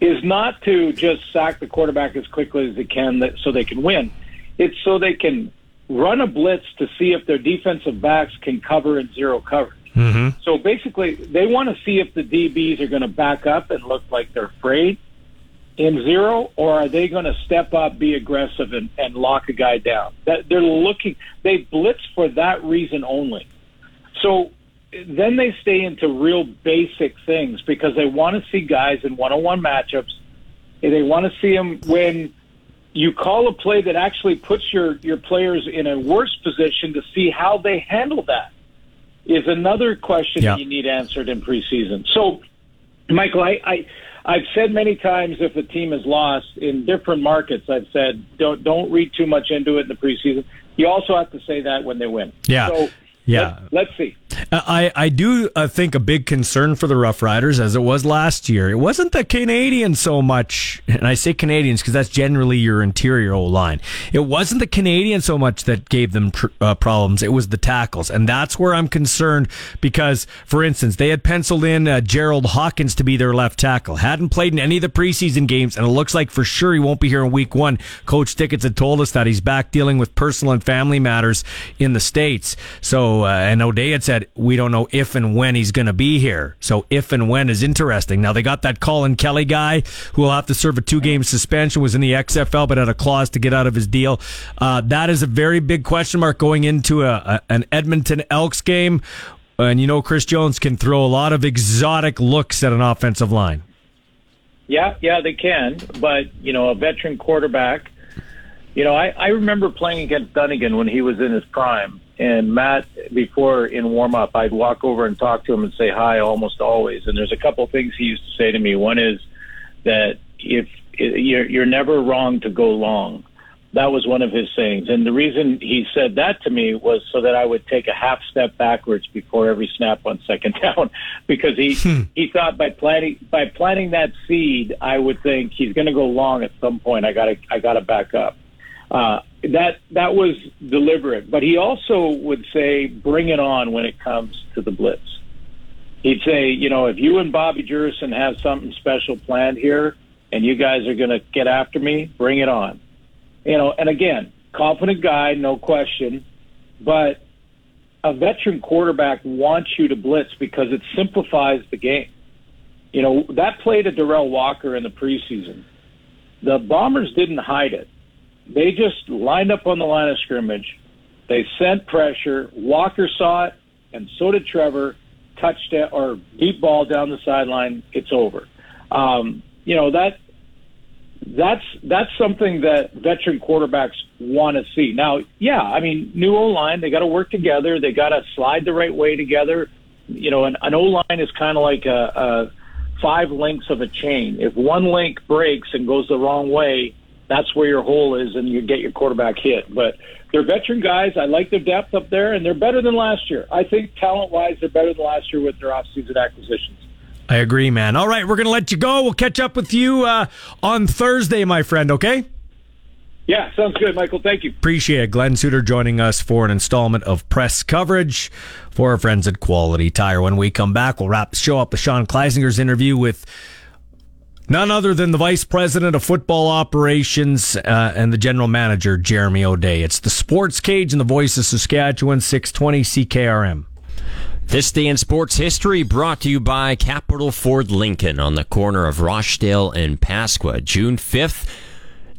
is not to just sack the quarterback as quickly as they can that, so they can win. It's so they can run a blitz to see if their defensive backs can cover in zero coverage. Mm-hmm. So basically, they want to see if the DBs are going to back up and look like they're afraid in zero, or are they going to step up, be aggressive, and, and lock a guy down? That they're looking. They blitz for that reason only. So then they stay into real basic things because they want to see guys in one-on-one matchups. They want to see them when you call a play that actually puts your your players in a worse position to see how they handle that is another question Yeah. you need answered in preseason. So, Michael, I, I I've said many times if a team is lost in different markets, I've said don't don't read too much into it in the preseason. You also have to say that when they win. Yeah. So Yeah. let, let's see. I, I do uh, think a big concern for the Rough Riders, as it was last year, it wasn't the Canadians so much, and I say Canadians because that's generally your interior O line. It wasn't the Canadians so much that gave them tr- uh, problems, it was the tackles. And that's where I'm concerned because, for instance, they had penciled in uh, Gerald Hawkins to be their left tackle. Hadn't played in any of the preseason games, and it looks like for sure he won't be here in week one. Coach Tickets had told us that he's back dealing with personal and family matters in the States. So, uh, and O'Day had said, we don't know if and when he's going to be here. So, if and when is interesting. Now, they got that Colin Kelly guy who will have to serve a two game suspension, was in the XFL, but had a clause to get out of his deal. Uh, that is a very big question mark going into a, a, an Edmonton Elks game. And you know, Chris Jones can throw a lot of exotic looks at an offensive line. Yeah, yeah, they can. But, you know, a veteran quarterback, you know, I, I remember playing against Dunigan when he was in his prime. And Matt, before in warm up, I'd walk over and talk to him and say hi almost always. And there's a couple things he used to say to me. One is that if you're, you're never wrong to go long. That was one of his sayings. And the reason he said that to me was so that I would take a half step backwards before every snap on second down because he, hmm. he thought by planting, by planting that seed, I would think he's going to go long at some point. I gotta, I gotta back up. Uh, that, that was deliberate, but he also would say, bring it on when it comes to the blitz. He'd say, you know, if you and Bobby Jurasin have something special planned here and you guys are going to get after me, bring it on you know, and again, confident guy, no question, but a veteran quarterback wants you to blitz because it simplifies the game. You know, that play to Derel Walker in the preseason, the Bombers didn't hide it. They just lined up on the line of scrimmage. They sent pressure. Walker saw it, and so did Trevor. Touchdown or deep ball down the sideline. It's over. Um, you know that that's that's something that veteran quarterbacks want to see. Now, yeah, I mean, new O line, they got to work together. They got to slide the right way together. You know, an, an O line is kind of like a, a five links of a chain. If one link breaks and goes the wrong way, that's where your hole is, and you get your quarterback hit. But they're veteran guys. I like their depth up there, and they're better than last year. I think talent wise, they're better than last year with their offseason acquisitions. I agree, man. All right, we're going to let you go. We'll catch up with you uh, on Thursday, my friend, okay? Yeah, sounds good, Michael. Thank you. Appreciate it. Glen Suitor joining us for an installment of press coverage for our friends at Quality Tire. When we come back, we'll wrap the show up with Sean Kleisinger's interview with none other than the Vice President of Football Operations uh, and the General Manager, Jeremy O'Day. It's the Sports Cage and the Voice of Saskatchewan, 620 CKRM. This day in sports history brought to you by Capital Ford Lincoln on the corner of Rochdale and Pasqua. June 5th,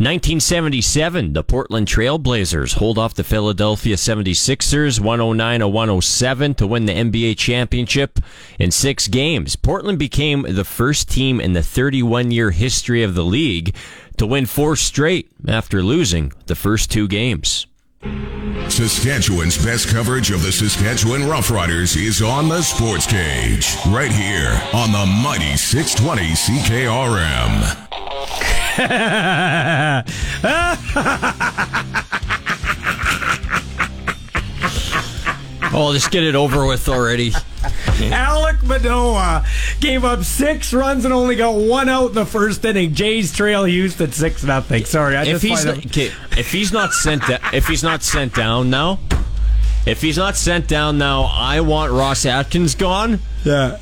1977, the Portland Trailblazers hold off the Philadelphia 76ers 109-107 to win the NBA championship in six games. Portland became the first team in the 31 year history of the league to win four straight after losing the first two games. Saskatchewan's best coverage of the Saskatchewan Roughriders is on the Sports Cage, right here on the mighty 620 CKRM. Oh, just get it over with already. Alek Manoah gave up six runs and only got one out in the first inning. Jays trail Houston six nothing. Sorry, I if just he's not, okay, if he's not sent da- if he's not sent down now, if he's not sent down now, I want Ross Atkins gone. Yeah.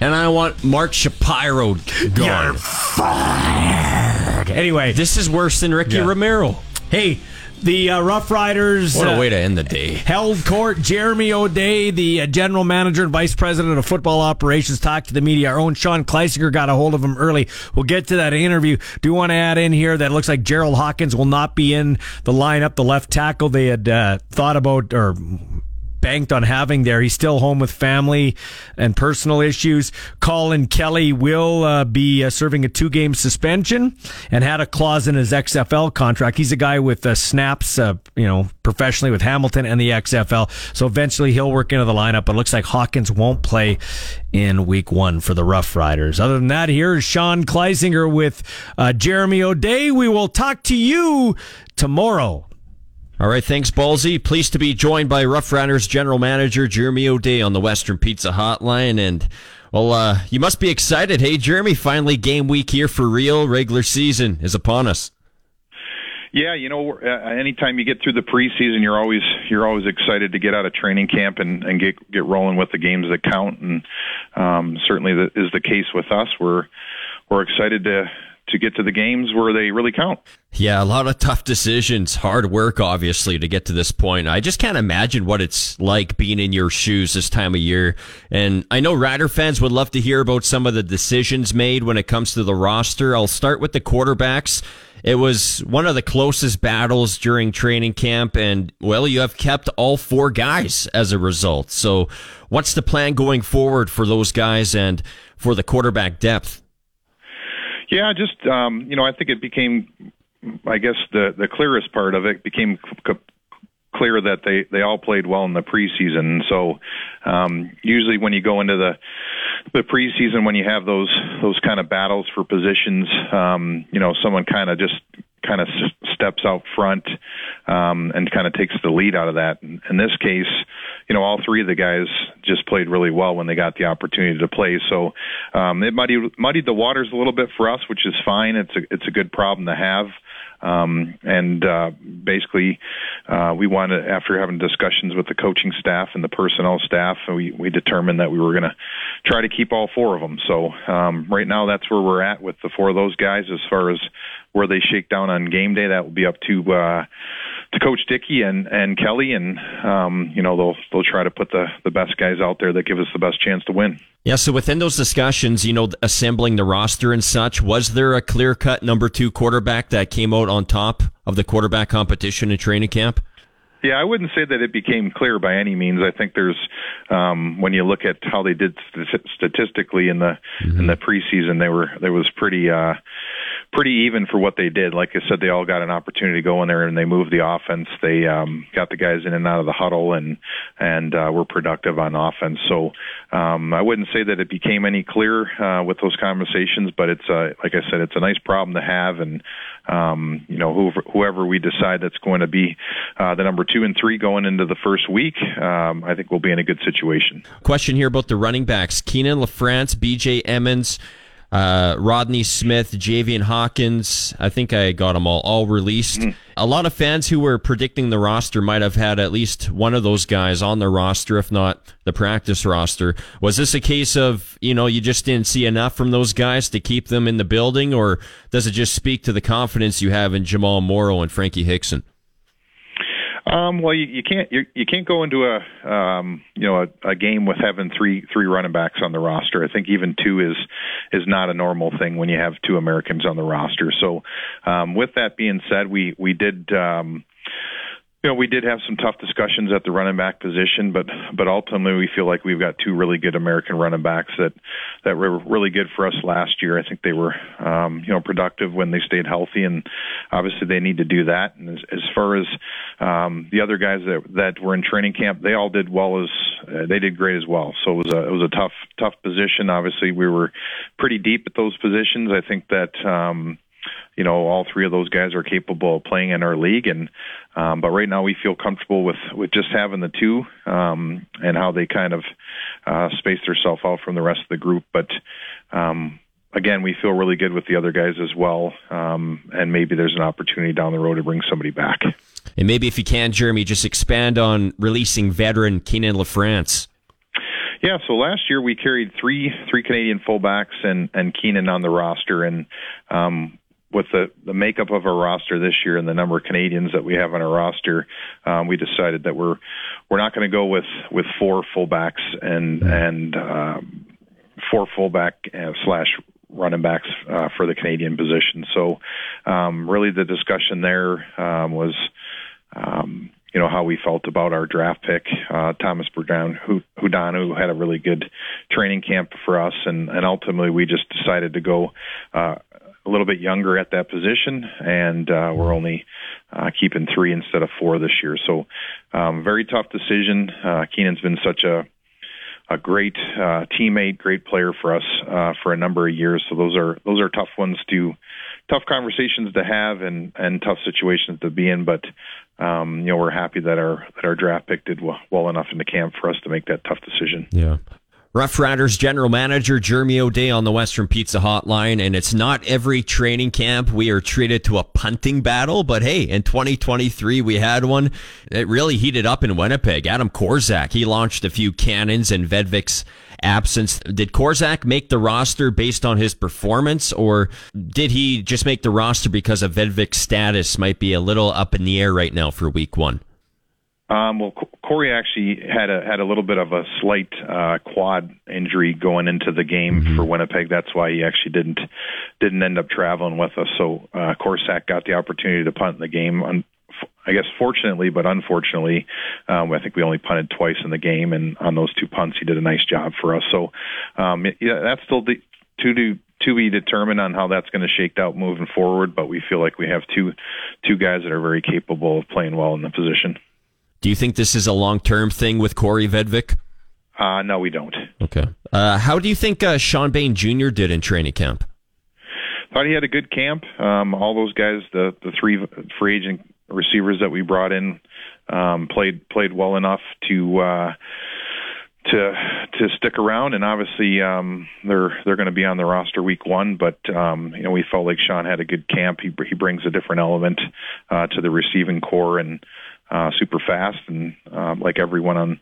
And I want Mark Shapiro gone. You're fired. Anyway, this is worse than Ricky Yeah. Romero. Hey, the uh, Rough Riders. What a uh, way to end the day. held court. Jeremy O'Day, the uh, general manager and vice president of football operations, talked to the media. Our own Sean Kleisinger got a hold of him early. We'll get to that interview. Do you want to add in here that it looks like Gerald Hawkins will not be in the lineup, the left tackle they had uh, thought about or banked on having there. He's still home with family and personal issues. Colin Kelly will uh, be uh, serving a two game suspension and had a clause in his XFL contract. He's a guy with uh, snaps, uh, you know, professionally with Hamilton and the XFL. So eventually he'll work into the lineup, but it looks like Hawkins won't play in week one for the Rough Riders. Other than that, here's Sean Kleisinger with uh, Jeremy O'Day. We will talk to you tomorrow. All right, thanks, Ballsy. Pleased to be joined by Rough Riders General Manager Jeremy O'Day on the Western Pizza Hotline. And, well, uh, you must be excited. Hey, Jeremy, finally game week here for real. Regular season is upon us. Yeah, you know, uh, anytime you get through the preseason, you're always you're always excited to get out of training camp and, and get get rolling with the games that count, and um, certainly that is the case with us. We're we're excited to to get to the games where they really count. Yeah, a lot of tough decisions, hard work, obviously, to get to this point. I just can't imagine what it's like being in your shoes this time of year. And I know Rider fans would love to hear about some of the decisions made when it comes to the roster. I'll start with the quarterbacks. It was one of the closest battles during training camp, and well, you have kept all four guys as a result. So, what's the plan going forward for those guys and for the quarterback depth? Yeah, just um, you know, I think it became, I guess the the clearest part of it became c- clear that they they all played well in the preseason. So um, usually when you go into the the preseason, when you have those those kind of battles for positions, um, you know, someone kind of just kind of steps out front um, and kind of takes the lead out of that. In this case, you know, all three of the guys just played really well when they got the opportunity to play. So um, it muddied muddied the waters a little bit for us, which is fine. It's a it's a good problem to have. Um, and uh, basically, uh, we wanted, after having discussions with the coaching staff and the personnel staff, we, we determined that we were going to try to keep all four of them. So um, right now, that's where we're at with the four of those guys. As far as where they shake down on game day, that will be up to uh, to Coach Dickey and and Kelly, and um, you know they'll they'll try to put the the best guys out there that give us the best chance to win. Yeah, so within those discussions, you know, assembling the roster and such, was there a clear cut number two quarterback that came out on top of the quarterback competition in training camp? Yeah, I wouldn't say that it became clear by any means. I think there's um, when you look at how they did st- statistically in the mm-hmm. in the preseason, they were there was pretty uh, pretty even for what they did. Like I said, they all got an opportunity to go in there and they moved the offense. They um, got the guys in and out of the huddle and and uh, were productive on offense. So um, I wouldn't say that it became any clearer uh, with those conversations, but it's uh, like I said, it's a nice problem to have. And um, you know, whoever, whoever we decide that's going to be uh, the number two and three going into the first week, um, I think we'll be in a good situation. Question here about the running backs: Keenan LaFrance, B.J. Emmons uh, Rodney Smith, Javian Hawkins. I think I got them all all released. Mm. A lot of fans who were predicting the roster might have had at least one of those guys on the roster, if not the practice roster. Was this a case of you know you just didn't see enough from those guys to keep them in the building, or does it just speak to the confidence you have in Jamal Morrow and Frankie Hickson? Um, well, you, you can't you, you can't go into a um, you know a, a game with having three three running backs on the roster. I think even two is is not a normal thing when you have two Americans on the roster. So, um, with that being said, we we did. Um, you know, we did have some tough discussions at the running back position, but but ultimately we feel like we've got two really good American running backs that that were really good for us last year. I think they were um, you know productive when they stayed healthy, and obviously they need to do that. And as, as far as um, the other guys that that were in training camp, they all did well as uh, they did great as well. So it was a it was a tough tough position. Obviously we were pretty deep at those positions. I think that. Um, you know all three of those guys are capable of playing in our league. And um, but right now we feel comfortable with with just having the two um, and how they kind of uh, space themselves out from the rest of the group. But um, again we feel really good with the other guys as well. Um, and maybe there's an opportunity down the road to bring somebody back. And maybe if you can Jeremy just expand on releasing veteran Keenan LaFrance. Yeah, so last year we carried three three Canadian fullbacks and and Keenan on the roster, and um, with the, the makeup of our roster this year and the number of Canadians that we have on our roster, um, we decided that we're we're not going to go with with four fullbacks and and um, four fullback uh, slash running backs uh, for the Canadian position. So um, really, the discussion there um, was. Um, you know how we felt about our draft pick, uh, Thomas Brown who had a really good training camp for us, and and ultimately we just decided to go uh, a little bit younger at that position, and uh, we're only uh, keeping three instead of four this year. So, um, very tough decision. Uh, Keenan's been such a a great uh, teammate, great player for us uh, for a number of years. So those are those are tough ones to tough conversations to have and and tough situations to be in. But um, you know we're happy that our that our draft pick did well, well enough in the camp for us to make that tough decision. Yeah. Rough Riders general manager Jeremy O'Day on the Western Pizza Hotline, and it's not every training camp we are treated to a punting battle, but hey, in 2023 we had one. It really heated up in Winnipeg. Adam Korczak, he launched a few cannons in Vedvik's absence. Did Korczak make the roster based on his performance, or did he just make the roster because of Vedvik's status might be a little up in the air right now for week one? Um, well, Kaare actually had a had a little bit of a slight uh, quad injury going into the game mm-hmm. for Winnipeg. That's why he actually didn't didn't end up traveling with us. So uh, Korczak got the opportunity to punt in the game. Un- I guess fortunately, but unfortunately, um, I think we only punted twice in the game, and on those two punts, he did a nice job for us. So, um, yeah, that's still the, to do to be determined on how that's going to shake out moving forward. But we feel like we have two two guys that are very capable of playing well in the position. Do you think this is a long term thing with Kaare Vedvik? Uh, no, we don't. Okay. Uh, how do you think uh, Shawn Bane Jr. did in training camp? Thought he had a good camp. Um, all those guys, the the three free agent receivers that we brought in, um, played played well enough to uh, to to stick around. And obviously, um, they're they're going to be on the roster week one. But um, you know, we felt like Shawn had a good camp. He he brings a different element uh, to the receiving corps and uh, super fast, and uh, like everyone on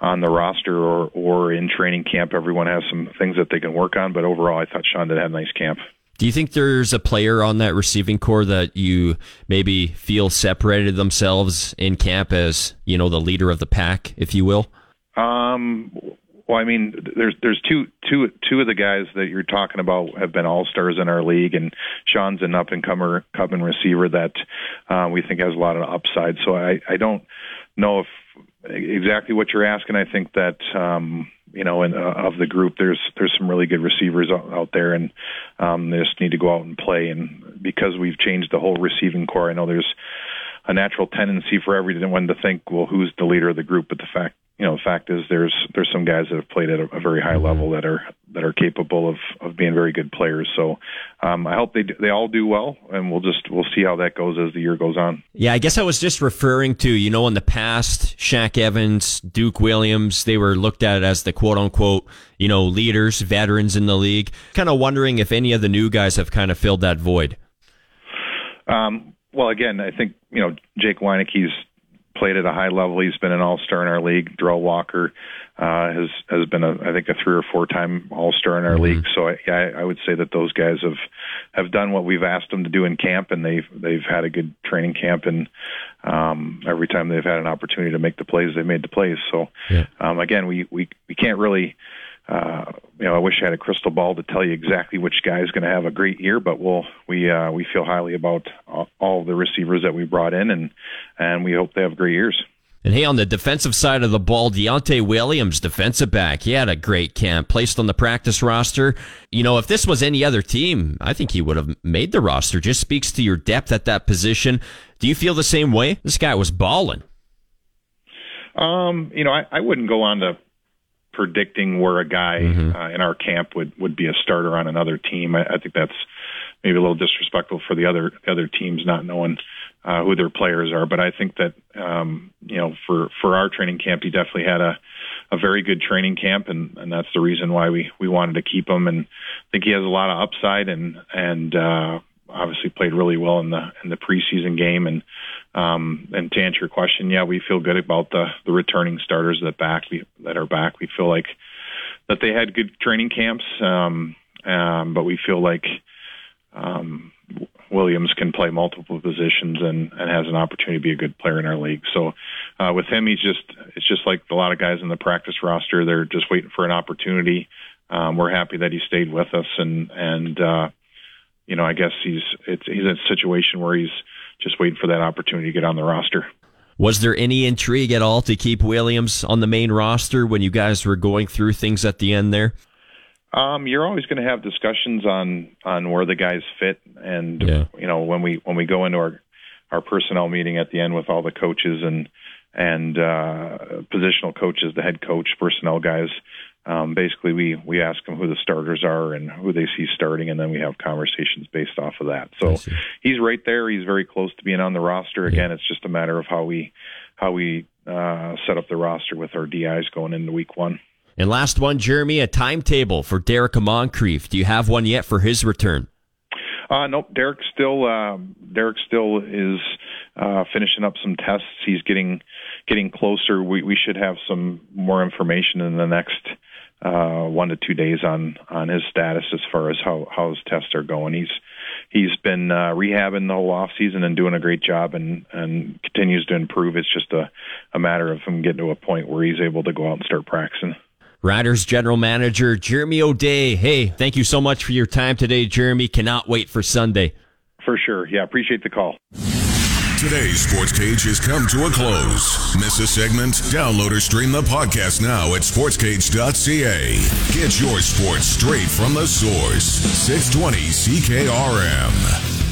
on the roster or or in training camp, everyone has some things that they can work on. But overall, I thought Shawn did have a nice camp. Do you think there's a player on that receiving corps that you maybe feel separated themselves in camp as you know the leader of the pack, if you will? Um, well, I mean, there's there's two two two of the guys that you're talking about have been all stars in our league, and Shawn's an up and comer coming receiver that uh, we think has a lot of upside. So I I don't know if exactly what you're asking. I think that um, you know, in, uh, of the group, there's there's some really good receivers out, out there, and um, they just need to go out and play. And because we've changed the whole receiving corps, I know there's a natural tendency for everyone to think, well, who's the leader of the group? But the fact you know, the fact is there's there's some guys that have played at a, a very high level that are that are capable of of being very good players. So um, I hope they they all do well, and we'll just we'll see how that goes as the year goes on. Yeah, I guess I was just referring to you know in the past, Shaq Evans, Duke Williams, they were looked at as the quote unquote you know leaders, veterans in the league. Kind of wondering if any of the new guys have kind of filled that void. Um, well, again, I think you know Jake Wieneke's played at a high level. He's been an All Star in our league. Derel Walker uh, has has been a I think a three or four time All Star in our mm-hmm. league. So I, yeah, I would say that those guys have have done what we've asked them to do in camp, and they've they've had a good training camp, and um, every time they've had an opportunity to make the plays, they made the plays. So yeah. um, again, we we we can't really uh, you know, I wish I had a crystal ball to tell you exactly which guy is going to have a great year, but we'll we uh, we feel highly about all the receivers that we brought in, and and we hope they have great years. And hey, on the defensive side of the ball, Deontai Williams, defensive back, he had a great camp, placed on the practice roster. You know, if this was any other team, I think he would have made the roster. Just speaks to your depth at that position. Do you feel the same way? This guy was balling. Um, you know, I, I wouldn't go on to predicting where a guy mm-hmm. uh, in our camp would would be a starter on another team. I, I think that's maybe a little disrespectful for the other other teams not knowing uh, who their players are. But I think that um, you know for for our training camp, he definitely had a a very good training camp, and and that's the reason why we we wanted to keep him. And I think he has a lot of upside, and and uh, obviously played really well in the in the preseason game. And um, and to answer your question, yeah, we feel good about the the returning starters that back we, that are back. We feel like that they had good training camps, um, um, but we feel like um, Williams can play multiple positions and, and has an opportunity to be a good player in our league. So uh, with him, he's just it's just like a lot of guys in the practice roster. They're just waiting for an opportunity. Um, we're happy that he stayed with us, and and uh, you know I guess he's it's he's in a situation where he's just waiting for that opportunity to get on the roster. Was there any intrigue at all to keep Williams on the main roster when you guys were going through things at the end there? Um, you're always going to have discussions on on where the guys fit, and Yeah. you know when we when we go into our our personnel meeting at the end with all the coaches and and uh, positional coaches, the head coach, personnel guys. Um, basically, we we ask them who the starters are and who they see starting, and then we have conversations based off of that. So he's right there. He's very close to being on the roster. Again, it's just a matter of how we how we uh, set up the roster with our DIs going into week one. And last one, Jeremy, a timetable for Derrick Moncrief. Do you have one yet for his return? Uh, nope. Derrick still um, Derrick still is uh, finishing up some tests. He's getting getting closer. We we should have some more information in the next uh, one to two days on on his status as far as how how his tests are going. He's he's been uh, rehabbing the whole off season and doing a great job and and continues to improve. It's just a a matter of him getting to a point where he's able to go out and start practicing. Riders general manager Jeremy O'Day. Hey, thank you so much for your time today, Jeremy. Cannot wait for Sunday. For sure. Yeah, appreciate the call. Today's Sports Cage has come to a close. Miss a segment? Download or stream the podcast now at sportscage.ca. Get your sports straight from the source. 620 CKRM.